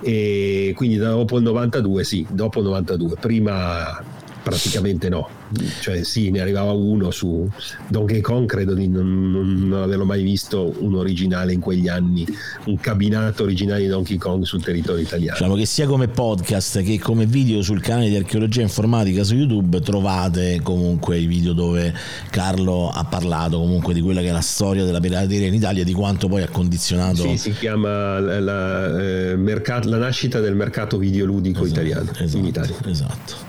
E quindi dopo il 92, sì, dopo il 92, prima praticamente no cioè sì, ne arrivava uno su Donkey Kong, credo di non, non, averlo mai visto un originale in quegli anni, un cabinato originale di Donkey Kong sul territorio italiano. Diciamo che sia come podcast che come video sul canale di archeologia informatica su YouTube trovate comunque i video dove Carlo ha parlato comunque di quella che è la storia della pirateria in Italia, di quanto poi ha condizionato... Sì, si chiama la, la, eh, mercato, la nascita del mercato videoludico esatto, italiano esatto, in Italia. Esatto.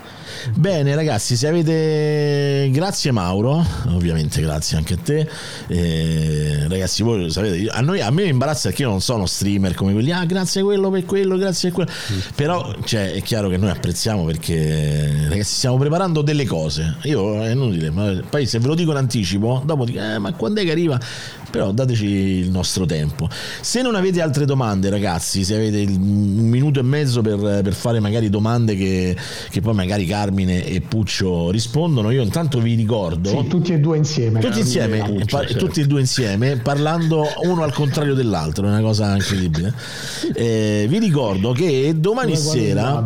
Bene ragazzi, se avete... Grazie Mauro, ovviamente grazie anche a te. Eh, ragazzi, voi sapete, a, noi, a me imbarazza perché io non sono streamer come quelli, ah grazie a quello per quello, grazie a quello. Mm. Però cioè, è chiaro che noi apprezziamo perché ragazzi stiamo preparando delle cose. Io è inutile, ma poi se ve lo dico in anticipo, dopo dico, eh, ma quando è che arriva? Però dateci il nostro tempo. Se non avete altre domande, ragazzi, se avete un minuto e mezzo per, per fare magari domande che, che, poi magari Carmine e Puccio rispondono, io intanto vi ricordo. Sì, tutti e due insieme. Tutti insieme, Puccio, par- certo. tutti e due insieme, parlando uno al contrario dell'altro, è una cosa incredibile. Eh, vi ricordo che domani sera,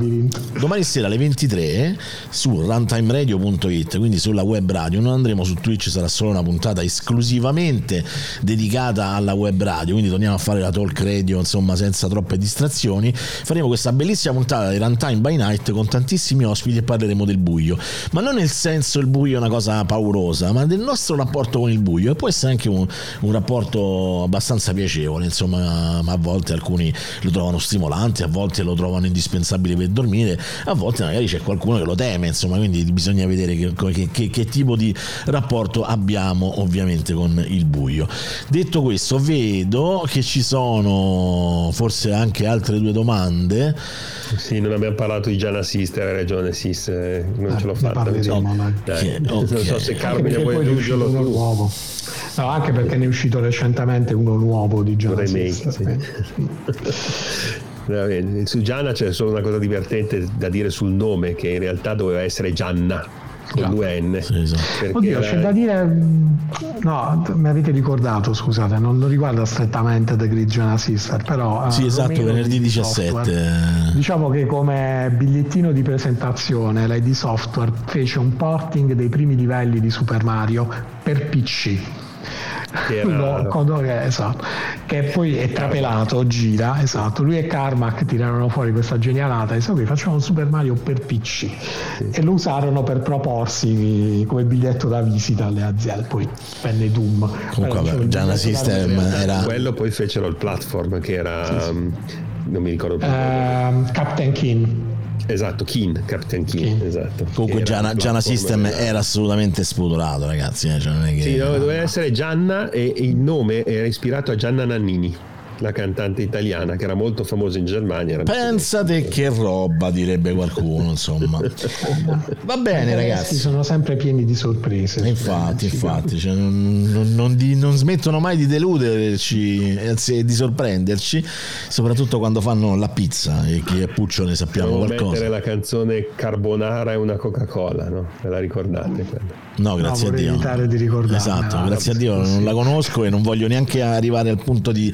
domani sera alle 23 su runtimeradio.it, quindi sulla web radio, non andremo su Twitch, sarà solo una puntata esclusivamente dedicata alla web radio, quindi torniamo a fare la talk radio, insomma, senza troppe distrazioni. Faremo questa bellissima puntata di Runtime by Night con tantissimi ospiti e parleremo del buio, ma non nel senso il buio è una cosa paurosa, ma del nostro rapporto con il buio e può essere anche un, un rapporto abbastanza piacevole, insomma, a volte alcuni lo trovano stimolante, a volte lo trovano indispensabile per dormire, a volte magari c'è qualcuno che lo teme, insomma, quindi bisogna vedere che, che, che, che tipo di rapporto abbiamo ovviamente con il buio. Detto questo, vedo che ci sono forse anche altre due domande. Sì, non abbiamo parlato di Gianna Sister, hai ragione Sister, non ah, ce l'ho fatta. Diciamo. Dai. Okay. Non so se Carmine vuoi aggiungerlo tu. Nuovo. No, anche perché ne è uscito recentemente uno nuovo di Gianna Sister. Sì. Su Gianna c'è solo una cosa divertente da dire sul nome, che in realtà doveva essere Gianna con due N. Sì, esatto. Oddio, c'è da dire, no, mi avete ricordato, scusate, non, non riguarda strettamente The Grid Jonas Sister, però... Eh, sì, esatto, venerdì 17. Software, diciamo che come bigliettino di presentazione l'ID Software fece un porting dei primi livelli di Super Mario per PC che, era... no, che, esatto, che poi è trapelato, gira, esatto. Lui e Carmack tirarono fuori questa genialata e so che facciamo un Super Mario per PC sì. e lo usarono per proporsi come biglietto da visita alle aziende. Poi venne Doom. Comunque, vabbè, già una system era... Quello poi fecero il platform che era... Sì, sì. Um, non mi ricordo più. Uh, Captain King. Esatto, Keen, Captain Keen, Keen. esatto. Comunque Gianna, Gianna System era... era assolutamente spudolato, ragazzi. Eh? Cioè, non è che... Sì, no, doveva essere Gianna e il nome era ispirato a Gianna Nannini la cantante italiana che era molto famosa in Germania. Pensate che roba, direbbe qualcuno, insomma. Va bene, ragazzi. Sono sempre pieni di sorprese. Infatti, infatti, cioè, non, non, non, di, non, smettono mai di deluderci e di sorprenderci, soprattutto quando fanno la pizza e che a Puccio ne sappiamo Devo qualcosa. mettere la canzone Carbonara e una Coca-Cola, no? Ve la ricordate quella? No, grazie no, a Dio. evitare di ricordarla. Esatto, grazie a Dio non la conosco e non voglio neanche arrivare al punto di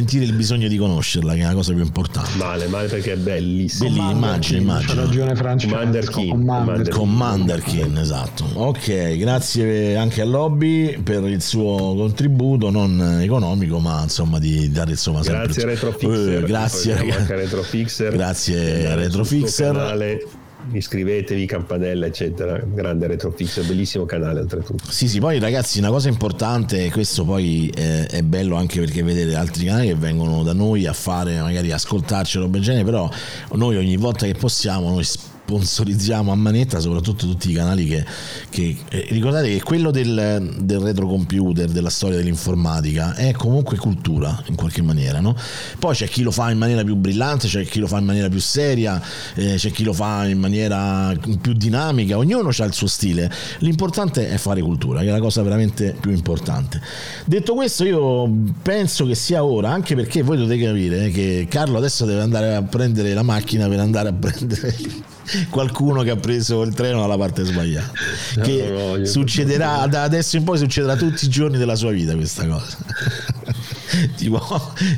sentire il bisogno di conoscerla, che è la cosa più importante. Male, male perché è bellissima. Bellissima, immagino, immagino. C'ha ragione Francesco. Commander King. Commander, Commander King, esatto. Ok, grazie anche a Lobby per il suo contributo, non economico, ma insomma di dare insomma sempre... Grazie Retrofixer. Uh, grazie, Retrofixer. Grazie Retrofixer iscrivetevi, campanella, eccetera. Grande retrofix, bellissimo canale oltretutto. Sì, sì, poi ragazzi, una cosa importante, questo poi è, è, bello anche perché vedete altri canali che vengono da noi a fare, magari ascoltarci roba del genere, però noi ogni volta che possiamo, noi sponsorizziamo a manetta soprattutto tutti i canali che, che eh, ricordate che quello del, del retrocomputer della storia dell'informatica è comunque cultura in qualche maniera no? poi c'è chi lo fa in maniera più brillante c'è chi lo fa in maniera più seria eh, c'è chi lo fa in maniera più dinamica ognuno ha il suo stile l'importante è fare cultura che è la cosa veramente più importante detto questo io penso che sia ora anche perché voi dovete capire che Carlo adesso deve andare a prendere la macchina per andare a prendere qualcuno che ha preso il treno dalla parte sbagliata. Che no, no, succederà da adesso in poi succederà tutti i giorni della sua vita questa cosa. tipo,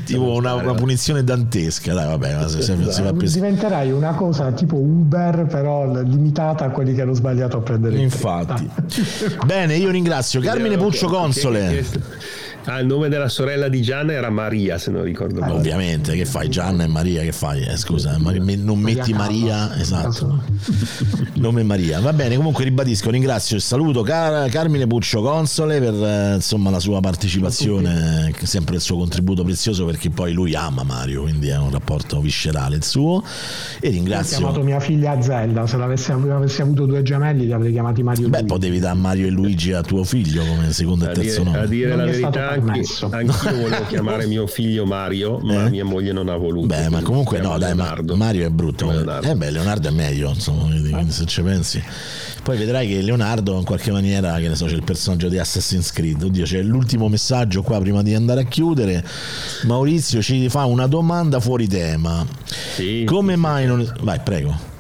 tipo una, una, punizione dantesca. Dai, vabbè, ma se, se, se diventerai una cosa tipo Uber, però limitata a quelli che hanno sbagliato a prendere il Infatti. Bene, io ringrazio Carmine Puccio Console. Ah, il nome della sorella di Gianna era Maria, se non ricordo male. Ovviamente, che fai? Gianna e Maria, che fai? Eh, scusa, non metti Maria, esatto. nome Maria. Va bene, comunque ribadisco, ringrazio e saluto Car- Carmine Puccio Console per eh, insomma, la sua partecipazione, sempre il suo contributo prezioso perché poi lui ama Mario, quindi è un rapporto viscerale il suo. E ringrazio. Ho chiamato mia figlia Zelda, se avessi avuto due gemelli li avrei chiamati Mario Beh, potevi dare Mario e Luigi a tuo figlio come secondo e terzo nome. A dire la verità anche, anch'io volevo chiamare mio figlio Mario, ma eh? mia moglie non ha voluto. Beh, ma comunque no, dai, Leonardo. Mario è brutto. Leonardo. Eh beh, Leonardo è meglio, insomma, quindi, se ci pensi. Poi vedrai che Leonardo in qualche maniera, che ne so, c'è il personaggio di Assassin's Creed. Oddio, c'è l'ultimo messaggio qua prima di andare a chiudere. Maurizio ci fa una domanda fuori tema. Sì, Come mai non... Vai, prego.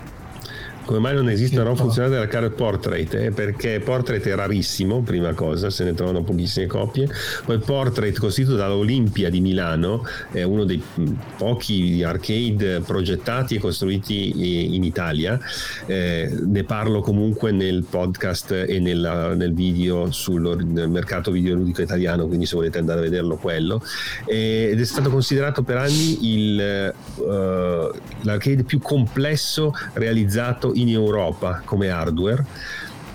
Come mai non esiste una roba funzionale della Car Portrait? Eh, perché Portrait è rarissimo, prima cosa, se ne trovano pochissime copie. Poi Portrait, costituito dall'Olimpia di Milano, è uno dei pochi arcade progettati e costruiti in Italia. Eh, ne parlo comunque nel podcast e nella, nel video sul mercato videoludico italiano, quindi se volete andare a vederlo quello. ed è stato considerato per anni il, uh, l'arcade più complesso realizzato in Europa come hardware.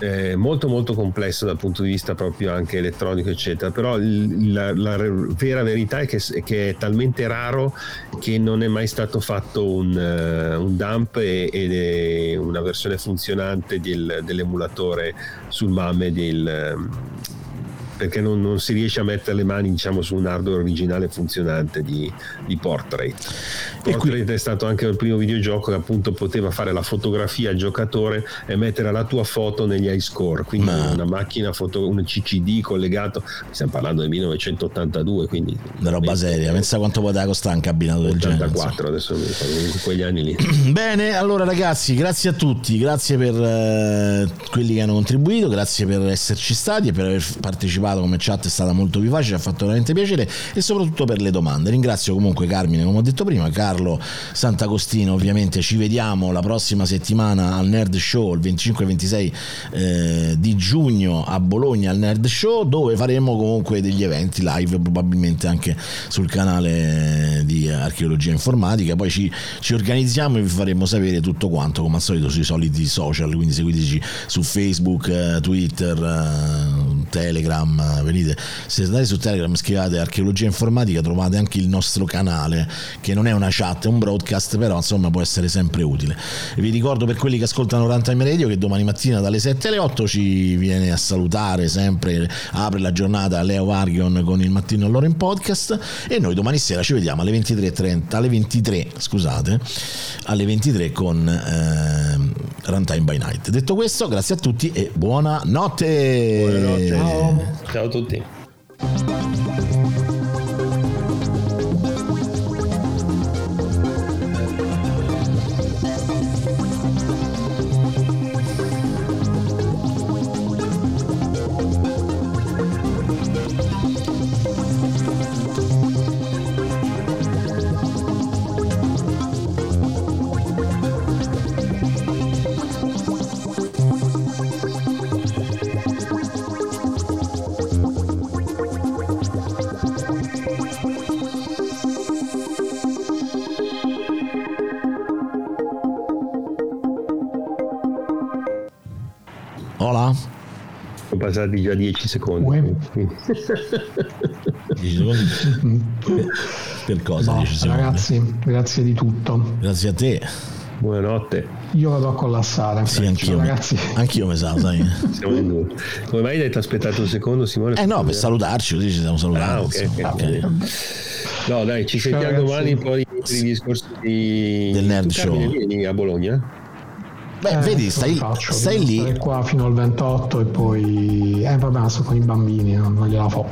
Eh, molto molto complesso dal punto di vista proprio anche elettronico eccetera però il, la, la, vera verità è che, che, è talmente raro che non è mai stato fatto un, uh, un dump ed è una versione funzionante del, dell'emulatore sul MAME del, perché non, non, si riesce a mettere le mani diciamo, su un hardware originale funzionante di, di Portrait. Portrait qui... è stato anche il primo videogioco che appunto poteva fare la fotografia al giocatore e mettere la tua foto negli iScore, quindi Ma... una macchina, foto, un CCD collegato, stiamo parlando del 1982, quindi... Una roba seria, pensa quanto poteva costare un cabinato del genere. 84, adesso ricordo, quegli anni lì. Bene, allora ragazzi, grazie a tutti, grazie per eh, quelli che hanno contribuito, grazie per esserci stati e per aver partecipato partecipato come chat è stata molto vivace, ci ha fatto veramente piacere e soprattutto per le domande. Ringrazio comunque Carmine, come ho detto prima, Carlo Sant'Agostino, ovviamente ci vediamo la prossima settimana al Nerd Show il 25-26 eh, di giugno a Bologna al Nerd Show dove faremo comunque degli eventi live probabilmente anche sul canale di archeologia informatica, poi ci, ci organizziamo e vi faremo sapere tutto quanto come al solito sui soliti social, quindi seguiteci su Facebook, eh, Twitter, eh, Telegram, venite, se andate su Telegram scrivete archeologia informatica trovate anche il nostro canale che non è una chat, è un broadcast però insomma può essere sempre utile. E vi ricordo per quelli che ascoltano Runtime Radio che domani mattina dalle 7 alle 8 ci viene a salutare sempre, apre la giornata Leo Vargion con il mattino allora in podcast e noi domani sera ci vediamo alle 23.30, alle 23 scusate, alle 23 con eh, Runtime by Night. Detto questo, grazie a tutti e buonanotte. Buonanotte. Ciao. Ciao a tutti. Passati già 10 secondi. 10 secondi per cosa? No, ragazzi, grazie di tutto. Grazie a te. Buonanotte. Io vado a collassare. Sì, anch'io. Ragazzi. Anch'io mi sa, sai. Siamo in due. Come mai hai aspettato un secondo, Simone? Eh no, per salutarci, così ci siamo salutati. Ah, okay, okay. No, dai, ci sentiamo domani poi per i discorsi di... del Nerd Show. a Bologna? Beh, eh, vedi, stai, faccio, stai lì. qua fino al 28 e poi. Eh, vabbè, sto con i bambini, non, non gliela fa.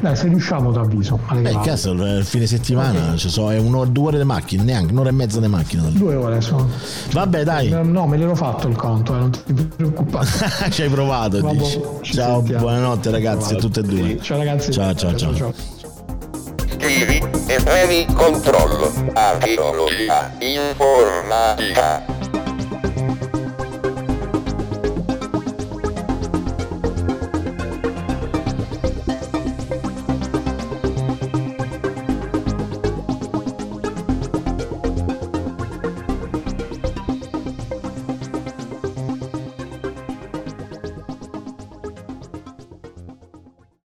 Dai, se riusciamo, ti avviso. Eh, cazzo, il fine settimana, okay. cioè, so, è un'ora, due ore di macchina, neanche un'ora e mezza di macchina. Due ore sono. Vabbè, dai. No, me l'ero fatto il conto, eh, non ti preoccupare. ci hai provato, Vabbè, Ciao, sentiamo. buonanotte, ragazzi, a tutte e due. Ciao, ragazzi. ciao, ciao. ciao. ciao. Scrivi e previ controllo. Archeologia informatica.